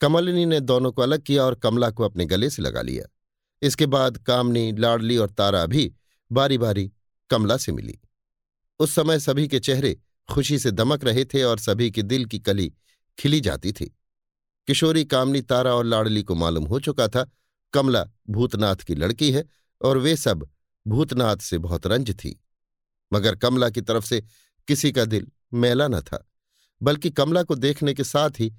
कमलिनी ने दोनों को अलग किया और कमला को अपने गले से लगा लिया। इसके बाद कामनी, लाडली और तारा भी बारी बारी कमला से मिली। उस समय सभी के चेहरे खुशी से दमक रहे थे और सभी के दिल की कली खिली जाती थी। किशोरी, कामनी, तारा और लाडली को मालूम हो चुका था, कमला भूतनाथ की लड़की है और वे सब भूतनाथ से बहुत रंज थी। मगर कमला की तरफ़ से किसी का दिल मैला न था, बल्कि कमला को देखने के साथ ही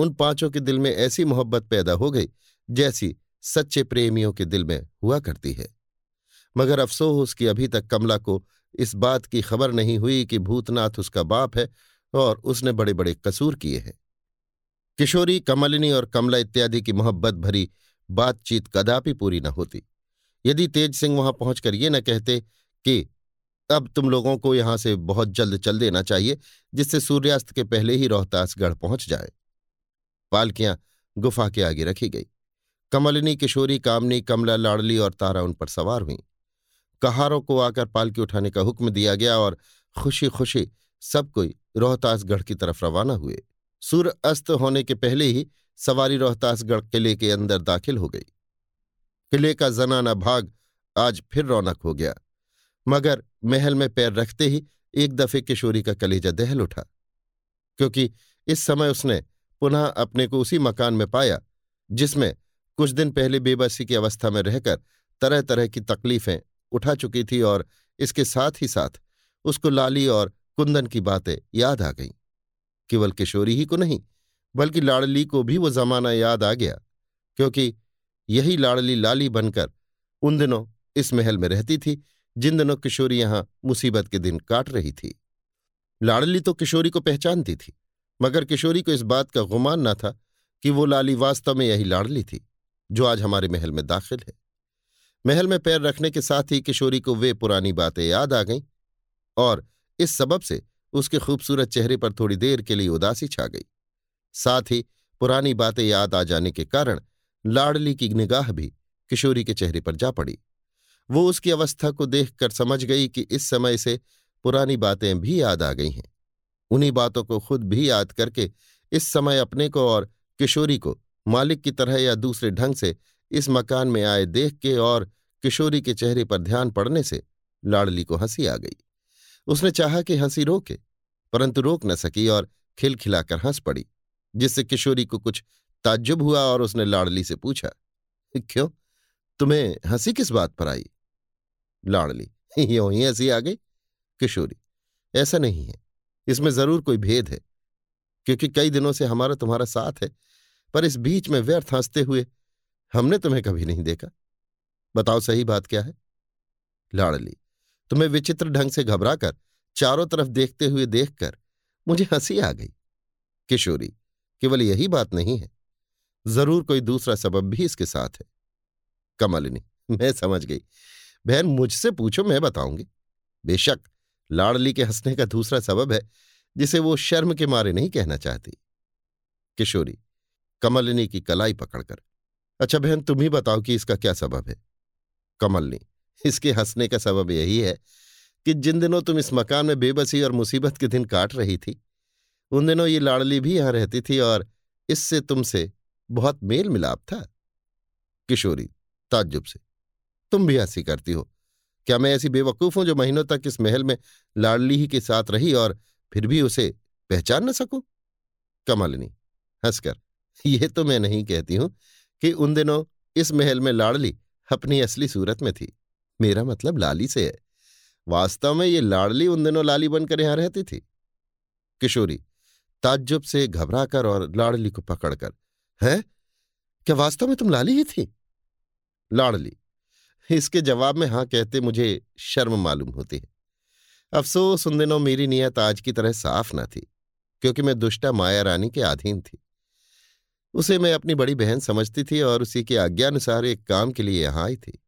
उन पाँचों के दिल में ऐसी मोहब्बत पैदा हो गई, जैसी सच्चे प्रेमियों के दिल में हुआ करती है। मगर अफसोस कि अभी तक कमला को इस बात की खबर नहीं हुई कि भूतनाथ उसका बाप है और उसने बड़े बड़े कसूर किए हैं। किशोरी, कमलिनी और कमला इत्यादि की मोहब्बत भरी बातचीत कदापि पूरी न होती। यदि तेज सिंह वहाँ पहुंचकर ये न कहते कि, अब तुम लोगों को यहाँ से बहुत जल्द चल देना चाहिए, जिससे सूर्यास्त के पहले ही रोहतासगढ़ पहुँच जाए। पालकियाँ गुफा के आगे रखी गई। कमलिनी, किशोरी, कामनी, कमला, लाडली और तारा उन पर सवार हुई। कहारों को आकर पालकी उठाने का हुक्म दिया गया और खुशी खुशी सब कोई रोहतासगढ़ की तरफ़ रवाना हुए। सूर्य अस्त होने के पहले ही सवारी रोहतासगढ़ किले के अंदर दाखिल हो गई। किले का जनाना भाग आज फिर रौनक हो गया। मगर महल में पैर रखते ही एक दफे किशोरी का कलेजा दहल उठा, क्योंकि इस समय उसने पुनः अपने को उसी मकान में पाया, जिसमें कुछ दिन पहले बेबसी की अवस्था में रहकर तरह तरह की तकलीफें उठा चुकी थी और इसके साथ ही साथ उसको लाली और कुंदन की बातें याद आ गईं। केवल किशोरी ही को नहीं, बल्कि लाड़ली को भी वो जमाना याद आ गया, क्योंकि यही लाड़ली लाली बनकर उन दिनों इस महल में रहती थी, जिन दिनों किशोरी यहाँ मुसीबत के दिन काट रही थी। लाड़ली तो किशोरी को पहचानती थी मगर किशोरी को इस बात का गुमान न था कि वो लाली वास्तव में यही लाड़ली थी, जो आज हमारे महल में दाखिल है। महल में पैर रखने के साथ ही किशोरी को वे पुरानी बातें याद आ गईं और इस सबब से उसके खूबसूरत चेहरे पर थोड़ी देर के लिए उदासी छा गई। साथ ही पुरानी बातें याद आ जाने के कारण लाडली की निगाह भी किशोरी के चेहरे पर जा पड़ी। वो उसकी अवस्था को देखकर समझ गई कि इस समय से पुरानी बातें भी याद आ गई हैं। उन्हीं बातों को खुद भी याद करके इस समय अपने को और किशोरी को, मालिक की तरह या दूसरे ढंग से, इस मकान में आए देख के और किशोरी के चेहरे पर ध्यान पड़ने से लाडली को हँसी आ गई। उसने चाहा कि हँसी रोके, परंतु रोक न सकी और खिलखिलाकर हंस पड़ी, जिससे किशोरी को कुछ ताज्जुब हुआ और उसने लाडली से पूछा, क्यों? तुम्हें हँसी किस बात पर आई? लाडली, यो ही हँसी आ गई? किशोरी, ऐसा नहीं है। इसमें ज़रूर कोई भेद है, क्योंकि कई दिनों से हमारा तुम्हारा साथ है, पर इस बीच में व्यर्थ हँसते हुए हमने तुम्हें कभी नहीं देखा। बताओ सही बात क्या है? लाडली तुम्हें विचित्र ढंग से घबराकर, चारों तरफ़ देखते हुए देखकर मुझे हँसी आ गई। किशोरी, केवल यही बात नहीं है। ज़रूर कोई दूसरा सबब भी इसके साथ है। कमलिनी, मैं समझ गई। बहन, मुझसे पूछो, मैं बताऊँगी। बेशक लाडली के हंसने का दूसरा सबब है, जिसे वो शर्म के मारे नहीं कहना चाहती। किशोरी, कमलिनी की कलाई पकड़कर अच्छा बहन, तुम ही बताओ कि इसका क्या सबब है? कमलनी, इसके हंसने का सबब यही है कि जिन दिनों तुम इस मकान में बेबसी और मुसीबत के दिन काट रही थी, उन दिनों ये लाडली भी यहाँ रहती थी और इससे तुमसे बहुत मेल मिलाप था। किशोरी, ताज्जुब से, तुम भी हँसी करती हो। क्या मैं ऐसी बेवकूफ़ हूँ जो महीनों तक इस महल में लाडली ही के साथ रही और फिर भी उसे पहचान न सकूँ? कमलिनी, हंसकर यह तो मैं नहीं कहती हूँ कि उन दिनों इस महल में लाडली अपनी असली सूरत में थी। मेरा मतलब लाली से है। वास्तव में ये लाडली उन दिनों लाली बनकर यहाँ रहती थी। किशोरी, ताज्जुब से घबराकर और लाडली को पकड़कर, है? क्या वास्तव में तुम लाली ही थी? लाडली इसके जवाब में हाँ कहते मुझे शर्म मालूम होती है। अफसोस उन दिनों मेरी नीयत आज की तरह साफ़ न थी, क्योंकि मैं दुष्टा माया रानी के अधीन थी। उसे मैं अपनी बड़ी बहन समझती थी और उसी के आज्ञानुसार एक काम के लिए यहाँ आई थी।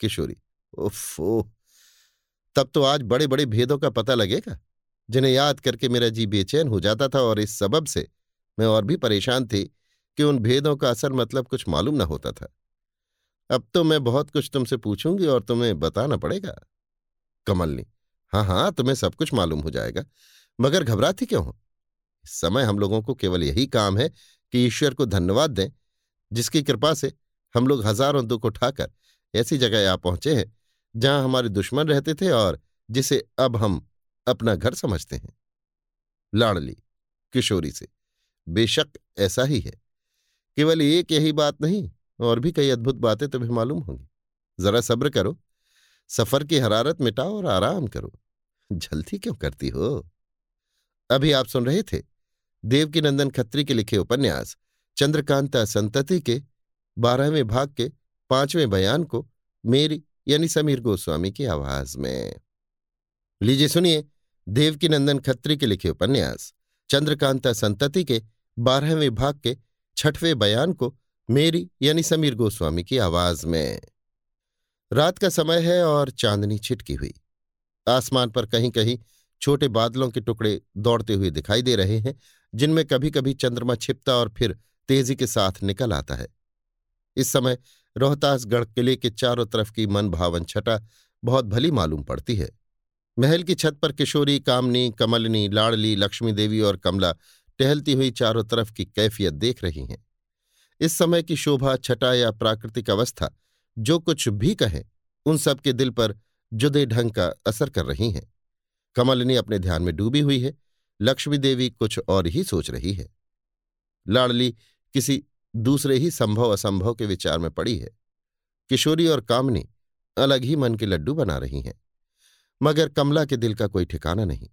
किशोरी उफ तब तो आज बड़े बड़े भेदों का पता लगेगा, जिन्हें याद करके मेरा जी बेचैन हो जाता था और इस सबब से मैं और भी परेशान थी कि उन भेदों का असर मतलब कुछ मालूम न होता था। अब तो मैं बहुत कुछ तुमसे पूछूँगी और तुम्हें बताना पड़ेगा। कमलनी हाँ हाँ तुम्हें सब कुछ मालूम हो जाएगा, मगर घबराती क्यों हो? इस समय हम लोगों को केवल यही काम है कि ईश्वर को धन्यवाद दें, जिसकी कृपा से हम लोग हज़ारों दुख उठाकर ऐसी जगह आ पहुँचे हैं, जहाँ हमारे दुश्मन रहते थे और जिसे अब हम अपना घर समझते हैं। लाड़ली, किशोरी से, बेशक ऐसा ही है। केवल एक यही बात नहीं और भी कई अद्भुत बातें तुम्हें मालूम होंगी। जरा सब्र करो, सफ़र की हरारत मिटाओ और आराम करो। जल्दी क्यों करती हो? अभी आप सुन रहे थे देवकी नंदन खत्री के लिखे उपन्यास, चंद्रकांता संतति के बारहवें भाग के पाँचवें बयान को मेरी यानी समीर गोस्वामी की आवाज़ में। लीजिए सुनिए देवकी नंदन खत्री के लिखे उपन्यास, चंद्रकांता संतति के बारहवें भाग के छठवें बयान को मेरी यानी समीर गोस्वामी की आवाज़ में। रात का समय है और चांदनी छिटकी हुई। आसमान पर कहीं कहीं छोटे बादलों के टुकड़े दौड़ते हुए दिखाई दे रहे हैं, जिनमें कभी कभी चंद्रमा छिपता और फिर तेज़ी के साथ निकल आता है। इस समय रोहतासगढ़ किले के चारों तरफ़ की मन भावन छटा बहुत भली मालूम पड़ती है। महल की छत पर किशोरी, कामनी, कमलनी, लाड़ली, लक्ष्मी देवी और कमला टहलती हुई चारों तरफ़ की कैफियत देख रही हैं। इस समय की शोभा, छटा या प्राकृतिक अवस्था, जो कुछ भी कहें, उन सब के दिल पर जुदे ढंग का असर कर रही हैं। कमलनी अपने ध्यान में डूबी हुई है। लक्ष्मी देवी कुछ और ही सोच रही है। लाड़ली किसी दूसरे ही संभव असंभव के विचार में पड़ी है। किशोरी और कामनी अलग ही मन के लड्डू बना रही हैं। मगर कमला के दिल का कोई ठिकाना नहीं।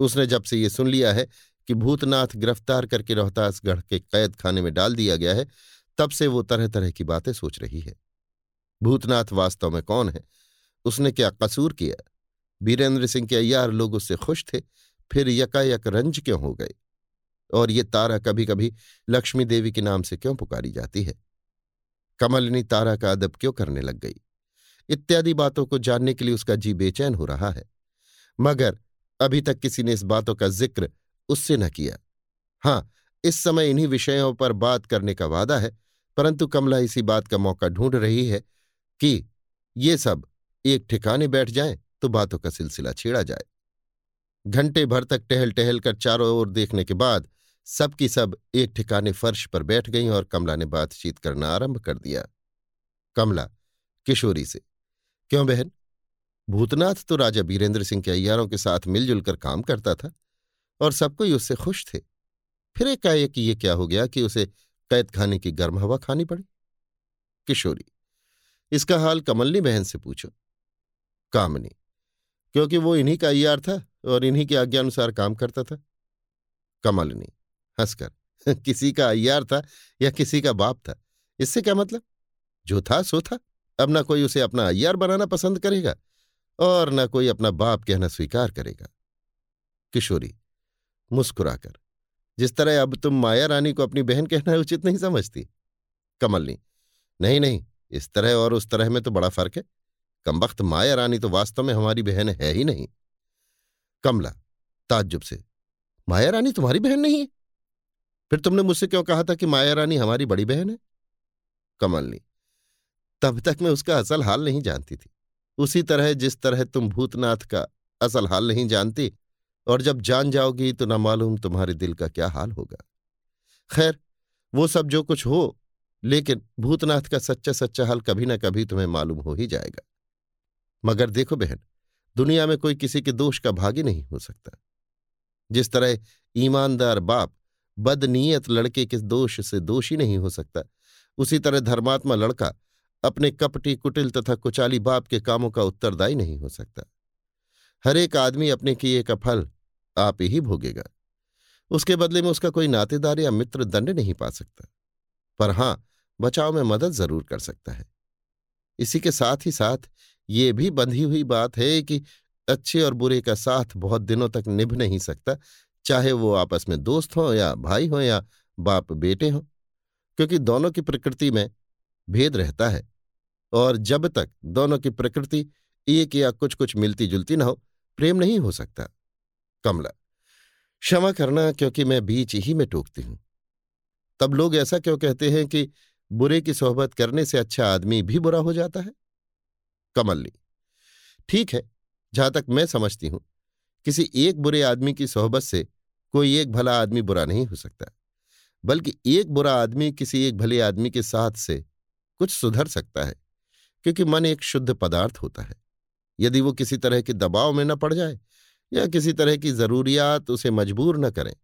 उसने जब से ये सुन लिया है कि भूतनाथ गिरफ़्तार करके रोहतासगढ़ के कैद खाने में डाल दिया गया है, तब से वो तरह तरह की बातें सोच रही है। भूतनाथ वास्तव में कौन है? उसने क्या कसूर किया? बीरेंद्र सिंह के अयार लोग उससे खुश थे, फिर यकायक रंज क्यों हो गए? और ये तारा कभी कभी लक्ष्मी देवी के नाम से क्यों पुकारी जाती है? कमलिनी तारा का अदब क्यों करने लग गई? इत्यादि बातों को जानने के लिए उसका जी बेचैन हो रहा है। मगर अभी तक किसी ने इस बातों का ज़िक्र उससे न किया। हाँ, इस समय इन्हीं विषयों पर बात करने का वादा है, परंतु कमला इसी बात का मौका ढूंढ रही है कि ये सब एक ठिकाने बैठ जाएँ तो बातों का सिलसिला छेड़ा जाए। घंटे भर तक टहल टहल कर चारों ओर देखने के बाद सबकी सब एक ठिकाने फर्श पर बैठ गईं और कमला ने बातचीत करना आरंभ कर दिया। कमला, किशोरी से, क्यों बहन? भूतनाथ तो राजा बीरेंद्र सिंह के अय्यारों के साथ मिलजुल कर काम करता था। और सब कोई उससे खुश थे। फिर एक एकाएक ये क्या हो गया कि उसे कैद खाने की गर्म हवा खानी पड़ी? किशोरी, इसका हाल कमलनी बहन से पूछो। कामनी, क्योंकि वो इन्हीं का अयार था और इन्हीं के आज्ञानुसार काम करता था। कमलनी, हंसकर, किसी का अयार था या किसी का बाप था, इससे क्या मतलब? जो था, सो था। अब ना कोई उसे अपना अय्यार बनाना पसंद करेगा और न कोई अपना बाप कहना स्वीकार करेगा। किशोरी मुस्कुराकर, जिस तरह अब तुम माया रानी को अपनी बहन कहना उचित नहीं समझती। कमलनी नहीं नहीं, इस तरह और उस तरह में तो बड़ा फ़र्क है। कम माया रानी तो वास्तव में हमारी बहन है ही नहीं। कमला, ताज्जुब से, माया रानी तुम्हारी बहन नहीं है? फिर तुमने मुझसे क्यों कहा था कि माया रानी हमारी बड़ी बहन है? कमलनी तब तक मैं उसका असल हाल नहीं जानती थी। उसी तरह जिस तरह तुम भूतनाथ का असल हाल नहीं जानती और जब जान जाओगी तो न मालूम तुम्हारे दिल का क्या हाल होगा। खैर, वो सब जो कुछ हो, लेकिन भूतनाथ का सच्चा सच्चा हाल कभी ना कभी तुम्हें मालूम हो ही जाएगा। मगर देखो बहन, दुनिया में कोई किसी के दोष का भागी नहीं हो सकता। जिस तरह ईमानदार बाप बदनीयत लड़के के दोष से दोषी नहीं हो सकता, उसी तरह धर्मात्मा लड़का अपने कपटी कुटिल तथा कुचाली बाप के कामों का उत्तरदायी नहीं हो सकता। हर एक आदमी अपने किए का फल आप ही भोगेगा। उसके बदले में उसका कोई नातेदार या मित्र दंड नहीं पा सकता। पर हाँ, बचाव में मदद ज़रूर कर सकता है। इसी के साथ ही साथ ये भी बंधी हुई बात है कि अच्छे और बुरे का साथ बहुत दिनों तक निभ नहीं सकता, चाहे वो आपस में दोस्त हों या भाई हों या बाप बेटे हों, क्योंकि दोनों की प्रकृति में भेद रहता है। और जब तक दोनों की प्रकृति एक या कुछ कुछ मिलती जुलती न हो प्रेम नहीं हो सकता। कमला, क्षमा करना क्योंकि मैं बीच ही में टोकती हूँ। तब लोग ऐसा क्यों कहते हैं कि बुरे की सोहबत करने से अच्छा आदमी भी बुरा हो जाता है? कमलनी ठीक है, जहाँ तक मैं समझती हूँ, किसी एक बुरे आदमी की सोहबत से कोई एक भला आदमी बुरा नहीं हो सकता, बल्कि एक बुरा आदमी किसी एक भले आदमी के साथ से कुछ सुधर सकता है, क्योंकि मन एक शुद्ध पदार्थ होता है। यदि वो किसी तरह के दबाव में न पड़ जाए या किसी तरह की जरूरियात उसे मजबूर न करें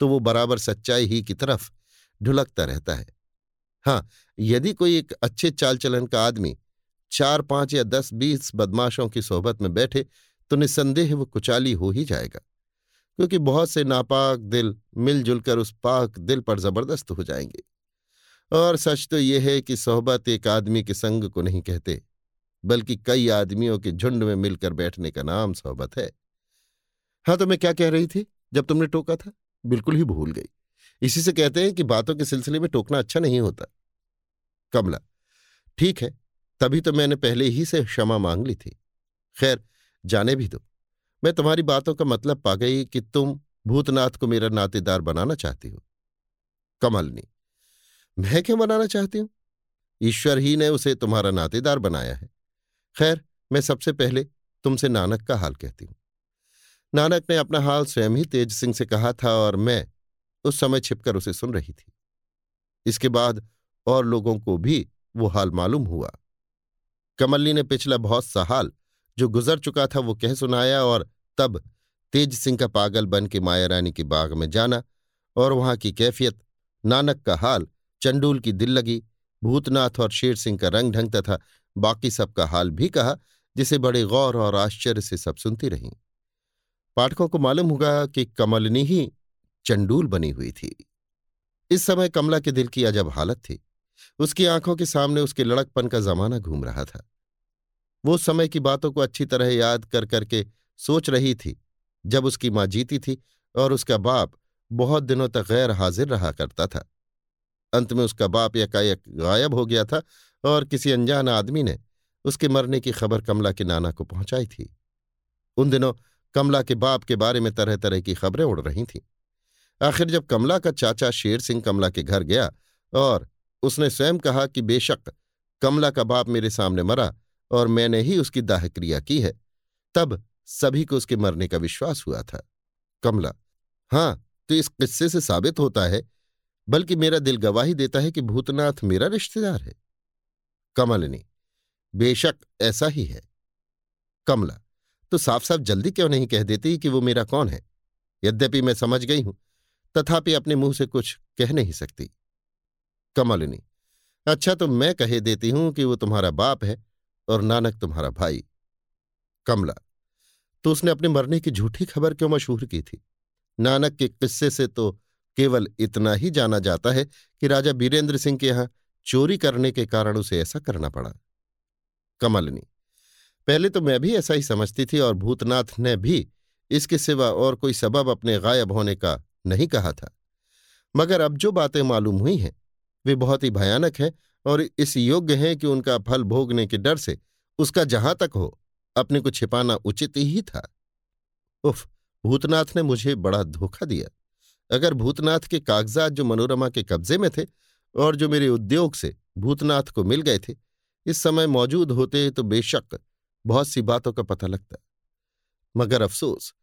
तो वो बराबर सच्चाई ही की तरफ़ ढुलकता रहता है। हाँ यदि कोई एक अच्छे चाल चलन का आदमी चार, पाँच या दस, बीस बदमाशों की सोहबत में बैठे तो निस्संदेह वो कुचाली हो ही जाएगा, क्योंकि बहुत से नापाक दिल मिलजुल कर उस पाक दिल पर ज़बरदस्त हो जाएँगे। और सच तो यह है कि सोहबत एक आदमी के संग को नहीं कहते। बल्कि कई आदमियों के झुंड में मिलकर बैठने का नाम सोहबत है। हाँ तो मैं क्या कह रही थी? जब तुमने टोका था? बिल्कुल ही भूल गई। इसी से कहते हैं कि बातों के सिलसिले में टोकना अच्छा नहीं होता। कमला, ठीक है, तभी तो मैंने पहले ही से क्षमा मांग ली थी। खैर, जाने भी दो। मैं तुम्हारी बातों का मतलब पा गई कि तुम भूतनाथ को मेरा नातेदार बनाना चाहती हो। कमलनी, मैं क्यों बनाना चाहती हूँ? ईश्वर ही ने उसे तुम्हारा नातेदार बनाया है। खैर, मैं सबसे पहले तुमसे नानक का हाल कहती हूँ। नानक ने अपना हाल स्वयं ही तेज सिंह से कहा था और मैं उस समय छिपकर उसे सुन रही थी। इसके बाद और लोगों को भी वो हाल मालूम हुआ। कमल्ली ने पिछला बहुत सा हाल जो गुजर चुका था वो कह सुनाया और तब तेज सिंह का पागल बन के माया रानी के बाग में जाना और वहाँ की कैफियत, नानक का हाल, चंडूल की दिल लगी, भूतनाथ और शेर सिंह का रंग ढंग तथा बाकी सबका हाल भी कहा, जिसे बड़े गौर और आश्चर्य से सब सुनती रहीं। पाठकों को मालूम होगा कि कमलनी ही चंडूल बनी हुई थी। इस समय कमला के दिल की अजब हालत थी। उसकी आँखों के सामने उसके लड़कपन का जमाना घूम रहा था। वो समय की बातों को अच्छी तरह याद कर करके सोच रही थी, जब उसकी माँ जीती थी और उसका बाप बहुत दिनों तक गैर हाजिर रहा करता था। अंत में उसका बाप यकायक गायब हो गया था और किसी अनजान आदमी ने उसके मरने की खबर कमला के नाना को पहुंचाई थी। उन दिनों कमला के बाप के बारे में तरह तरह की खबरें उड़ रही थीं। आखिर जब कमला का चाचा शेर सिंह कमला के घर गया और उसने स्वयं कहा कि बेशक कमला का बाप मेरे सामने मरा और मैंने ही उसकी दाह क्रिया की है, तब सभी को उसके मरने का विश्वास हुआ था। कमला, हाँ तो इस किस्से से साबित होता है, बल्कि मेरा दिल गवाही देता है कि भूतनाथ मेरा रिश्तेदार है। कमलनी बेशक ऐसा ही है। कमला तो साफ़ साफ़ जल्दी क्यों नहीं कह देती कि वो मेरा कौन है? यद्यपि मैं समझ गई हूँ, तथापि अपने मुँह से कुछ कह नहीं सकती। कमलिनी अच्छा तो मैं कहे देती हूँ कि वो तुम्हारा बाप है और नानक तुम्हारा भाई। कमला तो उसने अपने मरने की झूठी खबर क्यों मशहूर की थी? नानक के किस्से से तो केवल इतना ही जाना जाता है कि राजा बीरेंद्र सिंह के यहाँ चोरी करने के कारण उसे ऐसा करना पड़ा। कमलनी, पहले तो मैं भी ऐसा ही समझती थी और भूतनाथ ने भी इसके सिवा और कोई सबब अपने गायब होने का नहीं कहा था। मगर अब जो बातें मालूम हुई हैं, वे बहुत ही भयानक हैं और इस योग्य हैं कि उनका फल भोगने के डर से उसका जहाँ तक हो, अपने को छिपाना उचित ही था। उफ, भूतनाथ ने मुझे बड़ा धोखा दिया। अगर भूतनाथ के कागजात जो मनोरमा के कब्जे में थे और जो मेरे उद्योग से भूतनाथ को मिल गए थे, इस समय मौजूद होते तो बेशक बहुत सी बातों का पता लगता। मगर अफसोस,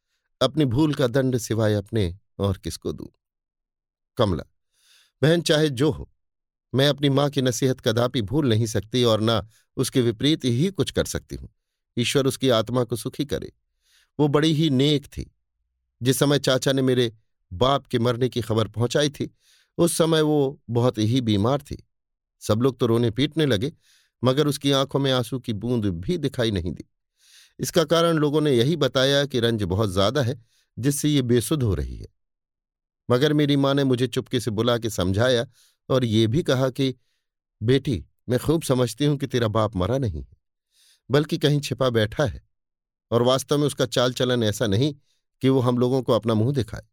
अपनी भूल का दंड सिवाय अपने और किसको दूँ? कमला, बहन चाहे जो हो, मैं अपनी माँ की नसीहत कदापि भूल नहीं सकती और ना उसके विपरीत ही कुछ कर सकती हूँ। ईश्वर उसकी आत्मा को सुखी करे। वो बड़ी ही नेक थी। जिस समय चाचा ने मेरे बाप के मरने की खबर पहुंचाई थी उस समय वो बहुत ही बीमार थी। सब लोग तो रोने पीटने लगे, मगर उसकी आँखों में आँसू की बूंद भी दिखाई नहीं दी। इसका कारण लोगों ने यही बताया कि रंज बहुत ज़्यादा है, जिससे ये बेसुध हो रही है। मगर मेरी माँ ने मुझे चुपके से बुला के समझाया और ये भी कहा कि, बेटी, मैं खूब समझती हूँ कि तेरा बाप मरा नहीं है, बल्कि कहीं छिपा बैठा है, और वास्तव में उसका चाल चलन ऐसा नहीं कि वो हम लोगों को अपना मुँह दिखाए।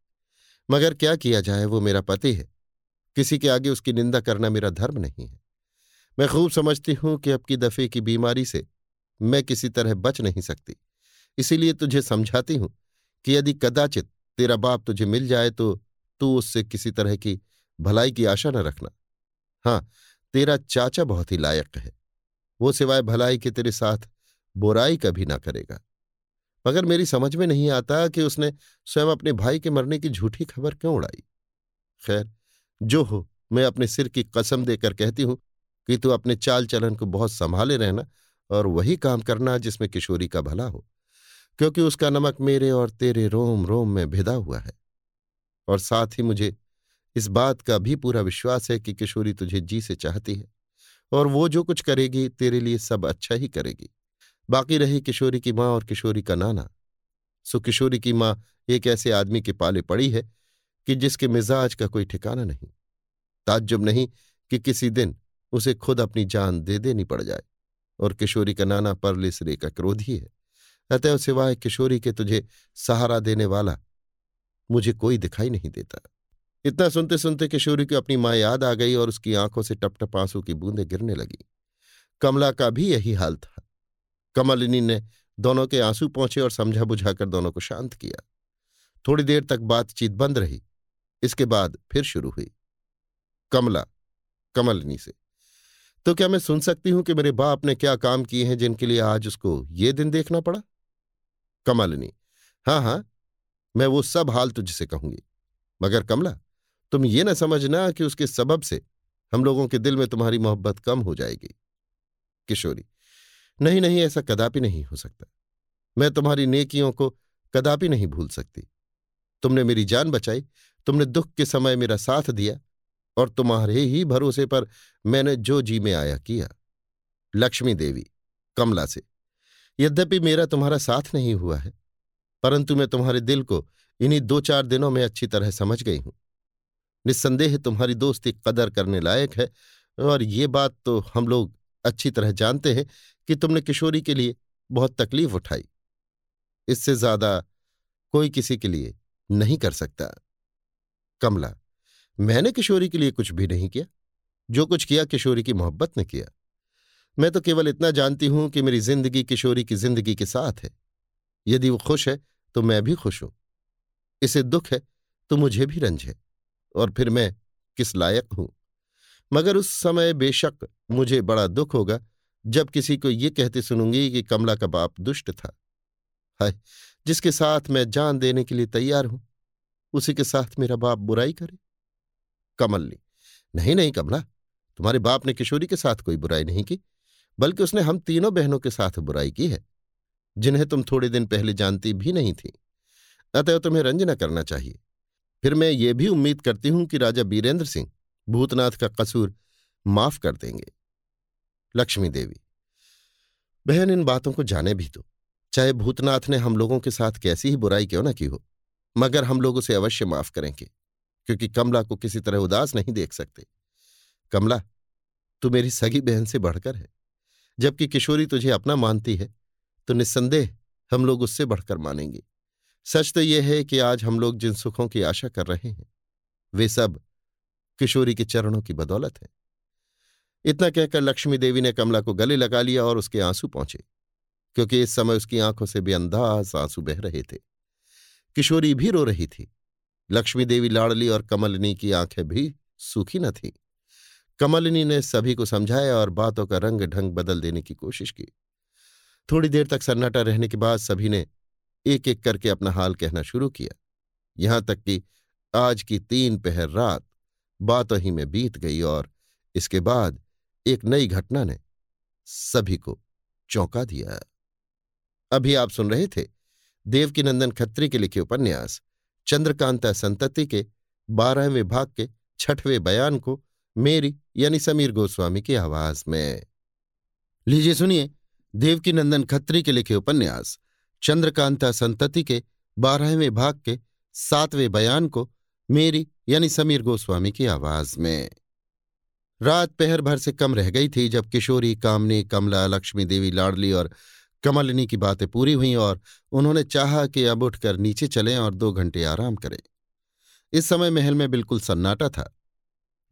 मगर क्या किया जाए, वो मेरा पति है। किसी के आगे उसकी निंदा करना मेरा धर्म नहीं है। मैं खूब समझती हूँ कि अब की दफे की बीमारी से मैं किसी तरह बच नहीं सकती। इसीलिए तुझे समझाती हूँ कि यदि कदाचित तेरा बाप तुझे मिल जाए तो तू उससे किसी तरह की भलाई की आशा न रखना। हाँ तेरा चाचा बहुत ही लायक है। वो सिवाय भलाई के तेरे साथ बुराई कभी ना करेगा। मगर मेरी समझ में नहीं आता कि उसने स्वयं अपने भाई के मरने की झूठी खबर क्यों उड़ाई। खैर जो हो, मैं अपने सिर की कसम देकर कहती हूँ कि तू अपने चाल चलन को बहुत संभाले रहना और वही काम करना जिसमें किशोरी का भला हो, क्योंकि उसका नमक मेरे और तेरे रोम रोम में भिदा हुआ है। और साथ ही मुझे इस बात का भी पूरा विश्वास है कि किशोरी तुझे जी से चाहती है और वो जो कुछ करेगी तेरे लिए सब अच्छा ही करेगी। बाकी रही किशोरी की माँ और किशोरी का नाना। सो किशोरी की माँ एक ऐसे आदमी के पाले पड़ी है कि जिसके मिजाज का कोई ठिकाना नहीं, ताज्जुब नहीं कि किसी दिन उसे खुद अपनी जान दे देनी पड़ जाए। और किशोरी का नाना परलिस रे का क्रोधी है। अतएव सिवाय किशोरी के तुझे सहारा देने वाला मुझे कोई दिखाई नहीं देता। इतना सुनते सुनते किशोरी को अपनी माँ याद आ गई और उसकी आँखों से टपटप आँसू की बूंदें गिरने लगी। कमला का भी यही हाल था। कमलिनी ने दोनों के आँसू पहुँचे और समझा बुझाकर दोनों को शांत किया। थोड़ी देर तक बातचीत बंद रही। इसके बाद फिर शुरू हुई। कमला, कमलिनी से। तो क्या मैं सुन सकती हूँ कि मेरे बाप ने क्या काम किए हैं जिनके लिए आज उसको ये दिन देखना पड़ा? कमलिनी हाँ हाँ मैं वो सब हाल तुझसे कहूँगी। मगर कमला, तुम ये ना समझना कि उसके सबब से हम लोगों के दिल में तुम्हारी मोहब्बत कम हो जाएगी। किशोरी, नहीं नहीं, ऐसा कदापि नहीं हो सकता। मैं तुम्हारी नेकियों को कदापि नहीं भूल सकती। तुमने मेरी जान बचाई तुमने दुख के समय मेरा साथ दिया और तुम्हारे ही भरोसे पर मैंने जो जी में आया किया। लक्ष्मी देवी, कमला से, यद्यपि मेरा तुम्हारा साथ नहीं हुआ है, परंतु मैं तुम्हारे दिल को इन्हीं दो चार दिनों में अच्छी तरह समझ गई हूँ। निस्संदेह तुम्हारी दोस्ती कदर करने लायक है और ये बात तो हम लोग अच्छी तरह जानते हैं कि तुमने किशोरी के लिए बहुत तकलीफ़ उठाई। इससे ज़्यादा कोई किसी के लिए नहीं कर सकता। कमला मैंने किशोरी के लिए कुछ भी नहीं किया। जो कुछ किया, किशोरी की मोहब्बत ने किया। मैं तो केवल इतना जानती हूँ कि मेरी ज़िंदगी किशोरी की ज़िंदगी के साथ है। यदि वो खुश है तो मैं भी खुश हूँ। इसे दुख है तो मुझे भी रंज है। और फिर मैं किस लायक हूँ? मगर उस समय बेशक मुझे बड़ा दुख होगा, जब किसी को ये कहते सुनूँगी कि कमला का बाप दुष्ट था। हाय, जिसके साथ मैं जान देने के लिए तैयार हूँ। उसी के साथ मेरा बाप बुराई करे? कमलनी नहीं नहीं कमला, तुम्हारे बाप ने किशोरी के साथ कोई बुराई नहीं की, बल्कि उसने हम तीनों बहनों के साथ बुराई की है, जिन्हें तुम थोड़े दिन पहले जानती भी नहीं थी। अतएव तुम्हें रंज न करना चाहिए। फिर मैं ये भी उम्मीद करती हूँ कि राजा बीरेंद्र सिंह भूतनाथ का कसूर माफ़ कर देंगे। लक्ष्मी देवी, बहन इन बातों को जाने भी दो। चाहे भूतनाथ ने हम लोगों के साथ कैसी ही बुराई क्यों ना की हो मगर हम लोग उसे अवश्य माफ़ करेंगे, क्योंकि कमला को किसी तरह उदास नहीं देख सकते। कमला, तू मेरी सगी बहन से बढ़कर है। जबकि किशोरी तुझे अपना मानती है तो निस्संदेह हम लोग उससे बढ़कर मानेंगे। सच तो यह है कि आज हम लोग जिन सुखों की आशा कर रहे हैं, वे सब किशोरी के चरणों की बदौलत है। इतना कहकर लक्ष्मी देवी ने कमला को गले लगा लिया और उसके आँसू पहुँचे, क्योंकि इस समय उसकी आँखों से भी अंदाज आँसू बह रहे थे। किशोरी भी रो रही थी। लक्ष्मी देवी लाड़ली और कमलिनी की आँखें भी सूखी न थीं। कमलिनी ने सभी को समझाया और बातों का रंग ढंग बदल देने की कोशिश की। थोड़ी देर तक सन्नाटा रहने के बाद सभी ने एक एक करके अपना हाल कहना शुरू किया। यहाँ तक कि आज की तीन पहर रात बातों ही में बीत गई और इसके बाद एक नई घटना ने सभी को चौंका दिया। अभी आप सुन रहे थे देवकीनंदन खत्री के लिखे उपन्यास, चंद्रकांता संतति के बारहवें भाग के छठवें बयान को मेरी यानी समीर गोस्वामी की आवाज़ में। लीजिए सुनिए देवकीनंदन खत्री के लिखे उपन्यास, चंद्रकांता संतति के बारहवें भाग के सातवें बयान को मेरी यानी समीर गोस्वामी की आवाज़ में। रात पहर भर से कम रह गई थी जब किशोरी, कामनी, कमला, लक्ष्मी देवी, लाडली और कमलिनी की बातें पूरी हुई और उन्होंने चाहा कि अब उठकर नीचे चलें और दो घंटे आराम करें। इस समय महल में बिल्कुल सन्नाटा था।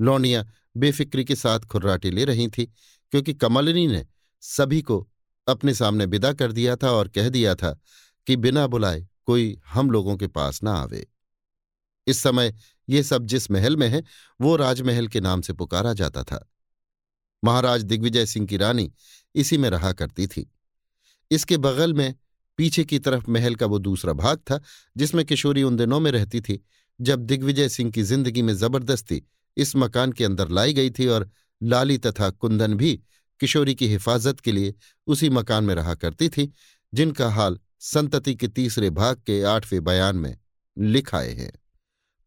लौंडियाँ बेफिक्री के साथ खुर्राटी ले रही थी, क्योंकि कमलिनी ने सभी को अपने सामने विदा कर दिया था और कह दिया था कि बिना बुलाए कोई हम लोगों के पास ना आवे। इस समय ये सब जिस महल में है, वो राजमहल के नाम से पुकारा जाता था। महाराज दिग्विजय सिंह की रानी इसी में रहा करती थी। इसके बगल में पीछे की तरफ़ महल का वो दूसरा भाग था, जिसमें किशोरी उन दिनों में रहती थी, जब दिग्विजय सिंह की ज़िंदगी में ज़बरदस्ती इस मकान के अंदर लाई गई थी और लाली तथा कुंदन भी किशोरी की हिफाजत के लिए उसी मकान में रहा करती थी, जिनका हाल संतति के तीसरे भाग के आठवें बयान में लिखाए हैं।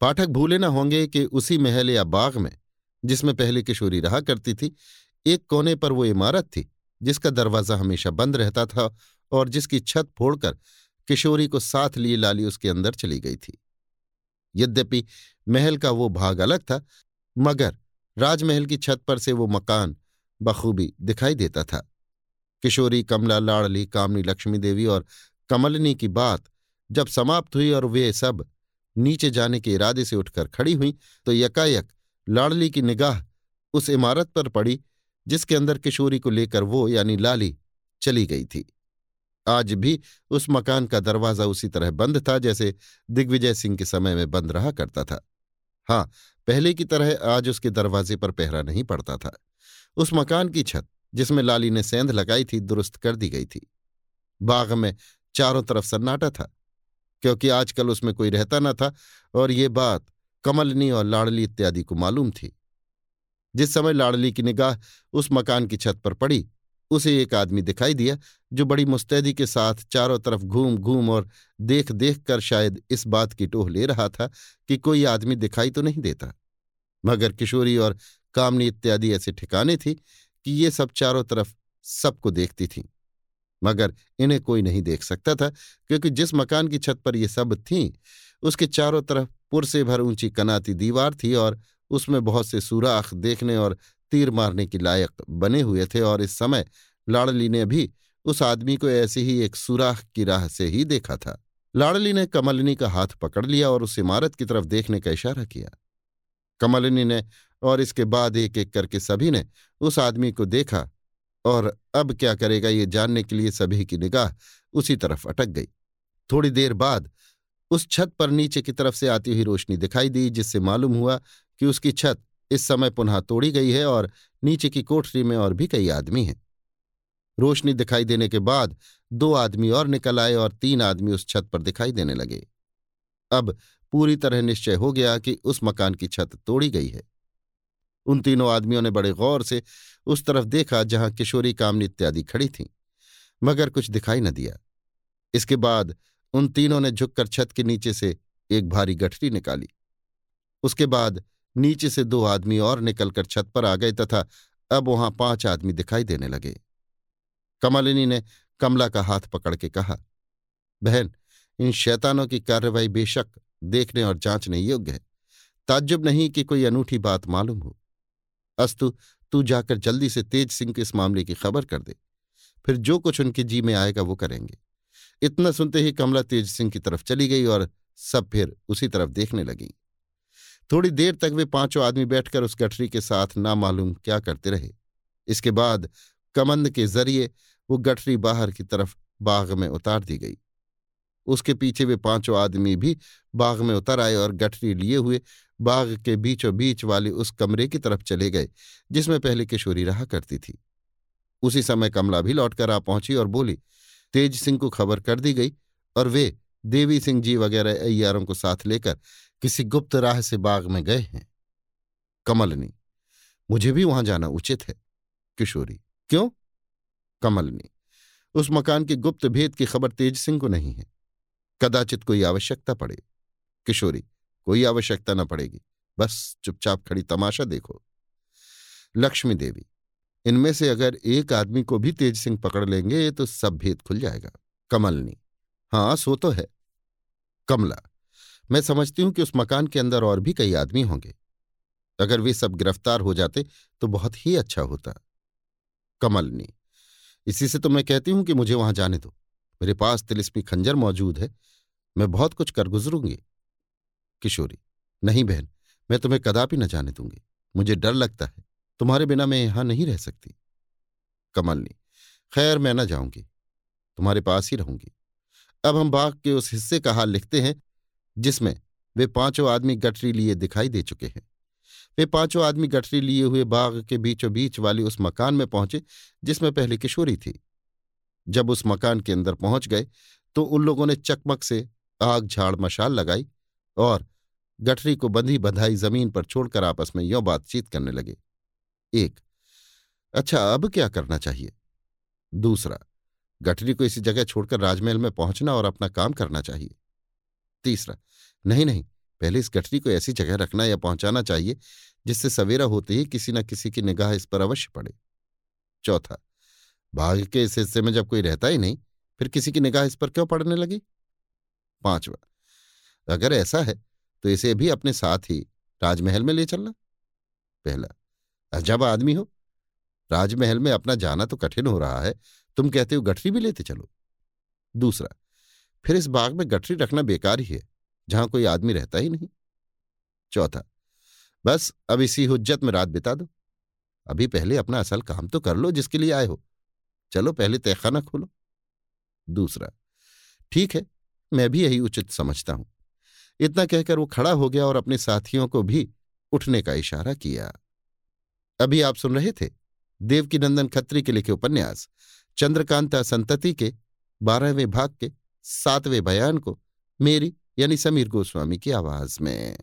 पाठक भूले न होंगे कि उसी महल या बाग में, जिसमें पहले किशोरी रहा करती थी, एक कोने पर वो इमारत थी जिसका दरवाज़ा हमेशा बंद रहता था और जिसकी छत फोड़कर किशोरी को साथ लिए लाली उसके अंदर चली गई थी। यद्यपि महल का वो भाग अलग था, मगर राजमहल की छत पर से वो मकान बखूबी दिखाई देता था। किशोरी, कमला, लाड़ली, कामनी, लक्ष्मी देवी और कमलनी की बात जब समाप्त हुई और वे सब नीचे जाने के इरादे से उठकर खड़ी हुई तो यकायक लाड़ली की निगाह उस इमारत पर पड़ी जिसके अंदर किशोरी को लेकर वो, यानी लाली, चली गई थी। आज भी उस मकान का दरवाज़ा उसी तरह बंद था, जैसे दिग्विजय सिंह के समय में बंद रहा करता था। हाँ पहले की तरह आज उसके दरवाजे पर पहरा नहीं पड़ता था। उस मकान की छत, जिसमें लाली ने सेंध लगाई थी, दुरुस्त कर दी गई थी। बाग में चारों तरफ़ सन्नाटा था, क्योंकि आजकल उसमें कोई रहता न था, और ये बात कमलनी और लाड़ली इत्यादि को मालूम थी। जिस समय लाड़ली की निगाह उस मकान की छत पर पड़ी, उसे एक आदमी दिखाई दिया, जो बड़ी मुस्तैदी के साथ चारों तरफ़ घूम घूम और देख देख कर शायद इस बात की टोह ले रहा था कि कोई आदमी दिखाई तो नहीं देता। मगर किशोरी और कामनी इत्यादि ऐसे ठिकाने थी कि ये सब चारों तरफ़ सबको देखती थीं। मगर इन्हें कोई नहीं देख सकता था, क्योंकि जिस मकान की छत पर ये सब थीं, उसके चारों तरफ़ पुरसे भर ऊँची कनाती दीवार थी और उसमें बहुत से सुराख देखने और तीर मारने के लायक बने हुए थे और इस समय लाड़ली ने भी उस आदमी को ऐसे ही एक सुराख की राह से ही देखा था। लाड़ली ने कमलिनी का हाथ पकड़ लिया और उस इमारत की तरफ़ देखने का इशारा किया। कमलिनी ने और इसके बाद एक एक करके सभी ने उस आदमी को देखा और अब क्या करेगा ये जानने के लिए सभी की निगाह उसी तरफ़ अटक गई। थोड़ी देर बाद उस छत पर नीचे की तरफ़ से आती हुई रोशनी दिखाई दी जिससे मालूम हुआ कि उसकी छत इस समय पुनः तोड़ी गई है और नीचे की कोठरी में और भी कई आदमी हैं। रोशनी दिखाई देने के बाद दो आदमी और निकल आए और तीन आदमी उस छत पर दिखाई देने लगे। अब पूरी तरह निश्चय हो गया कि उस मकान की छत तोड़ी गई है। उन तीनों आदमियों ने बड़े गौर से उस तरफ़ देखा जहाँ किशोरी, कामनी इत्यादि खड़ी थीं, मगर कुछ दिखाई न दिया। इसके बाद उन तीनों ने झुककर छत के नीचे से एक भारी गठरी निकाली। उसके बाद नीचे से दो आदमी और निकलकर छत पर आ गए तथा अब वहाँ पाँच आदमी दिखाई देने लगे। कमलिनी ने कमला का हाथ पकड़ के कहा, बहन, इन शैतानों की कार्रवाई बेशक देखने और जांचने योग्य है। ताज्जुब नहीं कि कोई अनूठी बात मालूम हो। अस्तु, तू जाकर जल्दी से तेज सिंह के इस मामले की खबर कर दे। फिर जो कुछ उनके जी में आएगा वो करेंगे। इतना सुनते ही कमला तेज सिंह की तरफ़ चली गई और सब फिर उसी तरफ़ देखने लगी। थोड़ी देर तक वे पाँचों आदमी बैठकर उस गठरी के साथ ना मालूम क्या करते रहे। इसके बाद कमंद के ज़रिए वो गठरी बाहर की तरफ़ बाग में उतार दी गई। उसके पीछे वे पाँचों आदमी भी बाग में उतर आए और गठरी लिए हुए बाग के बीचों बीच वाले उस कमरे की तरफ़ चले गए, जिसमें पहले किशोरी रहा करती थी। उसी समय कमला भी लौटकर आ पहुँची और बोली, तेज सिंह को खबर कर दी गई और वे देवी सिंह जी वगैरह अय्यारों को साथ लेकर किसी गुप्त राह से बाग में गए हैं। कमलनी, मुझे भी वहाँ जाना उचित है। किशोरी, क्यों? कमलनी, उस मकान के गुप्त भेद की खबर तेज सिंह को नहीं है। कदाचित कोई आवश्यकता पड़े। किशोरी, कोई आवश्यकता न पड़ेगी। बस चुपचाप खड़ी तमाशा देखो। लक्ष्मी देवी, इनमें से अगर एक आदमी को भी तेज सिंह पकड़ लेंगे तो सब भेद खुल जाएगा। कमलनी हाँ सो तो है। कमला, मैं समझती हूँ कि उस मकान के अंदर और भी कई आदमी होंगे। अगर वे सब गिरफ़्तार हो जाते तो बहुत ही अच्छा होता। कमलनी, इसी से तो मैं कहती हूँ कि मुझे वहाँ जाने दो। मेरे पास तिलिस्मी खंजर मौजूद है। मैं बहुत कुछ कर गुजरूँगी। किशोरी, नहीं बहन, मैं तुम्हें कदापि न जाने दूँगी। मुझे डर लगता है। तुम्हारे बिना मैं यहाँ नहीं रह सकती। कमलनी, खैर मैं न जाऊँगी। तुम्हारे पास ही रहूँगी। अब हम बाग के उस हिस्से का हाल लिखते हैं, जिसमें वे पाँचों आदमी गठरी लिए दिखाई दे चुके हैं। वे पाँचों आदमी गठरी लिए हुए बाग के बीचों बीच वाले उस मकान में पहुँचे, जिसमें पहले किशोरी थी। जब उस मकान के अंदर पहुँच गए तो उन लोगों ने चकमक से आग झाड़ मशाल लगाई और गठरी को बंधी बंधाई ज़मीन पर छोड़कर आपस में यों बातचीत करने लगे। एक अच्छा अब क्या करना चाहिए? दूसरा गठरी को इसी जगह छोड़कर राजमहल में पहुँचना और अपना काम करना चाहिए। तीसरा, नहीं नहीं, पहले इस गठरी को ऐसी जगह रखना या पहुंचाना चाहिए जिससे सवेरा होते ही किसी न किसी की निगाह इस पर अवश्य पड़े। चौथा भाग के इस हिस्से में जब कोई रहता ही नहीं, फिर किसी की निगाह इस पर क्यों पड़ने लगी? पांचवा, अगर ऐसा है तो इसे भी अपने साथ ही राजमहल में ले चलना। पहला अजब आदमी हो, राजमहल में अपना जाना तो कठिन हो रहा है तुम कहते हो गठरी भी लेते चलो। दूसरा, फिर इस बाग में गठरी रखना बेकार ही है, जहाँ कोई आदमी रहता ही नहीं। चौथा, बस अब इसी हुज्जत में रात बिता दो। अभी पहले अपना असल काम तो कर लो जिसके लिए आए हो। चलो पहले तहखाना खोलो। दूसरा, ठीक है, मैं भी यही उचित समझता हूँ। इतना कहकर वो खड़ा हो गया और अपने साथियों को भी उठने का इशारा किया। अभी आप सुन रहे थे देवकीनंदन खत्री के लिखे उपन्यास। चंद्रकांता संतति के, बारहवें भाग के, सातवें बयान को, मेरी यानी समीर गोस्वामी की आवाज़ में।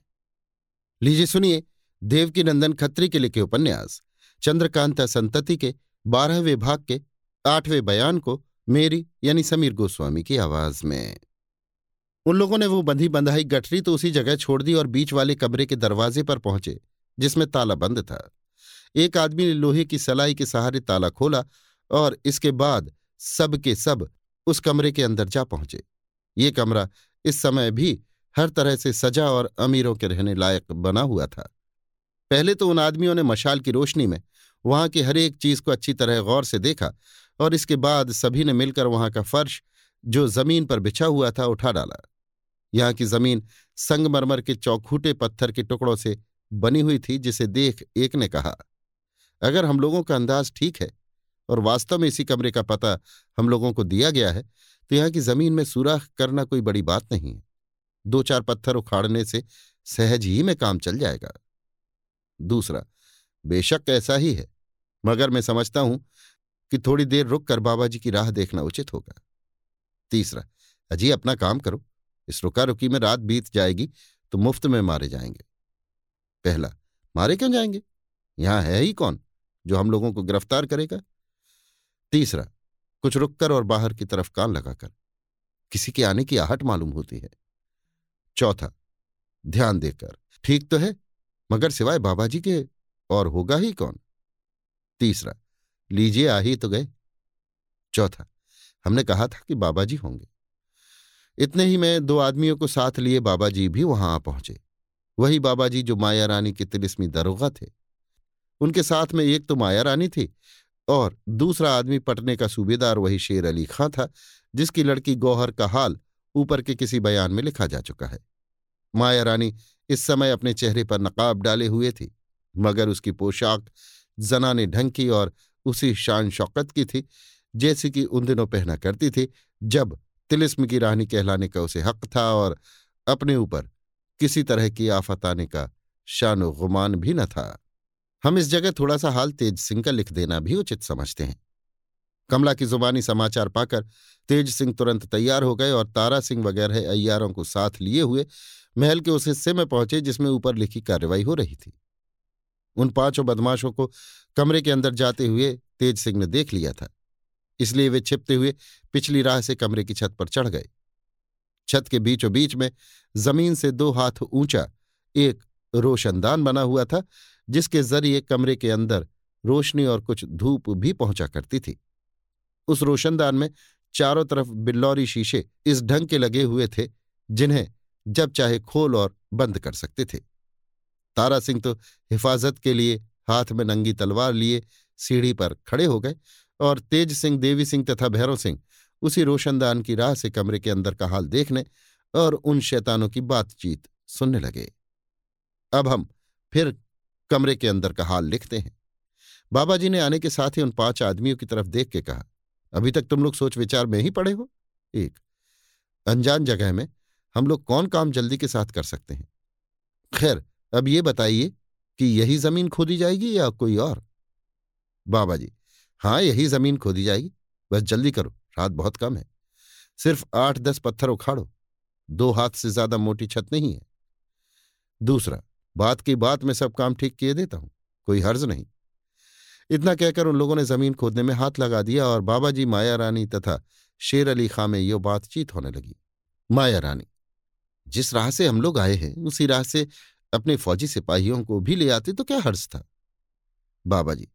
लीजिए सुनिए देवकीनंदन खत्री के लिखे उपन्यास। चंद्रकांता संतति के, बारहवें भाग के, आठवें बयान को, मेरी यानी समीर गोस्वामी की आवाज़ में। उन लोगों ने वो बंधी बंधाई गठरी तो उसी जगह छोड़ दी और बीच वाले कमरे के दरवाजे पर पहुँचे, जिसमें ताला बंद था। एक आदमी ने लोहे की सलाई के सहारे ताला खोला और इसके बाद सब के सब उस कमरे के अंदर जा पहुँचे। ये कमरा इस समय भी हर तरह से सजा और अमीरों के रहने लायक बना हुआ था। पहले तो उन आदमियों ने मशाल की रोशनी में वहाँ की हर एक चीज़ को अच्छी तरह गौर से देखा और इसके बाद सभी ने मिलकर वहाँ का फर्श जो ज़मीन पर बिछा हुआ था उठा डाला। यहाँ की ज़मीन संगमरमर के चौखूटे पत्थर के टुकड़ों से बनी हुई थी, जिसे देख एक ने कहा, अगर हम लोगों का अंदाज ठीक है और वास्तव में इसी कमरे का पता हम लोगों को दिया गया है तो यहाँ की ज़मीन में सुराख करना कोई बड़ी बात नहीं है। दो चार पत्थर उखाड़ने से सहज ही में काम चल जाएगा। दूसरा, बेशक ऐसा ही है, मगर मैं समझता हूँ कि थोड़ी देर रुक कर बाबा जी की राह देखना उचित होगा। तीसरा, अजी अपना काम करो, इस रुका रुकी में रात बीत जाएगी तो मुफ़्त में मारे जाएँगे। पहला, मारे क्यों जाएँगे? यहाँ है ही कौन जो हम लोगों को गिरफ़्तार करेगा? तीसरा, कुछ रुककर और बाहर की तरफ़ कान लगाकर। किसी के आने की आहट मालूम होती है। चौथा, ध्यान देकर, ठीक तो है, मगर सिवाय बाबा जी के और होगा ही कौन? तीसरा, लीजिए आ ही तो गए। चौथा, हमने कहा था कि बाबा जी होंगे। इतने ही में दो आदमियों को साथ लिए बाबा जी भी वहाँ आ पहुँचे। वही बाबा जी जो माया रानी के तिलिस्मी दरोगा थे। उनके साथ में एक तो माया रानी थी और दूसरा आदमी पटने का सूबेदार वही शेर अली खां था, जिसकी लड़की गौहर का हाल ऊपर के किसी बयान में लिखा जा चुका है। माया रानी इस समय अपने चेहरे पर नकाब डाले हुए थी, मगर उसकी पोशाक जनाने ढंग की और उसी शान शौकत की थी, जैसी कि उन दिनों पहना करती थी, जब तिलिस्म की रानी कहलाने का उसे हक था और अपने ऊपर किसी तरह की आफत आने का शान गुमान भी न था। हम इस जगह थोड़ा सा हाल तेज सिंह का लिख देना भी उचित समझते हैं। कमला की जुबानी समाचार पाकर तेज सिंह तुरंत तैयार हो गए और तारा सिंह वगैरह अय्यारों को साथ लिए हुए महल के उस हिस्से में पहुँचे जिसमें ऊपर लिखी कार्रवाई हो रही थी। उन पाँचों बदमाशों को कमरे के अंदर जाते हुए तेज सिंह ने देख लिया था। इसलिए वे छिपते हुए पिछली राह से कमरे की छत पर चढ़ गए। छत के बीचों बीच में ज़मीन से दो हाथ ऊँचा एक रोशनदान बना हुआ था जिसके ज़रिए कमरे के अंदर रोशनी और कुछ धूप भी पहुँचा करती थी। उस रोशनदान में चारों तरफ़ बिल्लौरी शीशे इस ढंग के लगे हुए थे, जिन्हें जब चाहे खोल और बंद कर सकते थे। तारा सिंह तो हिफाजत के लिए हाथ में नंगी तलवार लिए सीढ़ी पर खड़े हो गए और तेज सिंह, देवी सिंह तथा भैरव सिंह उसी रोशनदान की राह से कमरे के अंदर का हाल देखने और उन शैतानों की बातचीत सुनने लगे। अब हम फिर कमरे के अंदर का हाल लिखते हैं। बाबा जी ने आने के साथ ही उन पाँच आदमियों की तरफ़ देख के कहा, अभी तक तुम लोग सोच विचार में ही पड़े हो? एक, अनजान जगह में हम लोग कौन काम जल्दी के साथ कर सकते हैं? खैर, अब ये बताइए कि यही ज़मीन खोदी जाएगी या कोई और? बाबा जी हाँ यही ज़मीन खोदी जाएगी। बस जल्दी करो, रात बहुत कम है। सिर्फ़ आठ दस पत्थर उखाड़ो। दो हाथ से ज़्यादा मोटी छत नहीं है। दूसरा बात की बात में सब काम ठीक किए देता हूँ, कोई हर्ज नहीं। इतना कहकर उन लोगों ने ज़मीन खोदने में हाथ लगा दिया और बाबा जी माया रानी तथा शेर अली खां में यो बातचीत होने लगी। माया रानी, जिस राह से हम लोग आए हैं, उसी राह से अपने फौजी सिपाहियों को भी ले आते तो क्या हर्ज था? बाबा जी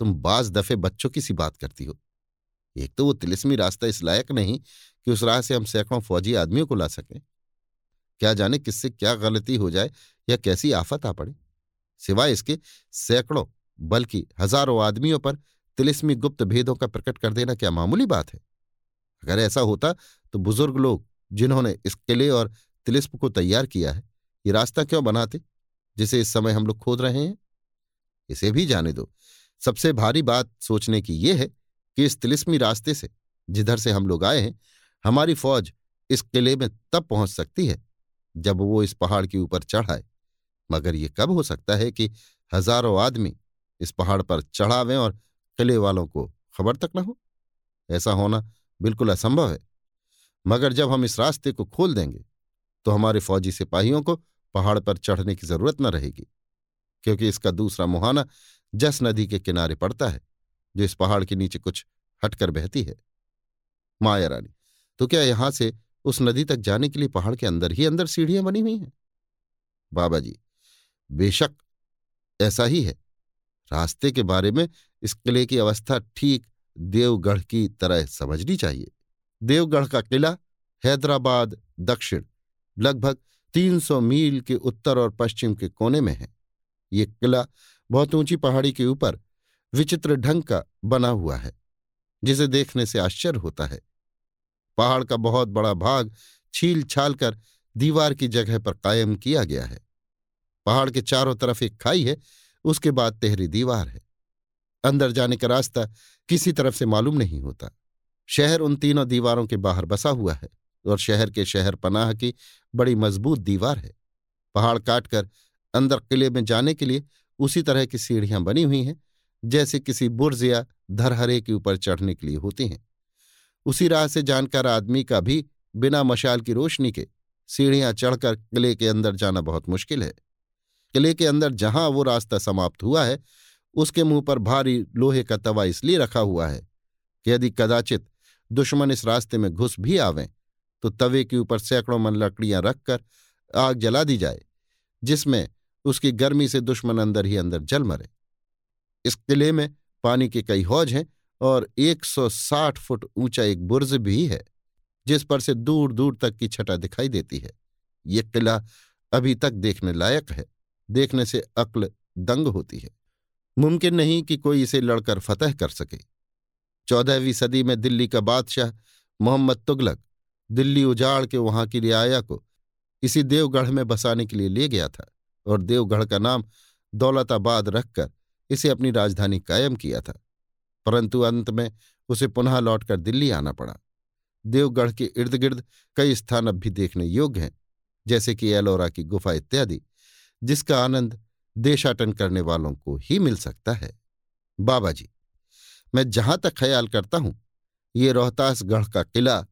तुम बाज दफे बच्चों की सी बात करती हो। एक तो वो तिलिस्मी रास्ता इस लायक नहीं कि उस राह से हम सैकड़ों फौजी आदमियों को ला सकें। क्या जाने किससे क्या गलती हो जाए या कैसी आफत आ पड़े। सिवाय इसके, सैकड़ों, बल्कि हज़ारों आदमियों पर तिलिस्मी गुप्त भेदों का प्रकट कर देना क्या मामूली बात है? अगर ऐसा होता तो बुज़ुर्ग लोग, जिन्होंने इस किले और तिलिस्म को तैयार किया है, ये रास्ता क्यों बनाते, जिसे इस समय हम लोग खोद रहे हैं? इसे भी जाने दो। सबसे भारी बात सोचने की यह है कि इस तिलिस्मी रास्ते से जिधर से हम लोग आए हैं, हमारी फौज इस किले में तब पहुँच सकती है जब वो इस पहाड़ के ऊपर चढ़ाए मगर ये कब हो सकता है कि हज़ारों आदमी इस पहाड़ पर चढ़ावें और किले वालों को खबर तक न हो? ऐसा होना बिल्कुल असंभव है। मगर जब हम इस रास्ते को खोल देंगे तो हमारे फौजी सिपाहियों को पहाड़ पर चढ़ने की ज़रूरत न रहेगी, क्योंकि इसका दूसरा मुहाना जस नदी के किनारे पड़ता है, जो इस पहाड़ के नीचे कुछ हटकर बहती है। माया रानी तो क्या यहाँ से उस नदी तक जाने के लिए पहाड़ के अंदर ही अंदर सीढ़ियाँ बनी हुई हैं। बाबा जी, बेशक ऐसा ही है। रास्ते के बारे में इस किले की अवस्था ठीक देवगढ़ की तरह समझनी चाहिए। देवगढ़ का किला हैदराबाद दक्षिण, लगभग 300 मील के उत्तर और पश्चिम के कोने में है। ये किला बहुत ऊँची पहाड़ी के ऊपर विचित्र ढंग का बना हुआ है, जिसे देखने से आश्चर्य होता है। पहाड़ का बहुत बड़ा भाग छील छाल कर दीवार की जगह पर कायम किया गया है। पहाड़ के चारों तरफ़ एक खाई है, उसके बाद तेहरी दीवार है। अंदर जाने का रास्ता किसी तरफ़ से मालूम नहीं होता। शहर उन तीनों दीवारों के बाहर बसा हुआ है और शहर के शहर पनाह की बड़ी मज़बूत दीवार है। पहाड़ काटकर अंदर किले में जाने के लिए उसी तरह की सीढ़ियाँ बनी हुई हैं, जैसे किसी बुर्ज या धरहरे के ऊपर चढ़ने के लिए होती हैं। उसी राह से जानकार आदमी का भी बिना मशाल की रोशनी के सीढ़ियाँ चढ़कर किले के अंदर जाना बहुत मुश्किल है। किले के अंदर जहाँ वो रास्ता समाप्त हुआ है, उसके मुँह पर भारी लोहे का तवा इसलिए रखा हुआ है कि यदि कदाचित दुश्मन इस रास्ते में घुस भी आवें तो तवे के ऊपर सैकड़ों मन लकड़ियाँ रखकर आग जला दी जाए, जिसमें उसकी गर्मी से दुश्मन अंदर ही अंदर जल मरे। इस किले में पानी के कई हौज हैं और 160 फुट ऊँचा एक बुर्ज भी है, जिस पर से दूर दूर तक की छटा दिखाई देती है। ये किला अभी तक देखने लायक है, देखने से अक्ल दंग होती है। मुमकिन नहीं कि कोई इसे लड़कर फतह कर सके। चौदहवीं सदी में दिल्ली का बादशाह मोहम्मद तुगलक दिल्ली उजाड़ के वहाँ की रियाया को इसी देवगढ़ में बसाने के लिए ले गया था और देवगढ़ का नाम दौलताबाद रखकर इसे अपनी राजधानी कायम किया था। परंतु अंत में उसे पुनः लौटकर दिल्ली आना पड़ा। देवगढ़ के इर्द गिर्द कई स्थान अब भी देखने योग्य हैं, जैसे कि एलोरा की गुफा इत्यादि, जिसका आनंद देशाटन करने वालों को ही मिल सकता है। बाबा जी, मैं जहाँ तक ख्याल करता हूँ, ये रोहतासगढ़ का किला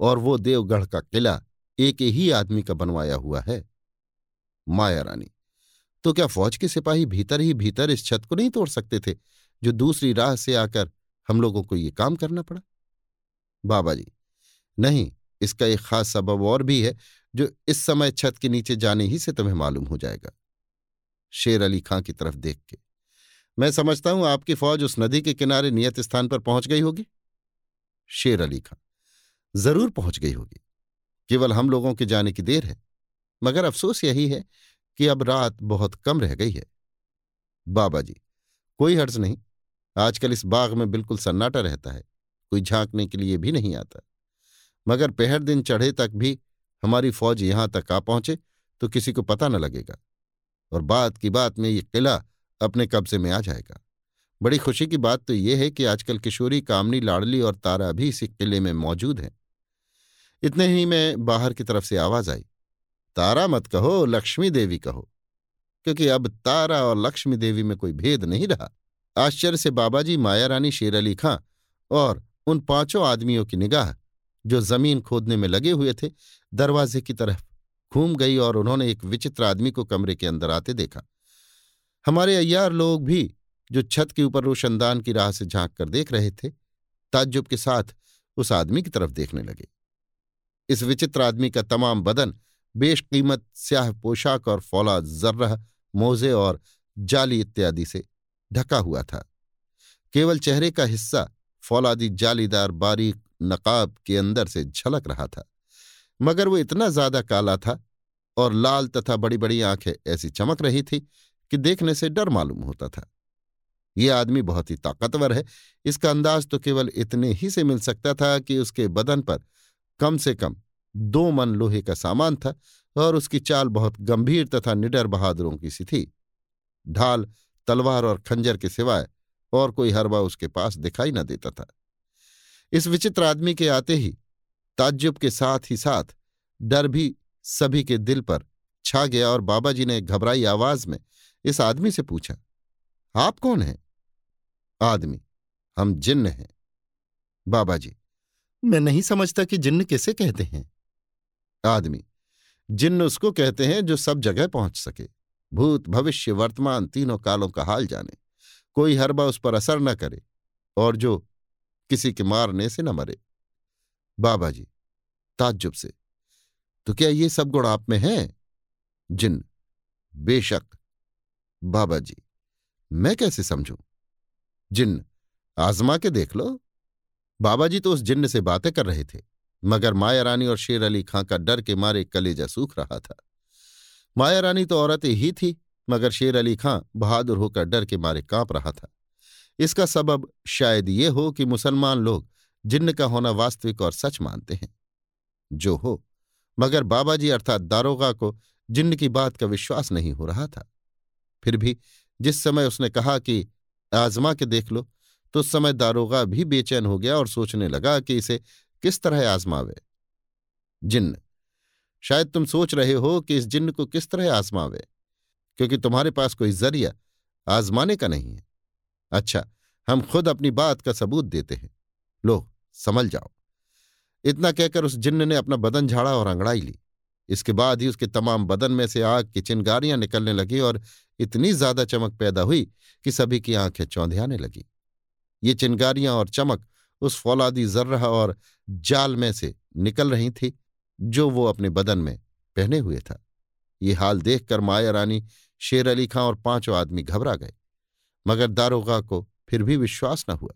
और वो देवगढ़ का किला एक ही आदमी का बनवाया हुआ है। माया रानी तो क्या फौज के सिपाही भीतर ही भीतर इस छत को नहीं तोड़ सकते थे? जो दूसरी राह से आकर हम लोगों को ये काम करना पड़ा। बाबा जी, नहीं, इसका एक खास सबब और भी है, जो इस समय छत के नीचे जाने ही से तुम्हें मालूम हो जाएगा। शेर अली खां की तरफ़ देख के, मैं समझता हूँ आपकी फौज उस नदी के किनारे नियत स्थान पर पहुँच गई होगी। शेर अली खां, ज़रूर पहुँच गई होगी। केवल हम लोगों के जाने की देर है, मगर अफसोस यही है कि अब रात बहुत कम रह गई है। बाबा जी, कोई हर्ज नहीं आजकल इस बाग में बिल्कुल सन्नाटा रहता है, कोई झांकने के लिए भी नहीं आता। मगर पहर दिन चढ़े तक भी हमारी फौज यहाँ तक आ पहुँचे तो किसी को पता न लगेगा और बात की बात में ये किला अपने कब्जे में आ जाएगा। बड़ी खुशी की बात तो ये है कि आजकल किशोरी, कामनी, लाडली और तारा भी इसी किले में मौजूद हैं। इतने ही में बाहर की तरफ़ से आवाज़ आई, तारा मत कहो, लक्ष्मी देवी कहो, क्योंकि अब तारा और लक्ष्मी देवी में कोई भेद नहीं रहा। आश्चर्य से बाबाजी माया रानी शेर अली खां और उन पाँचों आदमियों की निगाह, जो ज़मीन खोदने में लगे हुए थे, दरवाजे की तरफ़ घूम गई और उन्होंने एक विचित्र आदमी को कमरे के अंदर आते देखा। हमारे अय्यार लोग भी, जो छत के ऊपर रोशनदान की राह से झाँक कर देख रहे थे, ताज्जुब के साथ उस आदमी की तरफ़ देखने लगे। इस विचित्र आदमी का तमाम बदन, बेशकीमत स्याह पोशाक और फौलाद जर्रह, मोजे और जाली इत्यादि से ढका हुआ था। केवल चेहरे का हिस्सा फौलादी जालीदार बारीक नकाब के अंदर से झलक रहा था, मगर वो इतना ज़्यादा काला था और लाल तथा बड़ी बड़ी आँखें ऐसी चमक रही थी कि देखने से डर मालूम होता था। ये आदमी बहुत ही ताकतवर है, इसका अंदाज तो केवल इतने ही से मिल सकता था कि उसके बदन पर कम से कम दो मन लोहे का सामान था और उसकी चाल बहुत गंभीर तथा निडर बहादुरों की सी थी। ढाल तलवार और खंजर के सिवाय और कोई हरबा उसके पास दिखाई न देता था। इस विचित्र आदमी के आते ही, ताज्जुब के साथ ही साथ, डर भी सभी के दिल पर छा गया और बाबा जी ने घबराई आवाज़ में इस आदमी से पूछा, आप कौन हैं? आदमी, हम जिन्न हैं। बाबा जी मैं नहीं समझता कि जिन्न किसे कहते हैं। आदमी, जिन्न उसको कहते हैं जो सब जगह पहुँच सके। भूत, भविष्य, वर्तमान तीनों कालों का हाल जाने। कोई हरबा उस पर असर न करे और जो किसी के मारने से न मरे। बाबा जी, ताज्जुब से तो क्या ये सब गुण आप में हैं? जिन, बेशक। बाबा जी, मैं कैसे समझूं? जिन्न आजमा के देख लो। बाबा जी तो उस जिन्न से बातें कर रहे थे, मगर माया रानी और शेर अली खां का डर के मारे कलेजा सूख रहा था। माया रानी तो औरतें ही थी, मगर शेर अली खां बहादुर होकर डर के मारे काँप रहा था। इसका सबब शायद ये हो कि मुसलमान लोग जिन्न का होना वास्तविक और सच मानते हैं। जो हो, मगर बाबा जी अर्थात दारोगा को जिन्न की बात का विश्वास नहीं हो रहा था। फिर भी जिस समय उसने कहा कि, आजमा के देख लो तो उस समय दारोगा भी बेचैन हो गया और सोचने लगा कि इसे किस तरह आजमावे। जिन्न शायद तुम सोच रहे हो कि इस जिन्न को किस तरह आजमावे, क्योंकि तुम्हारे पास कोई ज़रिया आजमाने का नहीं है। अच्छा हम खुद अपनी बात का सबूत देते हैं। लो समझ जाओ। इतना कहकर उस जिन्न ने अपना बदन झाड़ा और अंगड़ाई ली। इसके बाद ही उसके तमाम बदन में से आग की चिनगारियाँ निकलने लगी और इतनी ज़्यादा चमक पैदा हुई कि सभी की आँखें चौंधियाने लगी। ये चिनगारियाँ और चमक उस फौलादी जर्रा और जाल में से निकल रही थी। जो वो अपने बदन में पहने हुए था। ये हाल देखकर माया रानी, शेर अली खां और पाँचों आदमी घबरा गए। मगर दारोगा को फिर भी विश्वास न हुआ।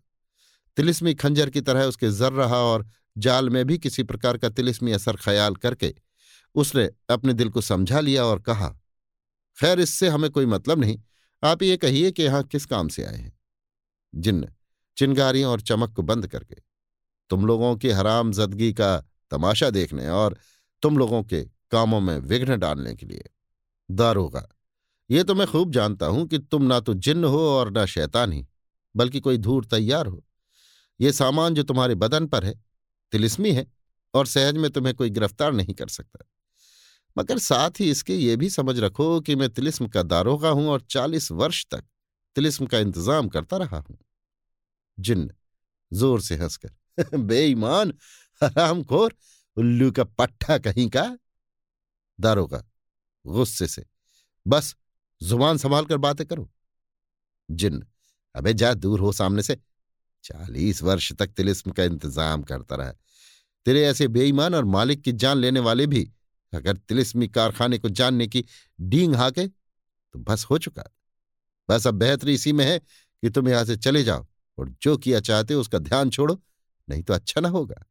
तिलिस्मी खंजर की तरह उसके जर रहा और जाल में भी किसी प्रकार का तिलिस्मी असर ख्याल करके उसने अपने दिल को समझा लिया और कहा, खैर, इससे हमें कोई मतलब नहीं। आप ये कहिए कि यहाँ किस काम से आए हैं? जिन्न चिंगारियों और चमक को बंद करके तुम लोगों की हराम जदगी का तमाशा देखने और तुम लोगों के कामों में विघ्न डालने के लिए। दारोगा ये तो मैं खूब जानता हूँ कि तुम ना तो जिन्न हो और ना शैतान ही बल्कि कोई धूर तैयार हो। ये सामान जो तुम्हारे बदन पर है, तिलिस्मी है और सहज में तुम्हें कोई गिरफ़्तार नहीं कर सकता। मगर साथ ही इसके ये भी समझ रखो कि मैं तिलिस्म का दारोगा हूँ और चालीस वर्ष तक तिलिस्म का इंतज़ाम करता रहा हूँ। जिन्न, ज़ोर से हंसकर, बेईमान हरामखोर, उल्लू का पट्टा कहीं का? दारोगा, गुस्से से। बस, ज़ुबान संभाल कर बातें करो। जिन्न, अबे जा दूर हो सामने से। चालीस वर्ष तक तिलिस्म का इंतज़ाम करता रहा। तेरे ऐसे बेईमान और मालिक की जान लेने वाले भी, अगर तिलिस्मी कारखाने को जानने की डींग हाके तो बस हो चुका। बस अब बेहतरी इसी में है कि तुम यहाँ से चले जाओ और जो किया चाहते हो उसका ध्यान छोड़ो, नहीं तो अच्छा ना होगा।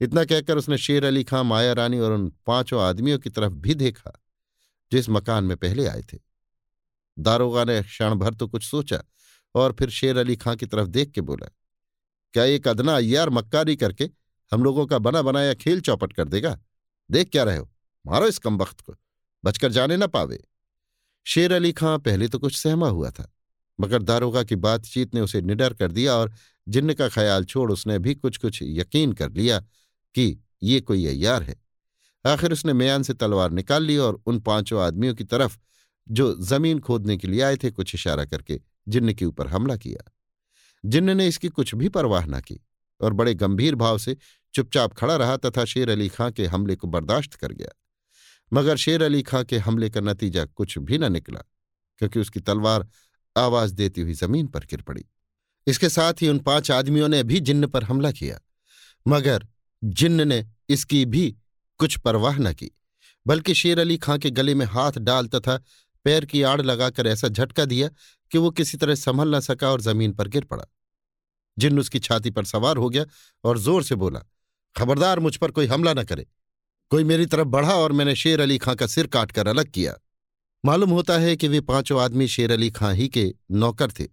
इतना कहकर उसने शेर अली खां, माया रानी और उन पाँचों आदमियों की तरफ़ भी देखा, जिस मकान में पहले आए थे। दारोगा ने क्षण भर तो कुछ सोचा और फिर शेर अली खां की तरफ़ देख के बोला, क्या एक अदना अय्यार मक्कारी करके हम लोगों का बना बनाया खेल चौपट कर देगा? देख क्या रहे हो, मारो इस कम वक्त को, बचकर जाने ना पावे। शेर अली खां पहले तो कुछ सहमा हुआ था, मगर दारोगा की बातचीत ने उसे निडर कर दिया और जिन्न का ख्याल छोड़ उसने भी कुछ कुछ यकीन कर लिया कि ये कोई अय्यार है। आखिर उसने म्यान से तलवार निकाल ली और उन पाँचों आदमियों की तरफ़, जो ज़मीन खोदने के लिए आए थे, कुछ इशारा करके जिन्न के ऊपर हमला किया। जिन्न ने इसकी कुछ भी परवाह न की और बड़े गंभीर भाव से चुपचाप खड़ा रहा तथा शेर अली खां के हमले को बर्दाश्त कर गया। मगर शेर अली खां के हमले का नतीजा कुछ भी न निकला, क्योंकि उसकी तलवार आवाज़ देती हुई ज़मीन पर गिर पड़ी। इसके साथ ही उन पाँच आदमियों ने भी जिन्न पर हमला किया। मगर जिन्न ने इसकी भी कुछ परवाह न की, बल्कि शेर अली खां के गले में हाथ डाल तथा पैर की आड़ लगाकर ऐसा झटका दिया कि वो किसी तरह संभल न सका और ज़मीन पर गिर पड़ा। जिन्न उसकी छाती पर सवार हो गया और ज़ोर से बोला, खबरदार, मुझ पर कोई हमला न करे। कोई मेरी तरफ़ बढ़ा और मैंने शेर अली खां का सिर काटकर अलग किया। मालूम होता है कि वे पाँचों आदमी शेर अली खां ही के नौकर थे,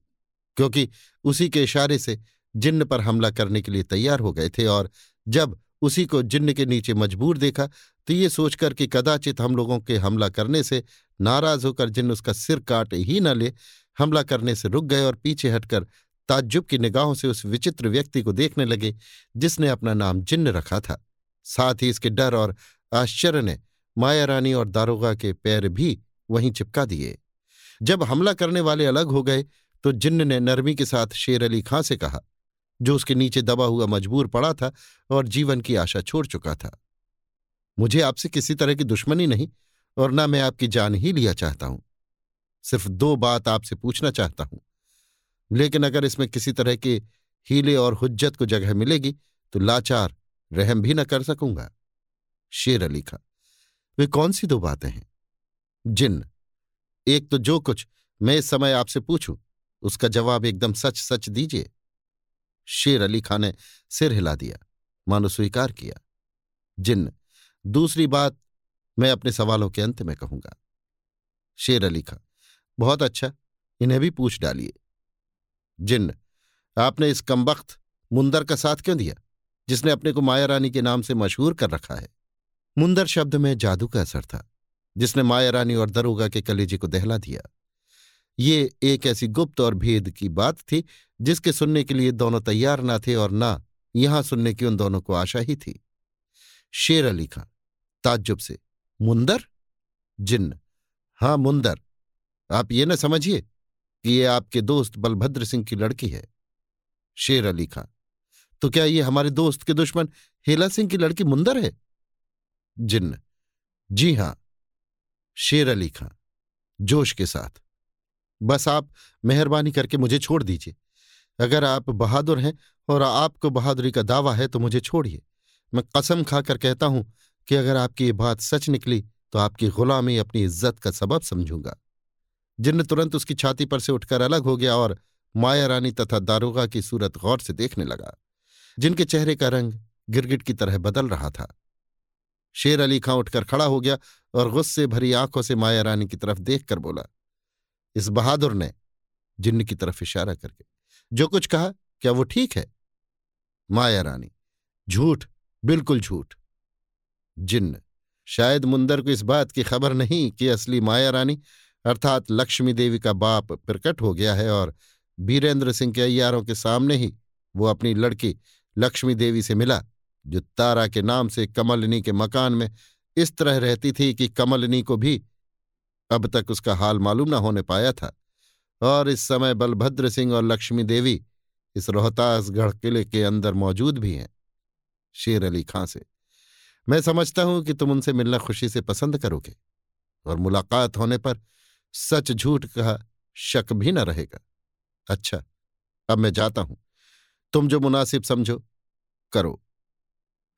क्योंकि उसी के इशारे से जिन्न पर हमला करने के लिए तैयार हो गए थे और जब उसी को जिन्न के नीचे मजबूर देखा तो ये सोचकर कि कदाचित हम लोगों के हमला करने से नाराज़ होकर जिन्न उसका सिर काट ही न ले, हमला करने से रुक गए और पीछे हटकर ताज्जुब की निगाहों से उस विचित्र व्यक्ति को देखने लगे, जिसने अपना नाम जिन्न रखा था। साथ ही इसके डर और आश्चर्य ने माया रानी और दारोगा के पैर भी वहीं चिपका दिए। जब हमला करने वाले अलग हो गए तो जिन्न ने नरमी के साथ शेर अली खां से कहा जो उसके नीचे दबा हुआ मजबूर पड़ा था और जीवन की आशा छोड़ चुका था। मुझे आपसे किसी तरह की दुश्मनी नहीं और ना मैं आपकी जान ही लिया चाहता हूँ। सिर्फ़ दो बात आपसे पूछना चाहता हूँ। लेकिन अगर इसमें किसी तरह के हीले और हुज्जत को जगह मिलेगी तो लाचार, रहम भी न कर सकूँगा। शेर अली खा वे कौन सी दो बातें हैं? जिन। एक तो जो कुछ मैं इस समय आपसे पूछूँ, उसका जवाब एकदम सच सच दीजिए। शेर अली खान ने सिर हिला दिया, मानो स्वीकार किया। जिन दूसरी बात मैं अपने सवालों के अंत में कहूँगा। शेर अली खां बहुत अच्छा इन्हें भी पूछ डालिए। जिन्न, आपने इस कमबख्त मुंदर का साथ क्यों दिया, जिसने अपने को माया रानी के नाम से मशहूर कर रखा है? मुंदर शब्द में जादू का असर था, जिसने माया रानी और दरोगा के कलेजे को दहला दिया। ये एक ऐसी गुप्त और भेद की बात थी, जिसके सुनने के लिए दोनों तैयार ना थे और ना यहाँ सुनने की उन दोनों को आशा ही थी। शेर अली खां ताज्जुब से, मुंदर? जिन्न, हाँ मुंदर, आप ये न समझिए कि ये आपके दोस्त बलभद्र सिंह की लड़की है। शेर अली खां तो क्या ये हमारे दोस्त के दुश्मन हेला सिंह की लड़की मुंदर है? जिन्न, जी हाँ, शेर अली खां जोश के साथ बस आप मेहरबानी करके मुझे छोड़ दीजिए। अगर आप बहादुर हैं और आपको बहादुरी का दावा है तो मुझे छोड़िए। मैं कसम खाकर कहता हूँ कि अगर आपकी ये बात सच निकली तो आपकी गुलामी अपनी इज़्ज़त का सबब समझूँगा। जिन्न तुरंत उसकी छाती पर से उठकर अलग हो गया और माया रानी तथा दारोगा की सूरत गौर से देखने लगा, जिनके चेहरे का रंग गिरगिट की तरह बदल रहा था। शेर अली खां उठकर खड़ा हो गया और गुस्से भरी आँखों से माया रानी की तरफ़ देखकर बोला इस बहादुर ने जिन्न की तरफ़ इशारा करके। जो कुछ कहा, क्या वो ठीक है? माया रानी, झूठ, बिल्कुल झूठ। जिन्न, शायद मुंदर को इस बात की खबर नहीं कि असली माया रानी, अर्थात लक्ष्मी देवी का बाप प्रकट हो गया है और बीरेंद्र सिंह के अयारों के सामने ही वो अपनी लड़की लक्ष्मी देवी से मिला, जो तारा के नाम से कमलनी के मकान में इस तरह रहती थी कि कमलनी को भी अब तक उसका हाल मालूम न होने पाया था। और इस समय बलभद्र सिंह और लक्ष्मी देवी इस रोहतासगढ़ किले के अंदर मौजूद भी हैं, शेर अली खां से। मैं समझता हूँ कि तुम उनसे मिलना खुशी से पसंद करोगे, और मुलाकात होने पर सच झूठ का शक भी न रहेगा। अच्छा अब मैं जाता हूँ। तुम जो मुनासिब समझो, करो,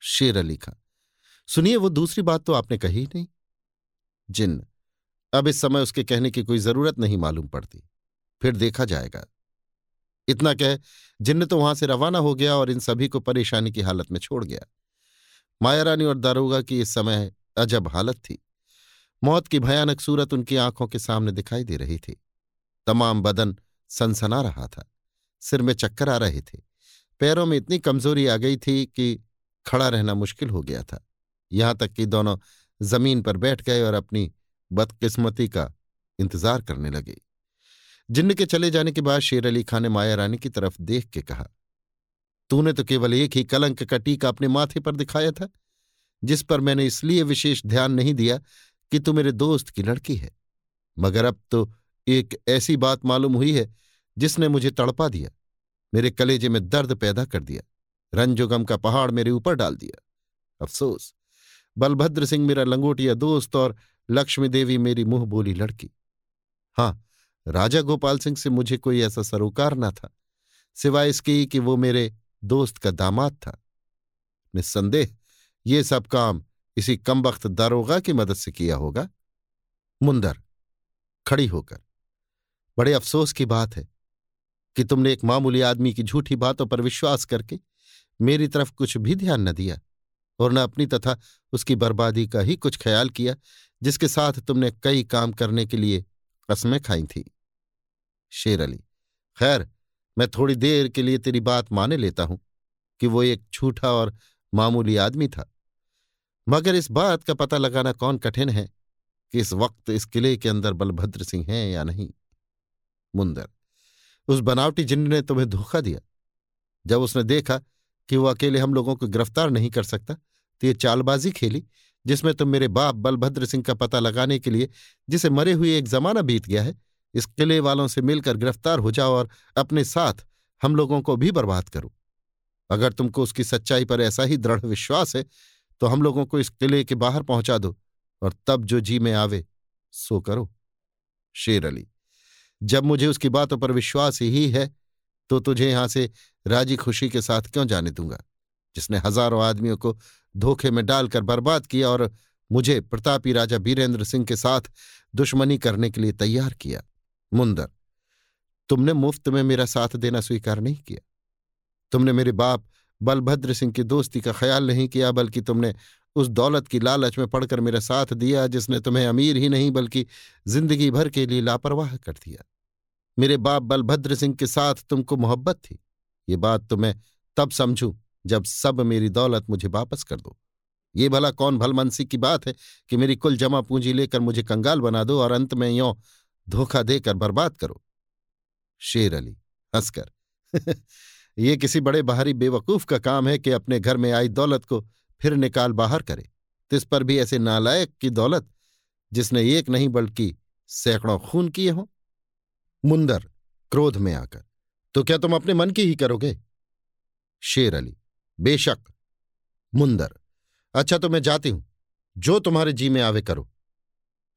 शेर अली खां। सुनिए, वो दूसरी बात तो आपने कही नहीं। जिन अब इस समय उसके कहने की कोई ज़रूरत नहीं मालूम पड़ती। फिर देखा जाएगा। इतना कह जिन्न तो वहाँ से रवाना हो गया और इन सभी को परेशानी की हालत में छोड़ गया। मायारानी और दारोगा की इस समय अजब हालत थी। मौत की भयानक सूरत उनकी आँखों के सामने दिखाई दे रही थी। तमाम बदन सनसना रहा था। सिर में चक्कर आ रहे थे। पैरों में इतनी कमज़ोरी आ गई थी कि खड़ा रहना मुश्किल हो गया था। यहाँ तक कि दोनों ज़मीन पर बैठ गए और अपनी बदकिस्मती का इंतज़ार करने लगे। जिन्न के चले जाने के बाद शेर अली खान ने माया रानी की तरफ़ देख के कहा, तूने तो केवल एक ही कलंक का टीका अपने माथे पर दिखाया था, जिस पर मैंने इसलिए विशेष ध्यान नहीं दिया कि तू मेरे दोस्त की लड़की है। मगर अब तो एक ऐसी बात मालूम हुई है, जिसने मुझे तड़पा दिया, मेरे कलेजे में दर्द पैदा कर दिया, रंजोगम का पहाड़ मेरे ऊपर डाल दिया। अफसोस, बलभद्र सिंह मेरा लंगोटिया दोस्त और लक्ष्मी देवी मेरी मुँह बोली लड़की। हाँ, राजा गोपाल सिंह से मुझे कोई ऐसा सरोकार न था, सिवाय इसके कि वो मेरे दोस्त का दामाद था। निस्संदेह, ये सब काम इसी कमबख्त दारोगा की मदद से किया होगा। मुंदर, खड़ी होकर। बड़े अफसोस की बात है कि तुमने एक मामूली आदमी की झूठी बातों पर विश्वास करके मेरी तरफ़ कुछ भी ध्यान न दिया और न अपनी तथा उसकी बर्बादी का ही कुछ ख्याल किया जिसके साथ तुमने कई काम करने के लिए कस्में खाई थी। शेर अली, खैर, मैं थोड़ी देर के लिए तेरी बात माने लेता हूँ कि वो एक झूठा और मामूली आदमी था। मगर इस बात का पता लगाना कौन कठिन है कि इस वक्त इस किले के अंदर बलभद्र सिंह हैं या नहीं? मुंदर, उस बनावटी जिन्न ने तुम्हें धोखा दिया? जब उसने देखा कि वो अकेले हम लोगों को गिरफ़्तार नहीं कर सकता तो ये चालबाजी खेली जिसमें तुम मेरे बाप बलभद्र सिंह का पता लगाने के लिए, जिसे मरे हुए एक जमाना बीत गया है, इस किले वालों से मिलकर गिरफ़्तार हो जाओ और अपने साथ हम लोगों को भी बर्बाद करो। अगर तुमको उसकी सच्चाई पर ऐसा ही दृढ़ विश्वास है तो हम लोगों को इस किले के बाहर पहुँचा दो और तब जो जी में आवे, सो करो। शेर अली, जब मुझे उसकी बातों पर विश्वास ही है तो तुझे यहाँ से राज़ी खुशी के साथ क्यों जाने दूँगा? जिसने हज़ारों आदमियों को धोखे में डालकर बर्बाद किया और मुझे प्रतापी राजा बीरेंद्र सिंह के साथ दुश्मनी करने के लिए तैयार किया। मुंदर, तुमने मुफ़्त में मेरा साथ देना स्वीकार नहीं किया। तुमने मेरे बाप बलभद्र सिंह की दोस्ती का ख्याल नहीं किया, बल्कि तुमने उस दौलत की लालच में पड़कर मेरा साथ दिया, जिसने तुम्हें अमीर ही नहीं, बल्कि ज़िंदगी भर के लिए लापरवाह कर दिया। मेरे बाप बलभद्र सिंह के साथ तुमको मोहब्बत थी। ये बात तो मैं तब समझू जब सब मेरी दौलत मुझे वापस कर दो। ये भला कौन भलमनसी की बात है कि मेरी कुल जमा पूंजी लेकर मुझे कंगाल बना दो और अंत में यों धोखा देकर बर्बाद करो? शेर अली, हंसकर। ये किसी बड़े बाहरी बेवकूफ़ का काम है कि अपने घर में आई दौलत को फिर निकाल बाहर करे। तिस पर भी ऐसे नालायक की दौलत, जिसने एक नहीं बल्कि सैकड़ों खून किए हों। मुंदर, क्रोध में आकर तो क्या तुम अपने मन की ही करोगे? शेर अली बेशक। मुंदर। अच्छा तो मैं जाती हूँ। जो तुम्हारे जी में आवे करो।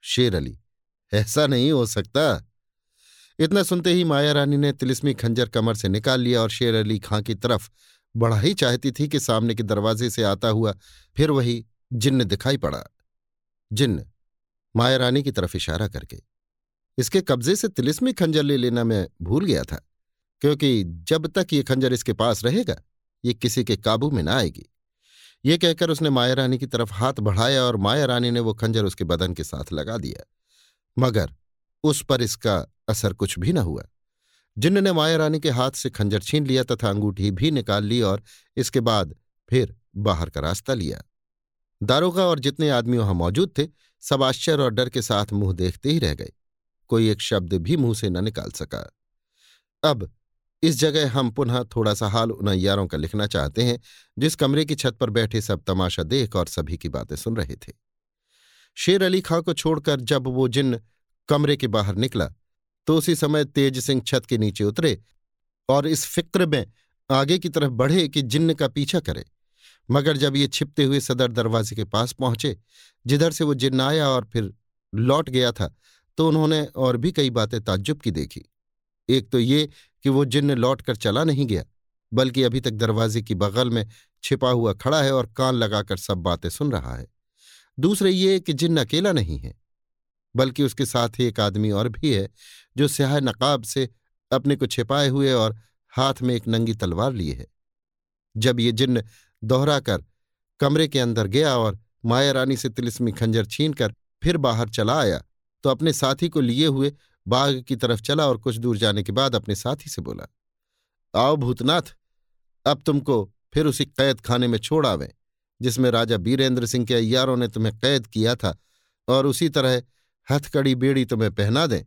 शेर अली। ऐसा नहीं हो सकता। इतना सुनते ही माया रानी ने तिलिस्मी खंजर कमर से निकाल लिया और शेर अली खां की तरफ़ बढ़ा ही चाहती थी कि सामने के दरवाजे से आता हुआ फिर वही जिन्न दिखाई पड़ा। जिन्न माया रानी की तरफ़ इशारा करके। इसके कब्जे से तिलिस्मी खंजर ले लेना मैं भूल गया था, क्योंकि जब तक ये खंजर इसके पास रहेगा ये किसी के काबू में ना आएगी। ये कहकर उसने माया रानी की तरफ़ हाथ बढ़ाया और माया रानी ने वो खंजर उसके बदन के साथ लगा दिया। मगर उस पर इसका असर कुछ भी न हुआ। जिन्न ने माया रानी के हाथ से खंजर छीन लिया तथा अंगूठी भी निकाल ली और इसके बाद फिर बाहर का रास्ता लिया। दारोगा और जितने आदमी वहाँ मौजूद थे, सब आश्चर्य और डर के साथ मुँह देखते ही रह गए। कोई एक शब्द भी मुँह से न निकाल सका। अब इस जगह हम पुनः थोड़ा सा हाल उन अयारों का लिखना चाहते हैं, जिस कमरे की छत पर बैठे सब तमाशा देख और सभी की बातें सुन रहे थे। शेर अली खां को छोड़कर जब वो जिन कमरे के बाहर निकला तो उसी समय तेज सिंह छत के नीचे उतरे और इस फ़िक्र में आगे की तरफ़ बढ़े कि जिन्न का पीछा करे। मगर जब ये छिपते हुए सदर दरवाजे के पास पहुँचे, जिधर से वो जिन्न आया और फिर लौट गया था तो उन्होंने और भी कई बातें ताज्जुब की देखी। एक तो ये कि वो जिन्न लौट कर चला नहीं गया, बल्कि अभी तक दरवाजे की बगल में छिपा हुआ खड़ा है और कान लगाकर सब बातें सुन रहा है। दूसरे ये कि जिन्न अकेला नहीं है, बल्कि उसके साथ ही एक आदमी और भी है, जो स्याह नकाब से अपने को छिपाए हुए और हाथ में एक नंगी तलवार लिए है। जब ये जिन्न दोहराकर कमरे के अंदर गया और माया रानी से तिलिस्मी खंजर छीनकर फिर बाहर चला आया तो अपने साथी को लिए हुए बाग की तरफ़ चला और कुछ दूर जाने के बाद अपने साथी से बोला, आओ भूतनाथ, अब तुमको फिर उसी कैद खाने में छोड़ आवे, जिसमें राजा बीरेंद्र सिंह के अयारों ने तुम्हें कैद किया था और उसी तरह हथकड़ी बेड़ी तुम्हें पहना दें,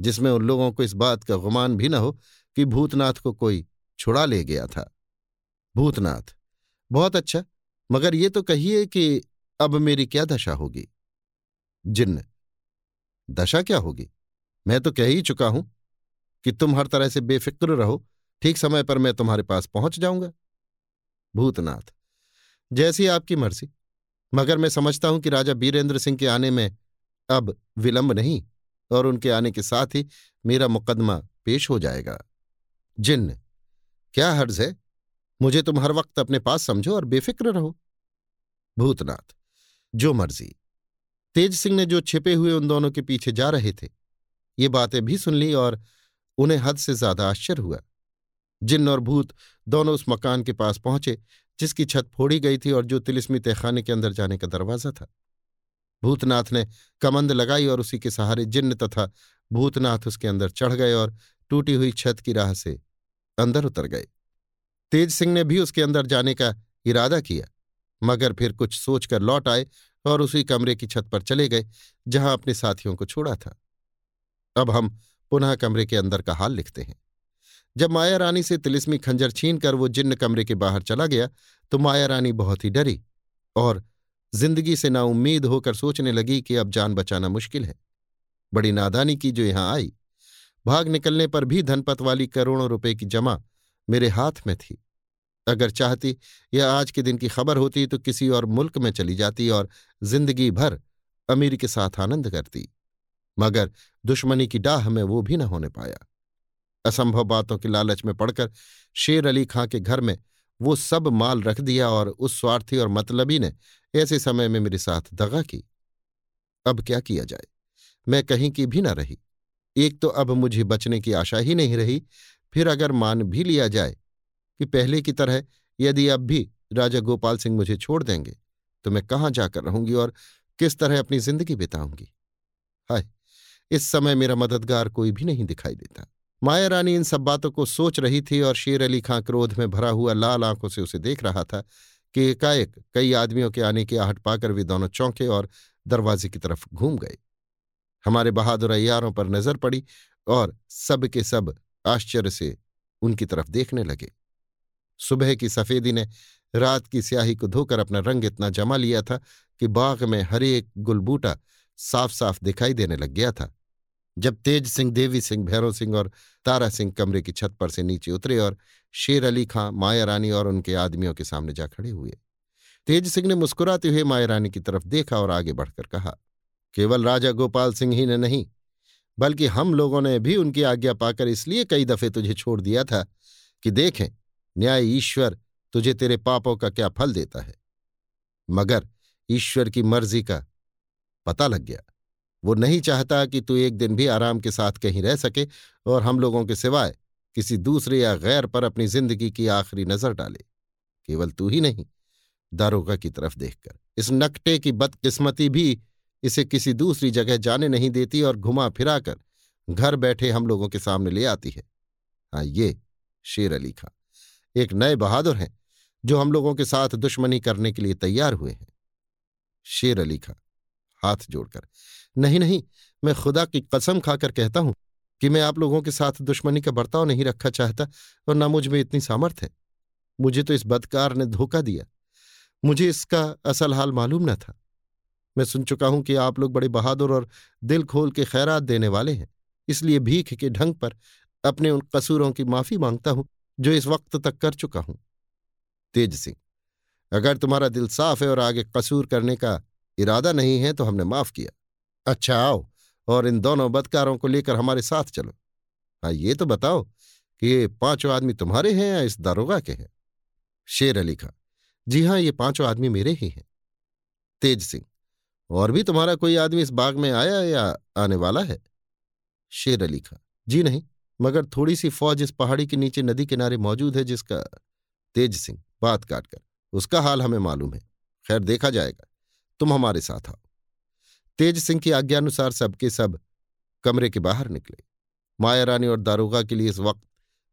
जिसमें उन लोगों को इस बात का गुमान भी न हो कि भूतनाथ को कोई छुड़ा ले गया था। भूतनाथ, बहुत अच्छा मगर ये तो कहिए कि अब मेरी क्या दशा होगी? जिन्न, दशा क्या होगी? मैं तो कह ही चुका हूँ कि तुम हर तरह से बेफिक्र रहो। ठीक समय पर मैं तुम्हारे पास पहुँच जाऊँगा। भूतनाथ, जैसी आपकी मर्ज़ी, मगर मैं समझता हूँ कि राजा बीरेंद्र सिंह के आने में अब विलंब नहीं, और उनके आने के साथ ही मेरा मुकदमा पेश हो जाएगा। जिन्न, क्या हर्ज है? मुझे तुम हर वक्त अपने पास समझो और बेफिक्र रहो। भूतनाथ, जो मर्ज़ी। तेज सिंह ने जो छिपे हुए उन दोनों के पीछे जा रहे थे ये बातें भी सुन ली और उन्हें हद से ज़्यादा आश्चर्य हुआ। जिन्न और भूत दोनों उस मकान के पास पहुँचे, जिसकी छत फोड़ी गई थी और जो तिलिस्मी तहखाने के अंदर जाने का दरवाज़ा था। भूतनाथ ने कमंद लगाई और उसी के सहारे जिन्न तथा भूतनाथ उसके अंदर चढ़ गए और टूटी हुई छत की राह से अंदर उतर गए। तेज सिंह ने भी उसके अंदर जाने का इरादा किया, मगर फिर कुछ सोचकर लौट आए और उसी कमरे की छत पर चले गए, जहाँ अपने साथियों को छोड़ा था। अब हम पुनः कमरे के अंदर का हाल लिखते हैं। जब माया रानी से तिलिस्मी खंजर छीन कर वो जिन्न कमरे के बाहर चला गया तो माया रानी बहुत ही डरी और ज़िंदगी से नाउम्मीद होकर सोचने लगी कि अब जान बचाना मुश्किल है। बड़ी नादानी की जो यहाँ आई, भाग निकलने पर भी धनपत वाली करोड़ों रुपए की जमा मेरे हाथ में थी। अगर चाहती या आज के दिन की खबर होती तो किसी और मुल्क में चली जाती और ज़िंदगी भर अमीर के साथ आनंद करती। मगर दुश्मनी की डाह में वो भी न होने पाया। असंभव बातों के लालच में पड़कर शेर अली खां के घर में वो सब माल रख दिया और उस स्वार्थी और मतलबी ने ऐसे समय में मेरे साथ दगा की। अब क्या किया जाए? मैं कहीं की भी न रही। एक तो अब मुझे बचने की आशा ही नहीं रही। फिर अगर मान भी लिया जाए कि पहले की तरह यदि अब भी राजा गोपाल सिंह मुझे छोड़ देंगे तो मैं कहाँ जाकर रहूँगी और किस तरह अपनी ज़िंदगी बिताऊँगी? हाय! इस समय मेरा मददगार कोई भी नहीं दिखाई देता। माया रानी इन सब बातों को सोच रही थी और शेर अली खां क्रोध में भरा हुआ लाल आँखों से उसे देख रहा था कि एकाएक कई आदमियों के आने की आहट पाकर वे दोनों चौंके और दरवाजे की तरफ़ घूम गए। हमारे बहादुर अयारों पर नज़र पड़ी और सब के सब आश्चर्य से उनकी तरफ़ देखने लगे। सुबह की सफेदी ने रात की स्याही को धोकर अपना रंग इतना जमा लिया था कि बाग में हरेक गुलबूटा साफ़ साफ़ दिखाई देने लग गया था। जब तेज सिंह, देवी सिंह, भैरव सिंह और तारा सिंह कमरे की छत पर से नीचे उतरे और शेर अली खां, माया रानी और उनके आदमियों के सामने जा खड़े हुए। तेज सिंह ने मुस्कुराते हुए माया रानी की तरफ़ देखा और आगे बढ़कर कहा, केवल राजा गोपाल सिंह ही ने नहीं, बल्कि हम लोगों ने भी उनकी आज्ञा पाकर इसलिए कई दफे तुझे छोड़ दिया था कि देखें, न्याय ईश्वर तुझे तेरे पापों का क्या फल देता है। मगर ईश्वर की मर्ज़ी का पता लग गया। वो नहीं चाहता कि तू एक दिन भी आराम के साथ कहीं रह सके और हम लोगों के सिवाय किसी दूसरे या गैर पर अपनी ज़िंदगी की आखिरी नज़र डाले। केवल तू ही नहीं, दारोगा की तरफ़ देखकर। इस नकटे की बदकिस्मती भी इसे किसी दूसरी जगह जाने नहीं देती और घुमा फिराकर घर बैठे हम लोगों के सामने ले आती है। हाँ ये शेर अली खां, एक नए बहादुर हैं जो हम लोगों के साथ दुश्मनी करने के लिए तैयार हुए हैं। शेर अली खां, हाथ जोड़कर नहीं नहीं, मैं खुदा की कसम खाकर कहता हूँ कि मैं आप लोगों के साथ दुश्मनी का बर्ताव नहीं रखा चाहता और न मुझमें इतनी सामर्थ है। मुझे तो इस बदकार ने धोखा दिया। मुझे इसका असल हाल मालूम न था। मैं सुन चुका हूँ कि आप लोग बड़े बहादुर और दिल खोल के खैरात देने वाले हैं। इसलिए भीख के ढंग पर अपने उन कसूरों की माफ़ी माँगता हूँ जो इस वक्त तक कर चुका हूँ। तेज सिंह, अगर तुम्हारा दिल साफ़ है और आगे कसूर करने का इरादा नहीं है तो हमने माफ़ किया। अच्छा आओ और इन दोनों बदकारों को लेकर हमारे साथ चलो। हाँ ये तो बताओ कि ये पाँचों आदमी तुम्हारे हैं या इस दारोगा के हैं? शेर अली खां, जी हाँ ये पाँचों आदमी मेरे ही हैं। तेज सिंह, और भी तुम्हारा कोई आदमी इस बाग में आया या आने वाला है? शेर अली खां, जी नहीं, मगर थोड़ी सी फौज इस पहाड़ी के नीचे नदी किनारे मौजूद है जिसका तेज सिंह बात काटकर, उसका हाल हमें मालूम है। खैर, देखा जाएगा, तुम हमारे साथ आओ। तेज सिंह की आज्ञानुसार सबके सब कमरे के बाहर निकले। माया रानी और दारोगा के लिए इस वक्त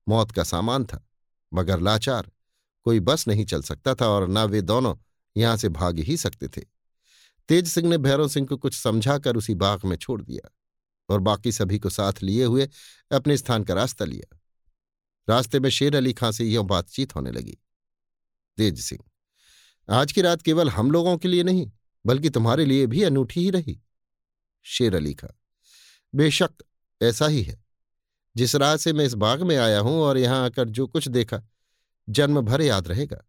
मौत का सामान था, मगर लाचार, कोई बस नहीं चल सकता था और न वे दोनों यहाँ से भाग ही सकते थे। तेज सिंह ने भैरव सिंह को कुछ समझाकर उसी बाग में छोड़ दिया और बाकी सभी को साथ लिए हुए अपने स्थान का रास्ता लिया। रास्ते में शेर अली खां से यों बातचीत होने लगी। तेज सिंह, आज की रात केवल हम लोगों के लिए नहीं बल्कि तुम्हारे लिए भी अनूठी ही रही। शेर अली खां बेशक ऐसा ही है। जिस राह से मैं इस बाग में आया हूँ और यहाँ आकर जो कुछ देखा, जन्म भर याद रहेगा।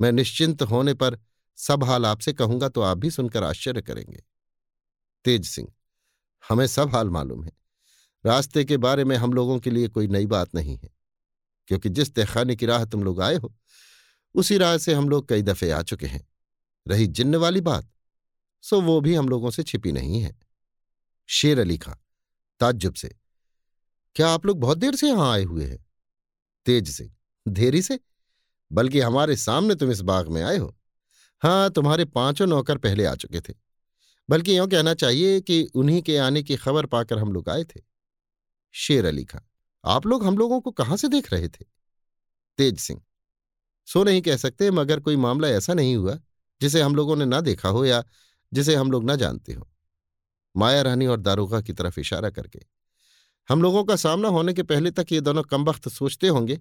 मैं निश्चिंत होने पर सब हाल आपसे कहूँगा तो आप भी सुनकर आश्चर्य करेंगे। तेज सिंह, हमें सब हाल मालूम है। रास्ते के बारे में हम लोगों के लिए कोई नई बात नहीं है, क्योंकि जिस तहखाने की राह तुम लोग आए हो, उसी राह से हम लोग कई दफे आ चुके हैं। रही जिन्न वाली बात सो वो भी हम लोगों से छिपी नहीं है। शेर अली खां, ताज्जुब से, क्या आप लोग बहुत देर से यहाँ आए हुए हैं? तेज सिंह देरी से? बल्कि हमारे सामने तुम इस बाग में आए हो। हाँ तुम्हारे पाँचों नौकर पहले आ चुके थे। बल्कि यूँ कहना चाहिए कि उन्हीं के आने की खबर पाकर हम लोग आए थे। शेर अली खां, आप लोग हम लोगों को कहाँ से देख रहे थे? तेज सिंह, सो नहीं कह सकते, मगर कोई मामला ऐसा नहीं हुआ जिसे हम लोगों ने ना देखा हो या जिसे हम लोग ना जानते हो। माया रानी और दारोगा की तरफ़ इशारा करके। हम लोगों का सामना होने के पहले तक ये दोनों कमबख्त सोचते होंगे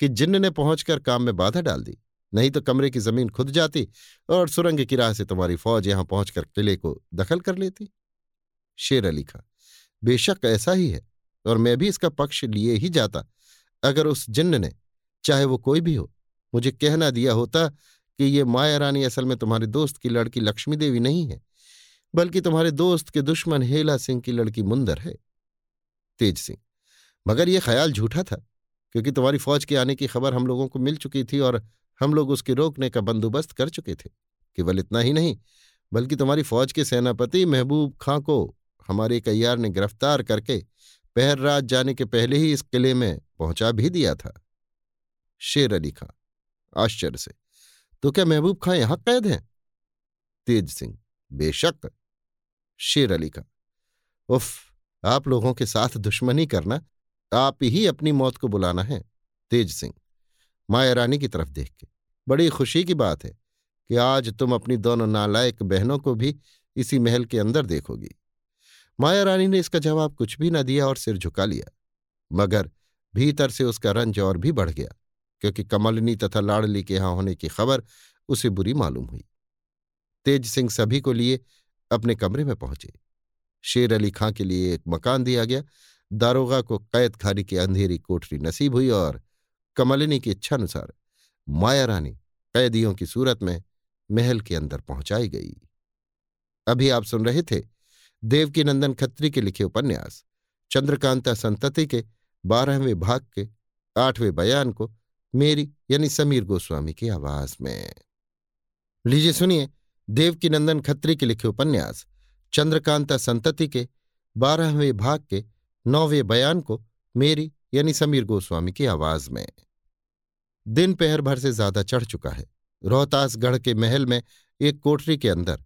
कि जिन्न ने पहुंचकर काम में बाधा डाल दी, नहीं तो कमरे की ज़मीन खुद जाती और सुरंग की राह से तुम्हारी फौज यहाँ पहुंचकर किले को दखल कर लेती। शेर अली खां, बेशक ऐसा ही है और मैं भी इसका पक्ष लिए ही जाता, अगर उस जिन्न ने, चाहे वो कोई भी हो, मुझे कहना दिया होता कि ये माया रानी असल में तुम्हारे दोस्त की लड़की लक्ष्मी देवी नहीं है, बल्कि तुम्हारे दोस्त के दुश्मन हेला सिंह की लड़की मुंदर है। तेज सिंह, मगर यह ख्याल झूठा था, क्योंकि तुम्हारी फौज के आने की खबर हम लोगों को मिल चुकी थी और हम लोग उसके रोकने का बंदोबस्त कर चुके थे। केवल इतना ही नहीं, बल्कि तुम्हारी फौज के सेनापति महबूब खां को हमारे कयार ने गिरफ़्तार करके पहर रात जाने के पहले ही इस किले में पहुँचा भी दिया था। शेर अली खां, आश्चर्य से तो क्या महबूब खां यहाँ कैद हैं? तेज सिंह, बेशक। शेर अली खां उफ, आप लोगों के साथ दुश्मनी करना, आप ही अपनी मौत को बुलाना है। तेज सिंह, माया रानी की तरफ़ देख के, बड़ी खुशी की बात है कि आज तुम अपनी दोनों नालायक बहनों को भी इसी महल के अंदर देखोगी। माया रानी ने इसका जवाब कुछ भी न दिया और सिर झुका लिया, मगर भीतर से उसका रंज और भी बढ़ गया। क्योंकि कमलनी तथा लाड़ली के यहाँ होने की खबर उसे बुरी मालूम हुई। तेज सिंह सभी को लिए अपने कमरे में पहुँचे। शेर अली खां के लिए एक मकान दिया गया। दारोगा को कैद खानी की अंधेरी कोठरी नसीब हुई और कमलिनी की इच्छानुसार माया रानी कैदियों की सूरत में महल के अंदर पहुंचाई गई। अभी आप सुन रहे थे देवकी नंदन खत्री के लिखे उपन्यास, चंद्रकांता संतति के बारहवें भाग के आठवें बयान को मेरी, यानी समीर गोस्वामी की आवाज़ में। लीजिए सुनिए देवकी नंदन खत्री के लिखे उपन्यास, चंद्रकांता संतति के, बारहवें भाग के, नौवें बयान को मेरी, यानी समीर गोस्वामी की आवाज़ में। दिन पहर भर से ज़्यादा चढ़ चुका है, रोहतासगढ़ के महल में एक कोठरी के अंदर,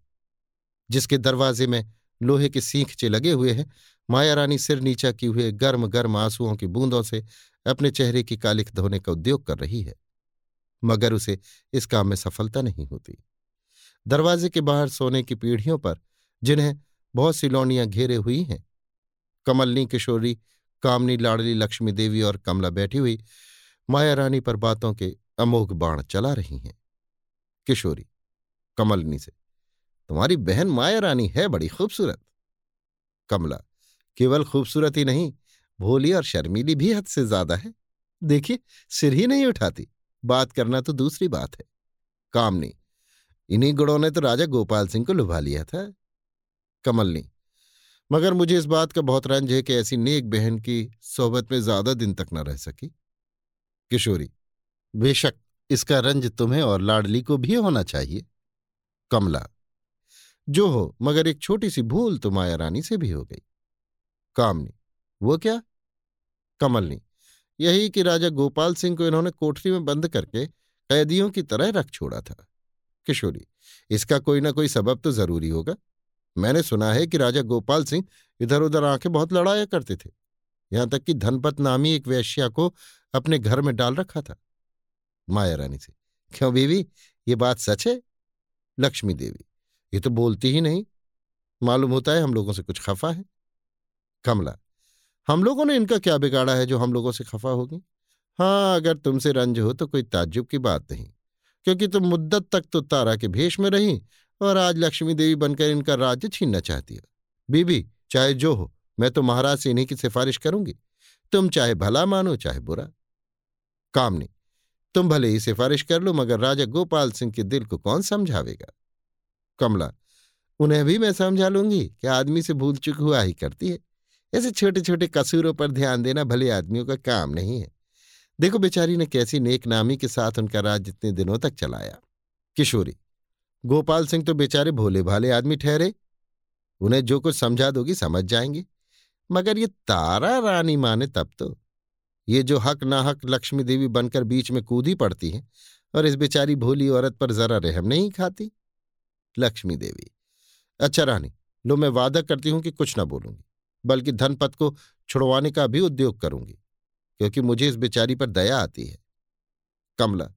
जिसके दरवाजे में लोहे के सींखचे लगे हुए हैं माया रानी सिर नीचा की हुए गर्म गर्म आंसुओं की बूंदों से अपने चेहरे की कालिख धोने का उद्योग कर रही है, मगर उसे इस काम में सफलता नहीं होती। दरवाजे के बाहर सोने की पीढ़ियों पर, जिन्हें बहुत सी लौनियाँ घेरे हुई हैं, कमलनी, किशोरी, कामनी, लाडली, लक्ष्मी देवी और कमला बैठी हुई माया रानी पर बातों के अमोघ बाण चला रही हैं। किशोरी, कमलनी से, तुम्हारी बहन माया रानी है बड़ी खूबसूरत। कमला, केवल खूबसूरत ही नहीं भोली और शर्मीली भी हद से ज़्यादा है। देखिए, सिर ही नहीं उठाती। बात करना तो दूसरी बात है। कामनी इन्हीं गुणों ने तो राजा गोपाल सिंह को लुभा लिया था। कमलनी मगर मुझे इस बात का बहुत रंज है कि ऐसी नेक बहन की सोहबत में ज़्यादा दिन तक न रह सकी। किशोरी, बेशक इसका रंज तुम्हें और लाडली को भी होना चाहिए। कमला, जो हो, मगर एक छोटी सी भूल तो माया रानी से भी हो गई। कामनी वो क्या? कमलनी यही कि राजा गोपाल सिंह को इन्होंने कोठरी में बंद करके कैदियों की तरह रख छोड़ा था। किशोरी, इसका कोई ना कोई सबब तो ज़रूरी होगा। मैंने सुना है कि राजा गोपाल सिंह इधर उधर आँखें बहुत लड़ाया करते थे। यहाँ तक कि धनपत नामी एक वैश्या को अपने घर में डाल रखा था। माया रानी से, क्यों बीवी, ये बात सच है? लक्ष्मी देवी, ये तो बोलती ही नहीं। मालूम होता है हम लोगों से कुछ खफा है। कमला हम लोगों ने इनका क्या बिगाड़ा है जो हम लोगों से खफा होगी? हाँ अगर तुमसे रंज हो तो कोई ताज्जुब की बात नहीं, क्योंकि तुम मुद्दत तक तो तारा के भेष में रही और आज लक्ष्मी देवी बनकर इनका राज्य छीनना चाहती हो। बीबी, चाहे जो हो, मैं तो महाराज से इन्हीं की सिफारिश करूँगी। तुम चाहे भला मानो, चाहे बुरा। कामनी तुम भले ही सिफारिश कर लो, मगर राजा गोपाल सिंह के दिल को कौन समझावेगा? कमला, उन्हें भी मैं समझा लूँगी कि आदमी से भूल चुक हुआ ही करती है। ऐसे छोटे छोटे कसूरों पर ध्यान देना भले आदमियों का काम नहीं है। देखो बेचारी ने कैसी नेक नामी के साथ उनका राज इतने दिनों तक चलाया। किशोरी, गोपाल सिंह तो बेचारे भोले भाले आदमी ठहरे। उन्हें जो कुछ समझा दोगी समझ जाएँगे। मगर ये तारा रानी माने तब तो। ये जो हक ना हक लक्ष्मी देवी बनकर बीच में कूदी पड़ती है और इस बेचारी भोली औरत पर जरा रहम नहीं खाती। लक्ष्मी देवी अच्छा रानी, लो मैं वादा करती हूँ कि कुछ ना बोलूँगी। बल्कि धनपत को छुड़वाने का भी उद्योग करूँगी, क्योंकि मुझे इस बेचारी पर दया आती है। कमला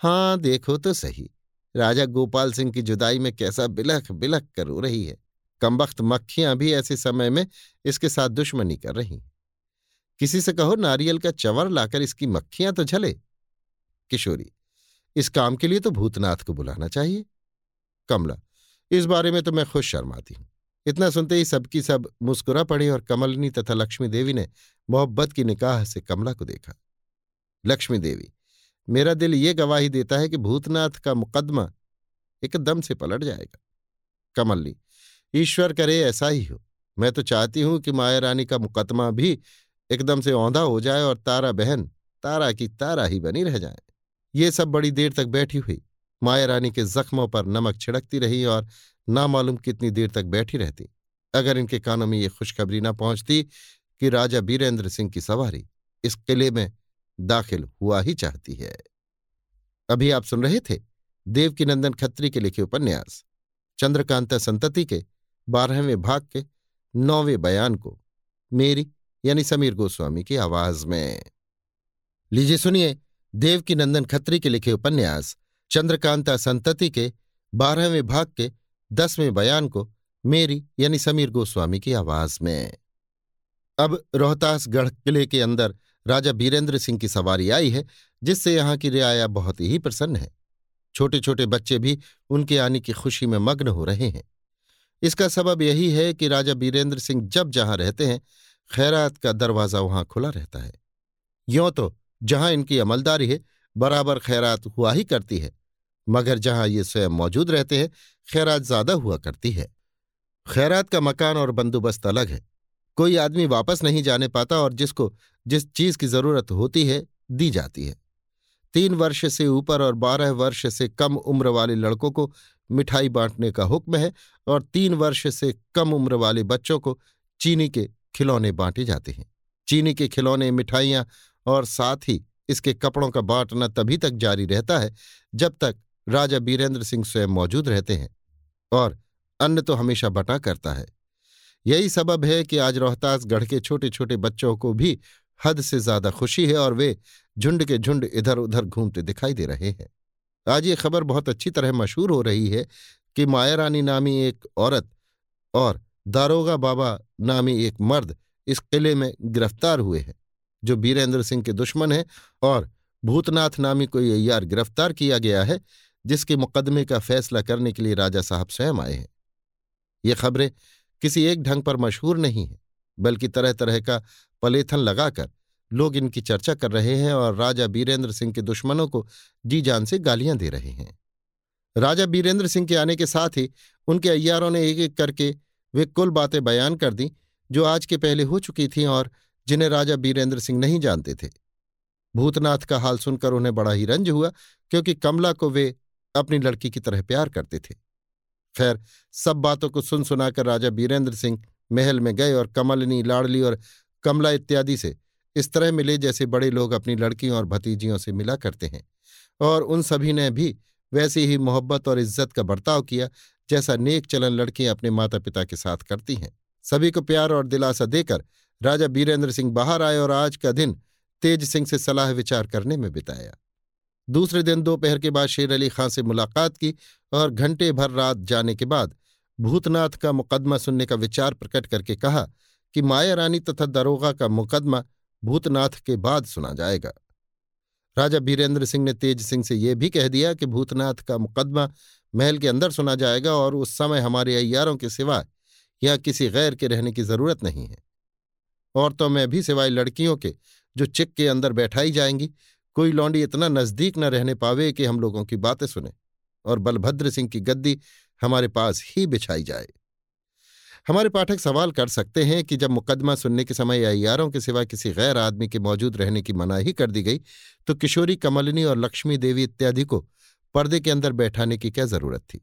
हाँ देखो तो सही, राजा गोपाल सिंह की जुदाई में कैसा बिलख बिलख कर रो रही है। कमबख्त मक्खियाँ भी ऐसे समय में इसके साथ दुश्मनी कर रही किसी से कहो, नारियल का चवर लाकर इसकी मक्खियाँ तो झले। किशोरी, इस काम के लिए तो भूतनाथ को बुलाना चाहिए। कमला, इस बारे में तो मैं खुश शर्माती हूँ। इतना सुनते ही सबकी सब मुस्कुरा पड़ी और कमलनी तथा लक्ष्मी देवी ने मोहब्बत की निकाह से कमला को देखा। लक्ष्मी देवी, मेरा दिल ये गवाही देता है कि भूतनाथ का मुकदमा एकदम से पलट जाएगा। कमलनी, ईश्वर करे ऐसा ही हो। मैं तो चाहती हूँ कि माया रानी का मुकदमा भी एकदम से औंधा हो जाए और तारा बहन तारा की तारा ही बनी रह जाए। ये सब बड़ी देर तक बैठी हुई। माया रानी के जख्मों पर नमक छिड़कती रही और नामालूम कितनी देर तक बैठी रहती। अगर इनके कानों में ये खुशखबरी ना पहुँचती कि राजा बीरेंद्र सिंह की सवारी इस किले में दाखिल हुआ ही चाहती है। अभी आप सुन रहे थे देवकी नंदन खत्री के लिखे उपन्यास, चंद्रकांता संतति के बारहवें भाग के नौवें बयान को, मेरी यानी समीर गोस्वामी की आवाज़ में। लीजिए सुनिए देवकी नंदन खत्री के लिखे उपन्यास, चंद्रकांता संतति के बारहवें भाग के दसवें बयान को मेरी यानी समीर गोस्वामी की आवाज़ में। अब रोहतासगढ़ किले के अंदर राजा बीरेंद्र सिंह की सवारी आई है, जिससे यहाँ की रियाया बहुत ही प्रसन्न है। छोटे छोटे बच्चे भी उनके आने की खुशी में मग्न हो रहे हैं। इसका सबब यही है कि राजा बीरेंद्र सिंह जब जहाँ रहते हैं, खैरात का दरवाज़ा वहाँ खुला रहता है। यों तो जहाँ इनकी अमलदारी है, बराबर खैरात हुआ ही करती है। मगर जहाँ ये स्वयं मौजूद रहते हैं खैरात ज़्यादा हुआ करती है। खैरात का मकान और बंदोबस्त अलग है। कोई आदमी वापस नहीं जाने पाता और जिसको, जिस चीज़ की ज़रूरत होती है, दी जाती है। तीन वर्ष से ऊपर और बारह वर्ष से कम उम्र वाले लड़कों को मिठाई बांटने का हुक्म है और तीन वर्ष से कम उम्र वाले बच्चों को चीनी के खिलौने बांटे जाते हैं। चीनी के खिलौने, मिठाइयाँ और साथ ही इसके कपड़ों का बांटना तभी तक जारी रहता है जब तक राजा बीरेंद्र सिंह स्वयं मौजूद रहते हैं। और अन्न तो हमेशा बटा करता है। यही सबब है कि आज रोहतासगढ़ के छोटे छोटे बच्चों को भी हद से ज़्यादा खुशी है और वे झुंड के झुंड इधर उधर घूमते दिखाई दे रहे हैं। आज ये खबर बहुत अच्छी तरह मशहूर हो रही है कि माया रानी नामी एक औरत और दारोगा बाबा नामी एक मर्द इस किले में गिरफ़्तार हुए हैं, जो बीरेंद्र सिंह के दुश्मन हैं और भूतनाथ नामी को यार गिरफ़्तार किया गया है जिसके मुकदमे का फैसला करने के लिए राजा साहब स्वयं आए हैं। ये खबरें किसी एक ढंग पर मशहूर नहीं है, बल्कि तरह तरह का पलेथन लगाकर लोग इनकी चर्चा कर रहे हैं और राजा बीरेंद्र सिंह के दुश्मनों को जी जान से गालियाँ दे रहे हैं। राजा बीरेंद्र सिंह के आने के साथ ही उनके अय्यारों ने एक एक करके वे कुल बातें बयान कर दी, जो आज के पहले हो चुकी थीं और जिन्हें राजा बीरेंद्र सिंह नहीं जानते थे। भूतनाथ का हाल सुनकर उन्हें बड़ा ही रंज हुआ, क्योंकि कमला को वे अपनी लड़की की तरह प्यार करते थे। खैर, सब बातों को सुन सुनाकर राजा बीरेंद्र सिंह महल में गए और कमलनी, लाडली और कमला इत्यादि से इस तरह मिले जैसे बड़े लोग अपनी लड़कियों और भतीजियों से मिला करते हैं। और उन सभी ने भी वैसी ही मोहब्बत और इज़्ज़त का बर्ताव किया जैसा नेक चलन लड़कियाँ अपने माता पिता के साथ करती हैं। सभी को प्यार और दिलासा देकर राजा बीरेंद्र सिंह बाहर आए और आज का दिन तेज सिंह से सलाह विचार करने में बिताया। दूसरे दिन दोपहर के बाद शेर अली खां से मुलाकात की और घंटे भर रात जाने के बाद भूतनाथ का मुकदमा सुनने का विचार प्रकट करके कहा कि माया रानी तथा दरोगा का मुकदमा भूतनाथ के बाद सुना जाएगा। राजा बीरेंद्र सिंह ने तेज सिंह से यह भी कह दिया कि भूतनाथ का मुकदमा महल के अंदर सुना जाएगा और उस समय हमारे अय्यारों के सिवाय या किसी गैर के रहने की ज़रूरत नहीं है। औरतों में भी सिवाय लड़कियों के जो चिक के अंदर बैठाई जाएँगी कोई लौंडी इतना नज़दीक न रहने पावे कि हम लोगों की बातें सुने और बलभद्र सिंह की गद्दी हमारे पास ही बिछाई जाए। हमारे पाठक सवाल कर सकते हैं कि जब मुकदमा सुनने के समय अयारों के सिवा किसी गैर आदमी के मौजूद रहने की मनाही कर दी गई तो किशोरी, कमलिनी और लक्ष्मी देवी इत्यादि को पर्दे के अंदर बैठाने की क्या ज़रूरत थी?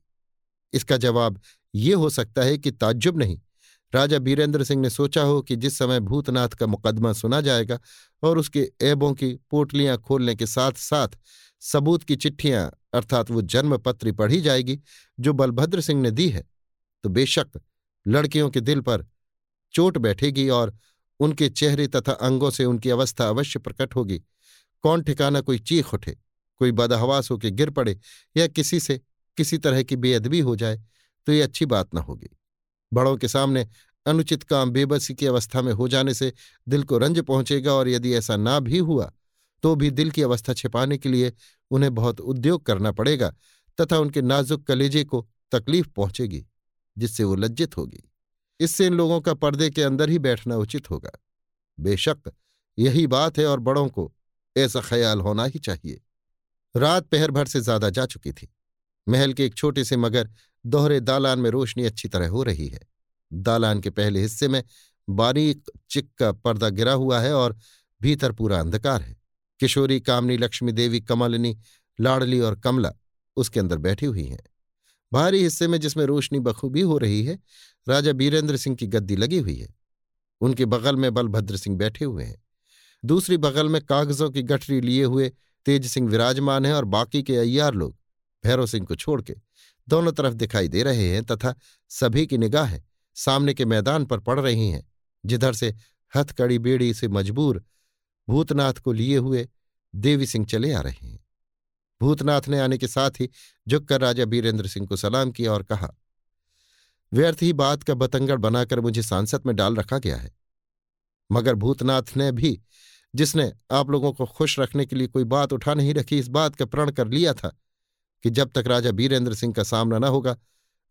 इसका जवाब ये हो सकता है कि ताज्जुब नहीं राजा बीरेंद्र सिंह ने सोचा हो कि जिस समय भूतनाथ का मुकदमा सुना जाएगा और उसके ऐबों की पोटलियाँ खोलने के साथ साथ सबूत की चिट्ठियाँ, अर्थात वो जन्मपत्री पढ़ी जाएगी जो बलभद्र सिंह ने दी है तो बेशक लड़कियों के दिल पर चोट बैठेगी और उनके चेहरे तथा अंगों से उनकी अवस्था अवश्य प्रकट होगी। कौन ठिकाना कोई चीख उठे, कोई बदहवास होकर गिर पड़े या किसी से किसी तरह की बेअदबी हो जाए तो ये अच्छी बात न होगी। बड़ों के सामने अनुचित काम बेबसी की अवस्था में हो जाने से दिल को रंज पहुंचेगा और यदि ऐसा ना भी हुआ तो भी दिल की अवस्था छिपाने के लिए उन्हें बहुत उद्योग करना पड़ेगा तथा उनके नाजुक कलेजे को तकलीफ़ पहुंचेगी, जिससे वो लज्जित होगी। इससे इन लोगों का पर्दे के अंदर ही बैठना उचित होगा। बेशक यही बात है और बड़ों को ऐसा ख्याल होना ही चाहिए। रात पहर भर से ज़्यादा जा चुकी थी। महल के एक छोटे से मगर दोहरे दालान में रोशनी अच्छी तरह हो रही है। दालान के पहले हिस्से में बारीक चिक का पर्दा गिरा हुआ है और भीतर पूरा अंधकार है। किशोरी, कामनी, लक्ष्मी देवी, कमलनी, लाडली और कमला उसके अंदर बैठी हुई हैं। बाहरी हिस्से में जिसमें रोशनी बखूबी हो रही है, राजा बीरेंद्र सिंह की गद्दी लगी हुई है। उनके बगल में बलभद्र सिंह बैठे हुए हैं। दूसरी बगल में कागजों की गठरी लिए हुए तेज सिंह विराजमान है और बाकी के अय्यार लोग भैरव सिंह को छोड़ के दोनों तरफ़ दिखाई दे रहे हैं तथा सभी की निगाहें सामने के मैदान पर पड़ रही हैं, जिधर से हथकड़ी बेड़ी से मजबूर भूतनाथ को लिए हुए देवी सिंह चले आ रहे हैं। भूतनाथ ने आने के साथ ही झुककर राजा बीरेंद्र सिंह को सलाम किया और कहा, व्यर्थ ही बात का बतंगड़ बनाकर मुझे सांसद में डाल रखा गया है। मगर भूतनाथ ने भी, जिसने आप लोगों को खुश रखने के लिए कोई बात उठा नहीं रखी, इस बात का प्रण कर लिया था कि जब तक राजा बीरेंद्र सिंह का सामना न होगा,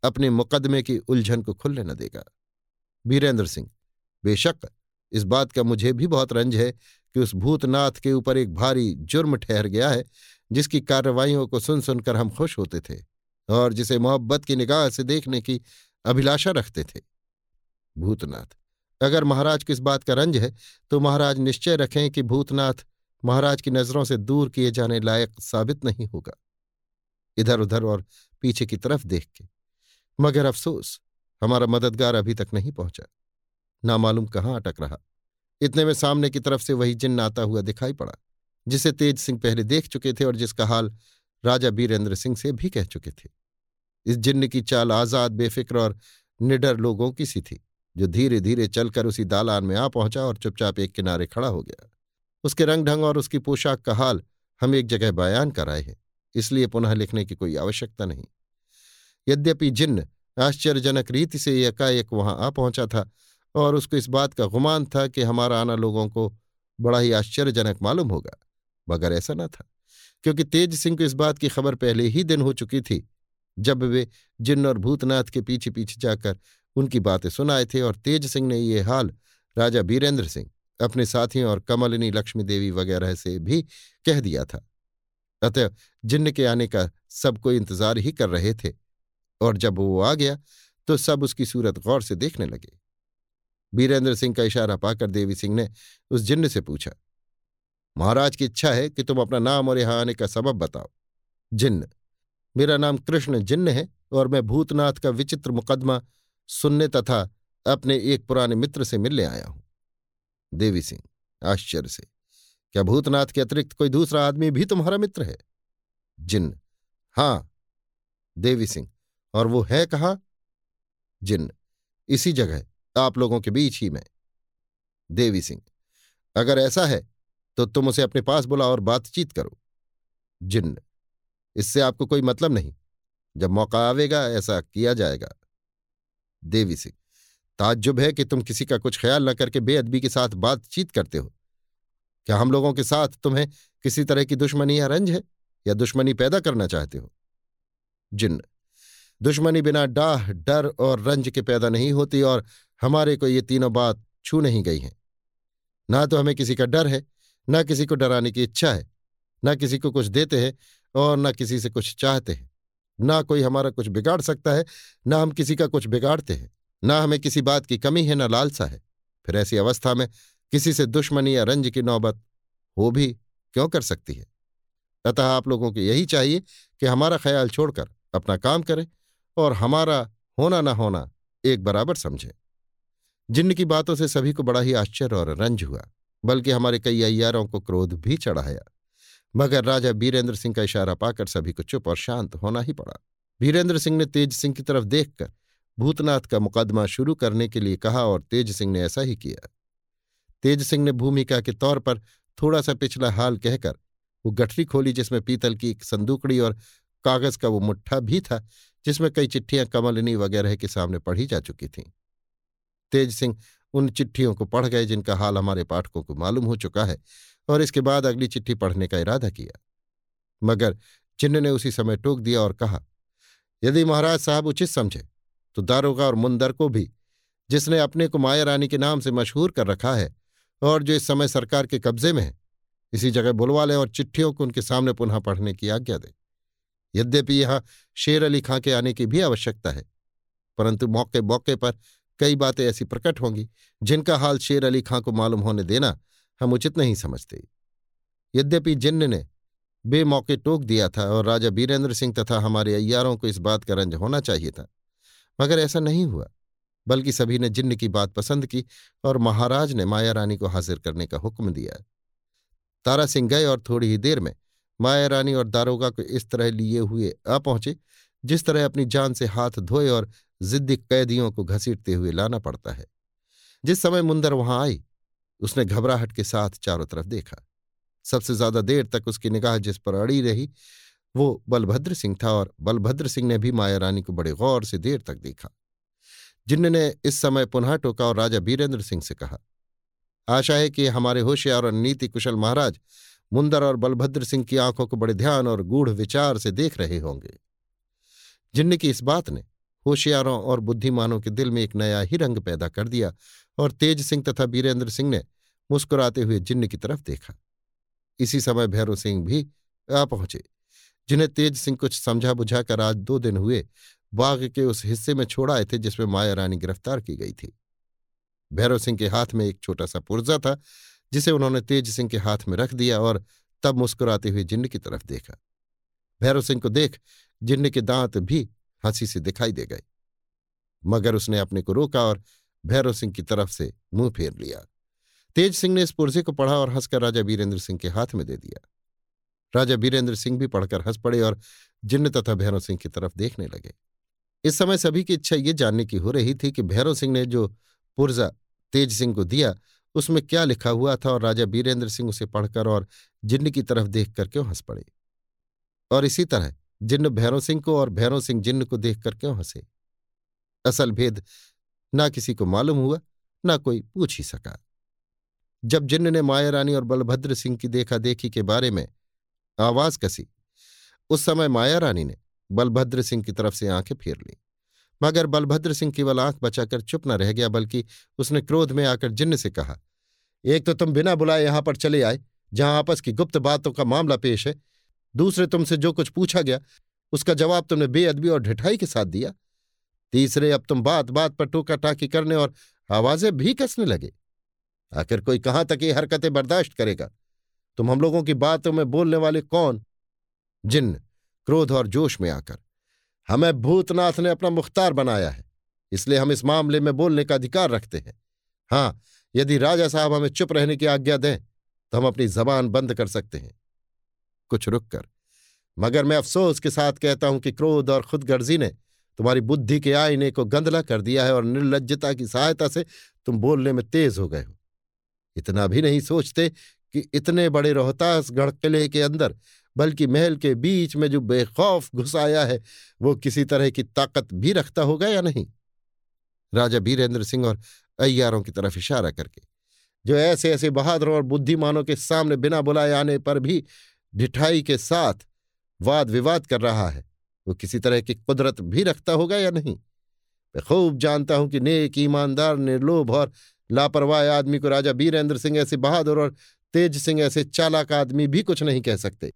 अपने मुकदमे की उलझन को खुलने न देगा। बीरेंद्र सिंह, बेशक, इस बात का मुझे भी बहुत रंज है कि उस भूतनाथ के ऊपर एक भारी जुर्म ठहर गया है, जिसकी कार्रवाइयों को सुन सुनकर हम खुश होते थे और जिसे मोहब्बत की निगाह से देखने की अभिलाषा रखते थे। भूतनाथ, अगर महाराज को इस बात का रंज है तो महाराज निश्चय रखें कि भूतनाथ महाराज की नज़रों से दूर किए जाने लायक साबित नहीं होगा। इधर उधर और पीछे की तरफ़ देख के। मगर अफसोस, हमारा मददगार अभी तक नहीं पहुँचा। ना मालूम कहाँ अटक रहा। इतने में सामने की तरफ़ से वही जिन्न आता हुआ दिखाई पड़ा, जिसे तेज सिंह पहले देख चुके थे और जिसका हाल राजा बीरेंद्र सिंह से भी कह चुके थे। इस जिन्न की चाल आज़ाद, बेफिक्र और निडर लोगों की सी थी, जो धीरे धीरे चलकर उसी दालान में आ पहुँचा और चुपचाप एक किनारे खड़ा हो गया। उसके रंग ढंग और उसकी पोशाक का हाल हम एक जगह बयान कराए हैं। इसलिए पुनः लिखने की कोई आवश्यकता नहीं। यद्यपि जिन्न आश्चर्यजनक रीति से एकाएक वहाँ आ पहुँचा था और उसको इस बात का गुमान था कि हमारा आना लोगों को बड़ा ही आश्चर्यजनक मालूम होगा, मगर ऐसा न था, क्योंकि तेज सिंह को इस बात की खबर पहले ही दिन हो चुकी थी, जब वे जिन्न और भूतनाथ के पीछे पीछे जाकर उनकी बातें सुनाए थे और तेज सिंह ने ये हाल राजा बीरेंद्र सिंह, अपने साथियों और कमलिनी लक्ष्मी देवी वगैरह से भी कह दिया था। अतः जिन्न के आने का सब कोई इंतज़ार ही कर रहे थे और जब वो आ गया तो सब उसकी सूरत गौर से देखने लगे। बीरेंद्र सिंह का इशारा पाकर देवी सिंह ने उस जिन्न से पूछा, महाराज की इच्छा है कि तुम अपना नाम और यहाँ आने का सबब बताओ। जिन्न, मेरा नाम कृष्ण जिन्न है और मैं भूतनाथ का विचित्र मुकदमा सुनने तथा अपने एक पुराने मित्र से मिलने आया हूँ। देवी सिंह आश्चर्य से क्या भूतनाथ के अतिरिक्त कोई दूसरा आदमी भी तुम्हारा मित्र है? जिन्न हाँ, देवी सिंह। और वो है कहा? जिन्न इसी जगह, आप लोगों के बीच ही में। देवी सिंह, अगर ऐसा है तो तुम उसे अपने पास बुलाओ और बातचीत करो। जिन्न इससे आपको कोई मतलब नहीं। जब मौका आवेगा, ऐसा किया जाएगा। देवी सिंह, ताज्जुब है कि तुम किसी का कुछ ख्याल न करके बेअदबी के साथ बातचीत करते हो। क्या हम लोगों के साथ तुम्हें किसी तरह की दुश्मनी या रंज है? या दुश्मनी पैदा करना चाहते हो? जिन्न, दुश्मनी बिना डाह, डर और रंज के पैदा नहीं होती और हमारे को ये तीनों बात छू नहीं गई हैं। ना तो हमें किसी का डर है, ना किसी को डराने की इच्छा है, ना किसी को कुछ देते हैं और ना किसी से कुछ चाहते हैं। ना कोई हमारा कुछ बिगाड़ सकता है, ना हम किसी का कुछ बिगाड़ते हैं, ना हमें किसी बात की कमी है, ना लालसा है। फिर ऐसी अवस्था में किसी से दुश्मनी या रंज की नौबत हो भी क्यों कर सकती है? अतः आप लोगों को यही चाहिए कि हमारा ख्याल छोड़कर अपना काम करें और हमारा होना ना होना एक बराबर समझें। जिन की बातों से सभी को बड़ा ही आश्चर्य और रंज हुआ, बल्कि हमारे कई अयारों को क्रोध भी चढ़ाया। मगर राजा बीरेंद्र सिंह का इशारा पाकर सभी को चुप और शांत होना ही पड़ा। बीरेंद्र सिंह ने तेज सिंह की तरफ़ देखकर भूतनाथ का मुकदमा शुरू करने के लिए कहा और तेज सिंह ने ऐसा ही किया। तेज सिंह ने भूमिका के तौर पर थोड़ा सा पिछला हाल कहकर, वो गठरी खोली जिसमें पीतल की एक संदूकड़ी और कागज़ का वो मुट्ठा भी था, जिसमें कई चिट्ठियाँ कमलिनी वगैरह के सामने पढ़ी जा चुकी थीं। तेज सिंह उन चिट्ठियों को पढ़ गए जिनका हाल हमारे पाठकों को मालूम हो चुका है और इसके बाद अगली चिट्ठी पढ़ने का इरादा किया। मगर चिन्ह ने उसी समय टोक दिया और कहा, यदि महाराज साहब उचित समझे तो दारोगा और मुंदर को भी, जिसने अपने को माया रानी के नाम से मशहूर कर रखा है और जो इस समय सरकार के कब्जे में है, इसी जगह बुलवा लें और चिट्ठियों को उनके सामने पुनः पढ़ने की आज्ञा दें। यद्यपि यहाँ शेर अली खां के आने की भी आवश्यकता है, परंतु मौके मौके पर कई बातें ऐसी प्रकट होंगी, जिनका हाल शेर अली खां को मालूम होने देना हम उचित नहीं समझते। यद्यपि जिन्न ने बेमौके टोक दिया था और राजा बीरेंद्र सिंह तथा हमारे अय्यारों को इस बात का रंज होना चाहिए था, मगर ऐसा नहीं हुआ। बल्कि सभी ने जिन्न की बात पसंद की और महाराज ने माया रानी को हाजिर करने का हुक्म दिया। तारा सिंह गए और थोड़ी ही देर में माया रानी और दारोगा को इस तरह लिए हुए आ पहुँचे, जिस तरह अपनी जान से हाथ धोए और जिद्दी कैदियों को घसीटते हुए लाना पड़ता है। जिस समय मुंदर वहाँ आई, उसने घबराहट के साथ चारों तरफ़ देखा। सबसे ज़्यादा देर तक उसकी निगाह जिस पर अड़ी रही, वो बलभद्र सिंह था और बलभद्र सिंह ने भी माया रानी को बड़े गौर से देर तक देखा। जिन्न ने इस समय पुनः टोका और राजा बीरेंद्र सिंह से कहा, आशा है कि हमारे होशियार और नीति कुशल महाराज मुंदर और बलभद्र सिंह की आँखों को बड़े ध्यान और गूढ़ विचार से देख रहे होंगे। जिन्न की इस बात ने होशियारों और बुद्धिमानों के दिल में एक नया ही रंग पैदा कर दिया और तेज सिंह तथा बीरेंद्र सिंह ने मुस्कुराते हुए जिन्न की तरफ़ देखा। इसी समय भैरव सिंह भी आ पहुँचे, जिन्हें तेज सिंह कुछ समझा बुझा कर आज दो दिन हुए बाग के उस हिस्से में छोड़ आए थे जिसमें माया रानी गिरफ़्तार की गई थी। भैरव सिंह के हाथ में एक छोटा सा पुर्जा था, जिसे उन्होंने तेज सिंह के हाथ में रख दिया और तब मुस्कुराते हुए जिन्न की तरफ़ देखा। भैरव सिंह को देख जिन्न के दांत भी हँसी से दिखाई दे गए। मगर उसने अपने को रोका और भैरव सिंह की तरफ़ से मुँह फेर लिया। तेज सिंह ने इस पुर्जे को पढ़ा और हंसकर राजा बीरेंद्र सिंह के हाथ में दे दिया। राजा बीरेंद्र सिंह भी पढ़कर हंस पड़े और जिन्न तथा भैरव सिंह की तरफ़ देखने लगे। इस समय सभी की इच्छा ये जानने की हो रही थी कि भैरव सिंह ने जो पुर्जा तेज सिंह को दिया, उसमें क्या लिखा हुआ था और राजा बीरेंद्र सिंह उसे पढ़कर और जिन्न की तरफ़ देखकर क्यों हंस पड़े? और इसी तरह जिन्न भैरव सिंह को और भैरव सिंह जिन्न को देखकर क्यों हंसे? असल भेद ना किसी को मालूम हुआ, ना कोई पूछ ही सका। जब जिन्न ने माया रानी और बलभद्र सिंह की देखा देखी के बारे में आवाज़ कसी, उस समय माया रानी ने बलभद्र सिंह की तरफ़ से आँखें फेर ली। मगर बलभद्र सिंह केवल आँख बचाकर चुप न रह गया, बल्कि उसने क्रोध में आकर जिन्न से कहा, एक तो तुम बिना बुलाए यहाँ पर चले आए, जहाँ आपस की गुप्त बातों का मामला पेश है। दूसरे तुमसे जो कुछ पूछा गया, उसका जवाब तुमने बेअदबी और ढिठाई के साथ दिया। तीसरे अब तुम बात बात पर टोका टाकी करने और आवाज़ें भी कसने लगे। आखिर कोई कहाँ तक ये हरकतें बर्दाश्त करेगा? तुम हम लोगों की बातों में बोलने वाले कौन? जिन्न क्रोध और जोश में आकर, हमें भूतनाथ ने अपना मुख्तार बनाया है, इसलिए हम इस मामले में बोलने का अधिकार रखते हैं। हाँ, यदि राजा साहब हमें चुप रहने की आज्ञा दें तो हम अपनी जबान बंद कर सकते हैं। कुछ रुक कर मगर मैं अफसोस के साथ कहता हूँ कि क्रोध और खुदगर्जी ने तुम्हारी बुद्धि के आईने को गंदला कर दिया है और निर्लजता की सहायता से तुम बोलने में तेज हो गए हो। इतना भी नहीं सोचते कि इतने बड़े रोहतासगढ़ किले के अंदर बल्कि महल के बीच में जो बेखौफ घुस आया है, वो किसी तरह की ताकत भी रखता होगा या नहीं? राजा बीरेंद्र सिंह और अय्यारों की तरफ़ इशारा करके। जो ऐसे ऐसे बहादुरों और बुद्धिमानों के सामने बिना बुलाए आने पर भी ढिठाई के साथ वाद विवाद कर रहा है, वो किसी तरह की कुदरत भी रखता होगा या नहीं? मैं खूब जानता हूँ कि नेक, ईमानदार, निर्लोभ और लापरवाह आदमी को राजा बीरेंद्र सिंह ऐसे बहादुर और तेज सिंह ऐसे चालाक आदमी भी कुछ नहीं कह सकते।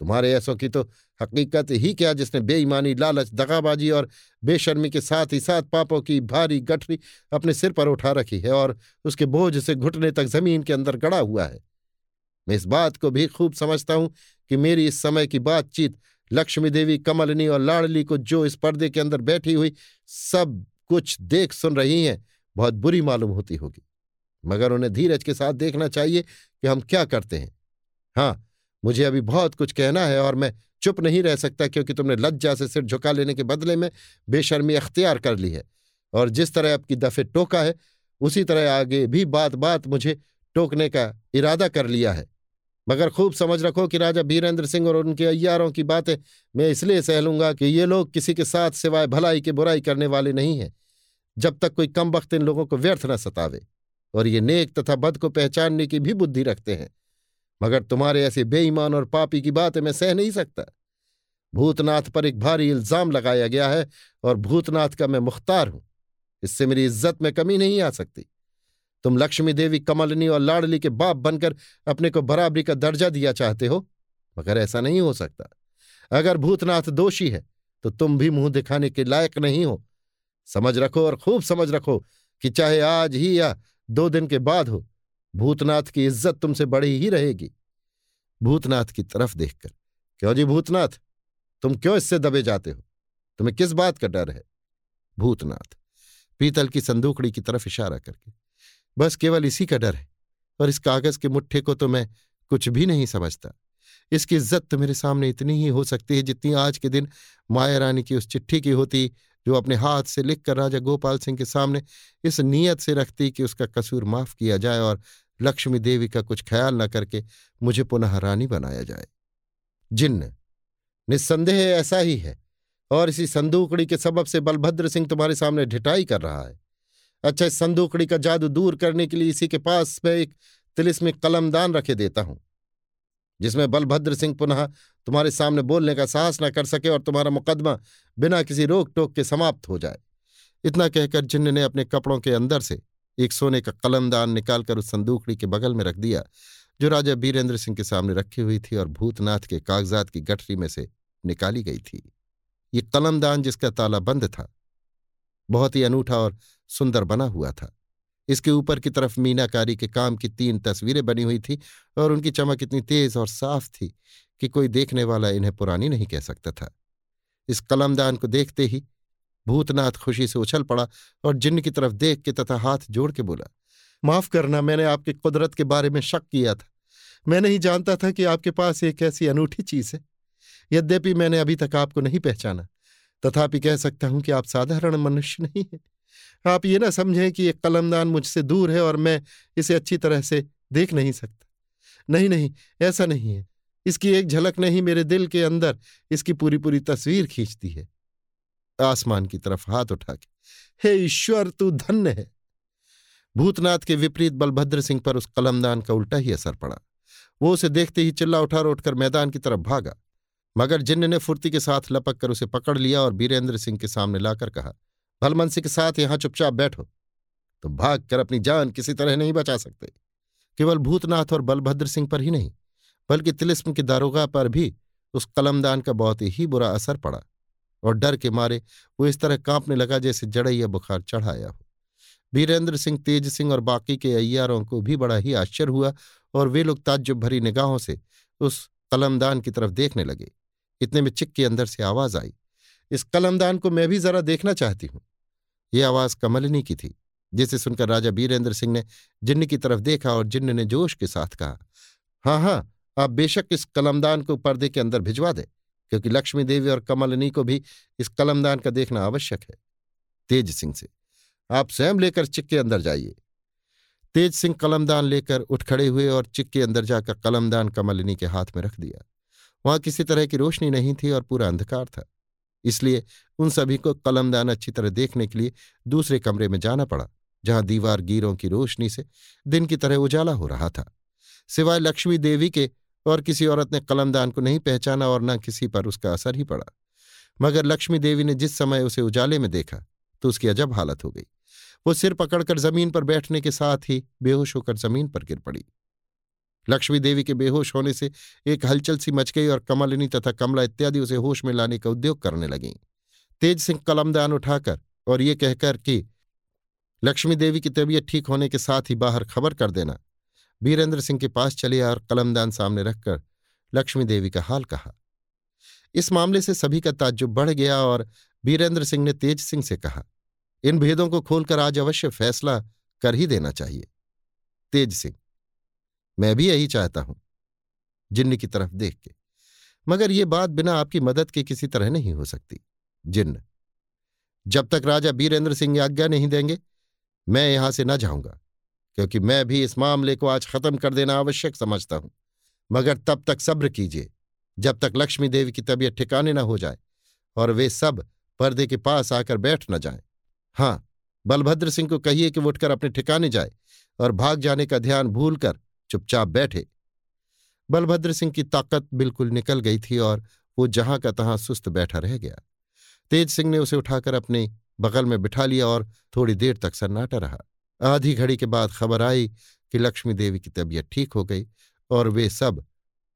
तुम्हारे ऐसों की तो हकीकत ही क्या जिसने बेईमानी, लालच, दगाबाजी और बेशर्मी के साथ ही साथ पापों की भारी गठरी अपने सिर पर उठा रखी है और उसके बोझ से घुटने तक ज़मीन के अंदर गड़ा हुआ है। मैं इस बात को भी खूब समझता हूँ कि मेरी इस समय की बातचीत लक्ष्मी देवी, कमलनी और लाड़ली को जो इस पर्दे के अंदर बैठी हुई सब कुछ देख सुन रही हैं, बहुत बुरी मालूम होती होगी। मगर उन्हें धीरज के साथ देखना चाहिए कि हम क्या करते हैं। हाँ मुझे अभी बहुत कुछ कहना है और मैं चुप नहीं रह सकता क्योंकि तुमने लज्जा से सिर झुका लेने के बदले में बेशर्मी अख्तियार कर ली है। और जिस तरह आपकी दफे टोका है, उसी तरह आगे भी बात बात मुझे टोकने का इरादा कर लिया है। मगर खूब समझ रखो कि राजा बीरेंद्र सिंह और उनके अय्यारों की बातें मैं इसलिए सह लूँगा कि ये लोग किसी के साथ सिवाय भलाई की बुराई करने वाले नहीं हैं, जब तक कोई कम वक्त इन लोगों को व्यर्थ न सतावे। और ये नेक तथा बद को पहचानने की भी बुद्धि रखते हैं। मगर तुम्हारे ऐसे बेईमान और पापी की बात मैं सह नहीं सकता। भूतनाथ पर एक भारी इल्ज़ाम लगाया गया है और भूतनाथ का मैं मुख्तार हूँ। इससे मेरी इज़्ज़त में कमी नहीं आ सकती। तुम लक्ष्मी देवी कमलनी और लाडली के बाप बनकर अपने को बराबरी का दर्जा दिया चाहते हो, मगर ऐसा नहीं हो सकता। अगर भूतनाथ दोषी है तो तुम भी मुँह दिखाने के लायक नहीं हो। समझ रखो और खूब समझ रखो कि चाहे आज ही या दो दिन के बाद हो भूतनाथ की इज़्ज़त तुमसे बड़ी ही रहेगी। भूतनाथ की तरफ़ देखकर, क्यों जी भूतनाथ? तुम क्यों इससे दबे जाते हो? तुम्हें किस बात का डर है? भूतनाथ, पीतल की संदूकड़ी की तरफ़ इशारा करके, बस केवल इसी का डर है, और इस कागज़ के मुट्ठे को तो मैं कुछ भी नहीं समझता। इसकी इज़्ज़त तो मेरे सामने इतनी ही हो सकती है जितनी आज के दिन माया रानी की उस चिट्ठी की होती जो अपने हाथ से लिखकर राजा गोपाल सिंह के सामने इस नीयत से रखती कि उसका कसूर माफ़ किया जाए और लक्ष्मी देवी का कुछ ख्याल न करके मुझे पुनः रानी बनाया जाए। जिन्न, निस्संदेह ऐसा ही है और इसी संदूकड़ी के सबब से बलभद्र सिंह तुम्हारे सामने ढिटाई कर रहा है। अच्छा इस संदूकड़ी का जादू दूर करने के लिए इसी के पास मैं एक तिलिस्मिक कलमदान रखे देता हूँ। जिसमें बलभद्र सिंह पुनः तुम्हारे सामने बोलने का साहस न कर सके और तुम्हारा मुकदमा बिना किसी रोक टोक के समाप्त हो जाए। इतना कहकर जिन्न ने अपने कपड़ों के अंदर से एक सोने का कलमदान निकालकर उस संदूकड़ी के बगल में रख दिया, जो राजा बीरेंद्र सिंह के सामने रखी हुई थी और भूतनाथ के कागजात की गठरी में से निकाली गई थी। ये कलमदान जिसका ताला बंद था, बहुत ही अनूठा और सुंदर बना हुआ था। इसके ऊपर की तरफ़ मीनाकारी के काम की तीन तस्वीरें बनी हुई थी और उनकी चमक इतनी तेज और साफ़ थी कि कोई देखने वाला इन्हें पुरानी नहीं कह सकता था। इस कलमदान को देखते ही भूतनाथ खुशी से उछल पड़ा और जिन्न की तरफ़ देख के तथा हाथ जोड़ के बोला, माफ़ करना, मैंने आपकी कुदरत के बारे में शक किया था। मैं नहीं जानता था कि आपके पास एक ऐसी अनूठी चीज़ है। यद्यपि मैंने अभी तक आपको नहीं पहचाना, तथापि कह सकता हूँ कि आप साधारण मनुष्य नहीं हैं। आप ये ना समझें कि ये कलमदान मुझसे दूर है और मैं इसे अच्छी तरह से देख नहीं सकता। नहीं नहीं, ऐसा नहीं है। इसकी एक झलक नहीं मेरे दिल के अंदर इसकी पूरी पूरी तस्वीर खींचती है। आसमान की तरफ़ हाथ उठा के, हे ईश्वर, तू धन्य है। भूतनाथ के विपरीत बलभद्र सिंह पर उस कलमदान का उल्टा ही असर पड़ा। वो उसे देखते ही चिल्ला उठा उठकर मैदान की तरफ़ भागा। मगर जिन्न ने फुर्ती के साथ लपक कर उसे पकड़ लिया और बीरेंद्र सिंह के सामने लाकर कहा भलमनसी के साथ यहाँ चुपचाप बैठो। तो भाग कर अपनी जान किसी तरह नहीं बचा सकते। केवल भूतनाथ और बलभद्र सिंह पर ही नहीं, बल्कि तिलिस्म के दारोगा पर भी उस कलमदान का बहुत ही बुरा असर पड़ा और डर के मारे वो इस तरह कांपने लगा जैसे जड़ैया बुखार चढ़ाया हो। वीरेंद्र सिंह, तेज सिंह और बाकी के अय्यारों को भी बड़ा ही आश्चर्य हुआ और वे लोग ताज्जुब भरी निगाहों से उस कलमदान की तरफ़ देखने लगे। इतने में चिक के अंदर से आवाज़ आई, इस कलमदान को मैं भी जरा देखना चाहती हूँ। ये आवाज़ कमलिनी की थी, जिसे सुनकर राजा बीरेंद्र सिंह ने जिन्न की तरफ़ देखा और जिन्न ने जोश के साथ कहा हाँ हाँ आप बेशक इस कलमदान को पर्दे के अंदर भिजवा दे, क्योंकि लक्ष्मी देवी और कमलनी को भी इस कलमदान का देखना आवश्यक है। तेज सिंह से, आप स्वयं लेकर चिक के अंदर जाइए। तेज सिंह कलमदान लेकर उठ खड़े हुए और चिक के अंदर जाकर कलमदान कमलिनी के हाथ में रख दिया। वहाँ किसी तरह की रोशनी नहीं थी और पूरा अंधकार था। इसलिए उन सभी को कलमदान अच्छी तरह देखने के लिए दूसरे कमरे में जाना पड़ा, जहाँ दीवार गीरों की रोशनी से दिन की तरह उजाला हो रहा था। सिवाय लक्ष्मी देवी के और किसी औरत ने कलमदान को नहीं पहचाना और न किसी पर उसका असर ही पड़ा। मगर लक्ष्मी देवी ने जिस समय उसे उजाले में देखा तो उसकी अजब हालत हो गई। वो सिर पकड़कर ज़मीन पर बैठने के साथ ही बेहोश होकर ज़मीन पर गिर पड़ी। लक्ष्मी देवी के बेहोश होने से एक हलचल सी मच गई और कमलिनी तथा कमला इत्यादि उसे होश में लाने का उद्योग करने लगीं। तेज सिंह कलमदान उठाकर और ये कहकर कि, लक्ष्मी देवी की तबीयत ठीक होने के साथ ही बाहर खबर कर देना। बीरेंद्र सिंह के पास चले और कलमदान सामने रखकर लक्ष्मी देवी का हाल कहा। इस मामले से सभी का ताज्जुब बढ़ गया और बीरेंद्र सिंह ने तेज सिंह से कहा, इन भेदों को खोलकर आज अवश्य फैसला कर ही देना चाहिए। तेज सिंह मैं भी यही चाहता हूँ, जिन्न की तरफ़ देख के। मगर यह बात बिना आपकी मदद के किसी तरह नहीं हो सकती, जिन्न। जब तक राजा बीरेंद्र सिंह आज्ञा नहीं देंगे, मैं यहाँ से न जाऊँगा, क्योंकि मैं भी इस मामले को आज खत्म कर देना आवश्यक समझता हूँ। मगर तब तक सब्र कीजिए, जब तक लक्ष्मी देवी की तबीयत ठिकाने न हो जाए और वे सब पर्दे के पास आकर बैठ न जाए। हाँ, बलभद्र सिंह को कहिए कि उठकर अपने ठिकाने जाए और भाग जाने का ध्यान भूलकर चुपचाप बैठे। बलभद्र सिंह की ताकत बिल्कुल निकल गई थी और वो जहाँ का तहां सुस्त बैठा रह गया। तेज सिंह ने उसे उठाकर अपने बगल में बिठा लिया और थोड़ी देर तक सन्नाटा रहा। आधी घड़ी के बाद खबर आई कि लक्ष्मी देवी की तबीयत ठीक हो गई और वे सब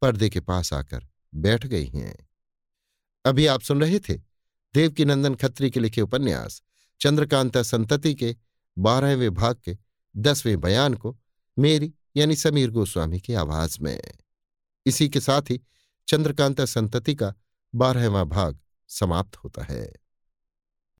पर्दे के पास आकर बैठ गई हैं। अभी आप सुन रहे थे देवकीनंदन खत्री के लिखे उपन्यास, चंद्रकांता संतति के बारहवें भाग के दसवें बयान को। मेरी यानी समीर गोस्वामी की आवाज़ में। इसी के साथ ही चंद्रकांता संतति का बारहवा भाग समाप्त होता है।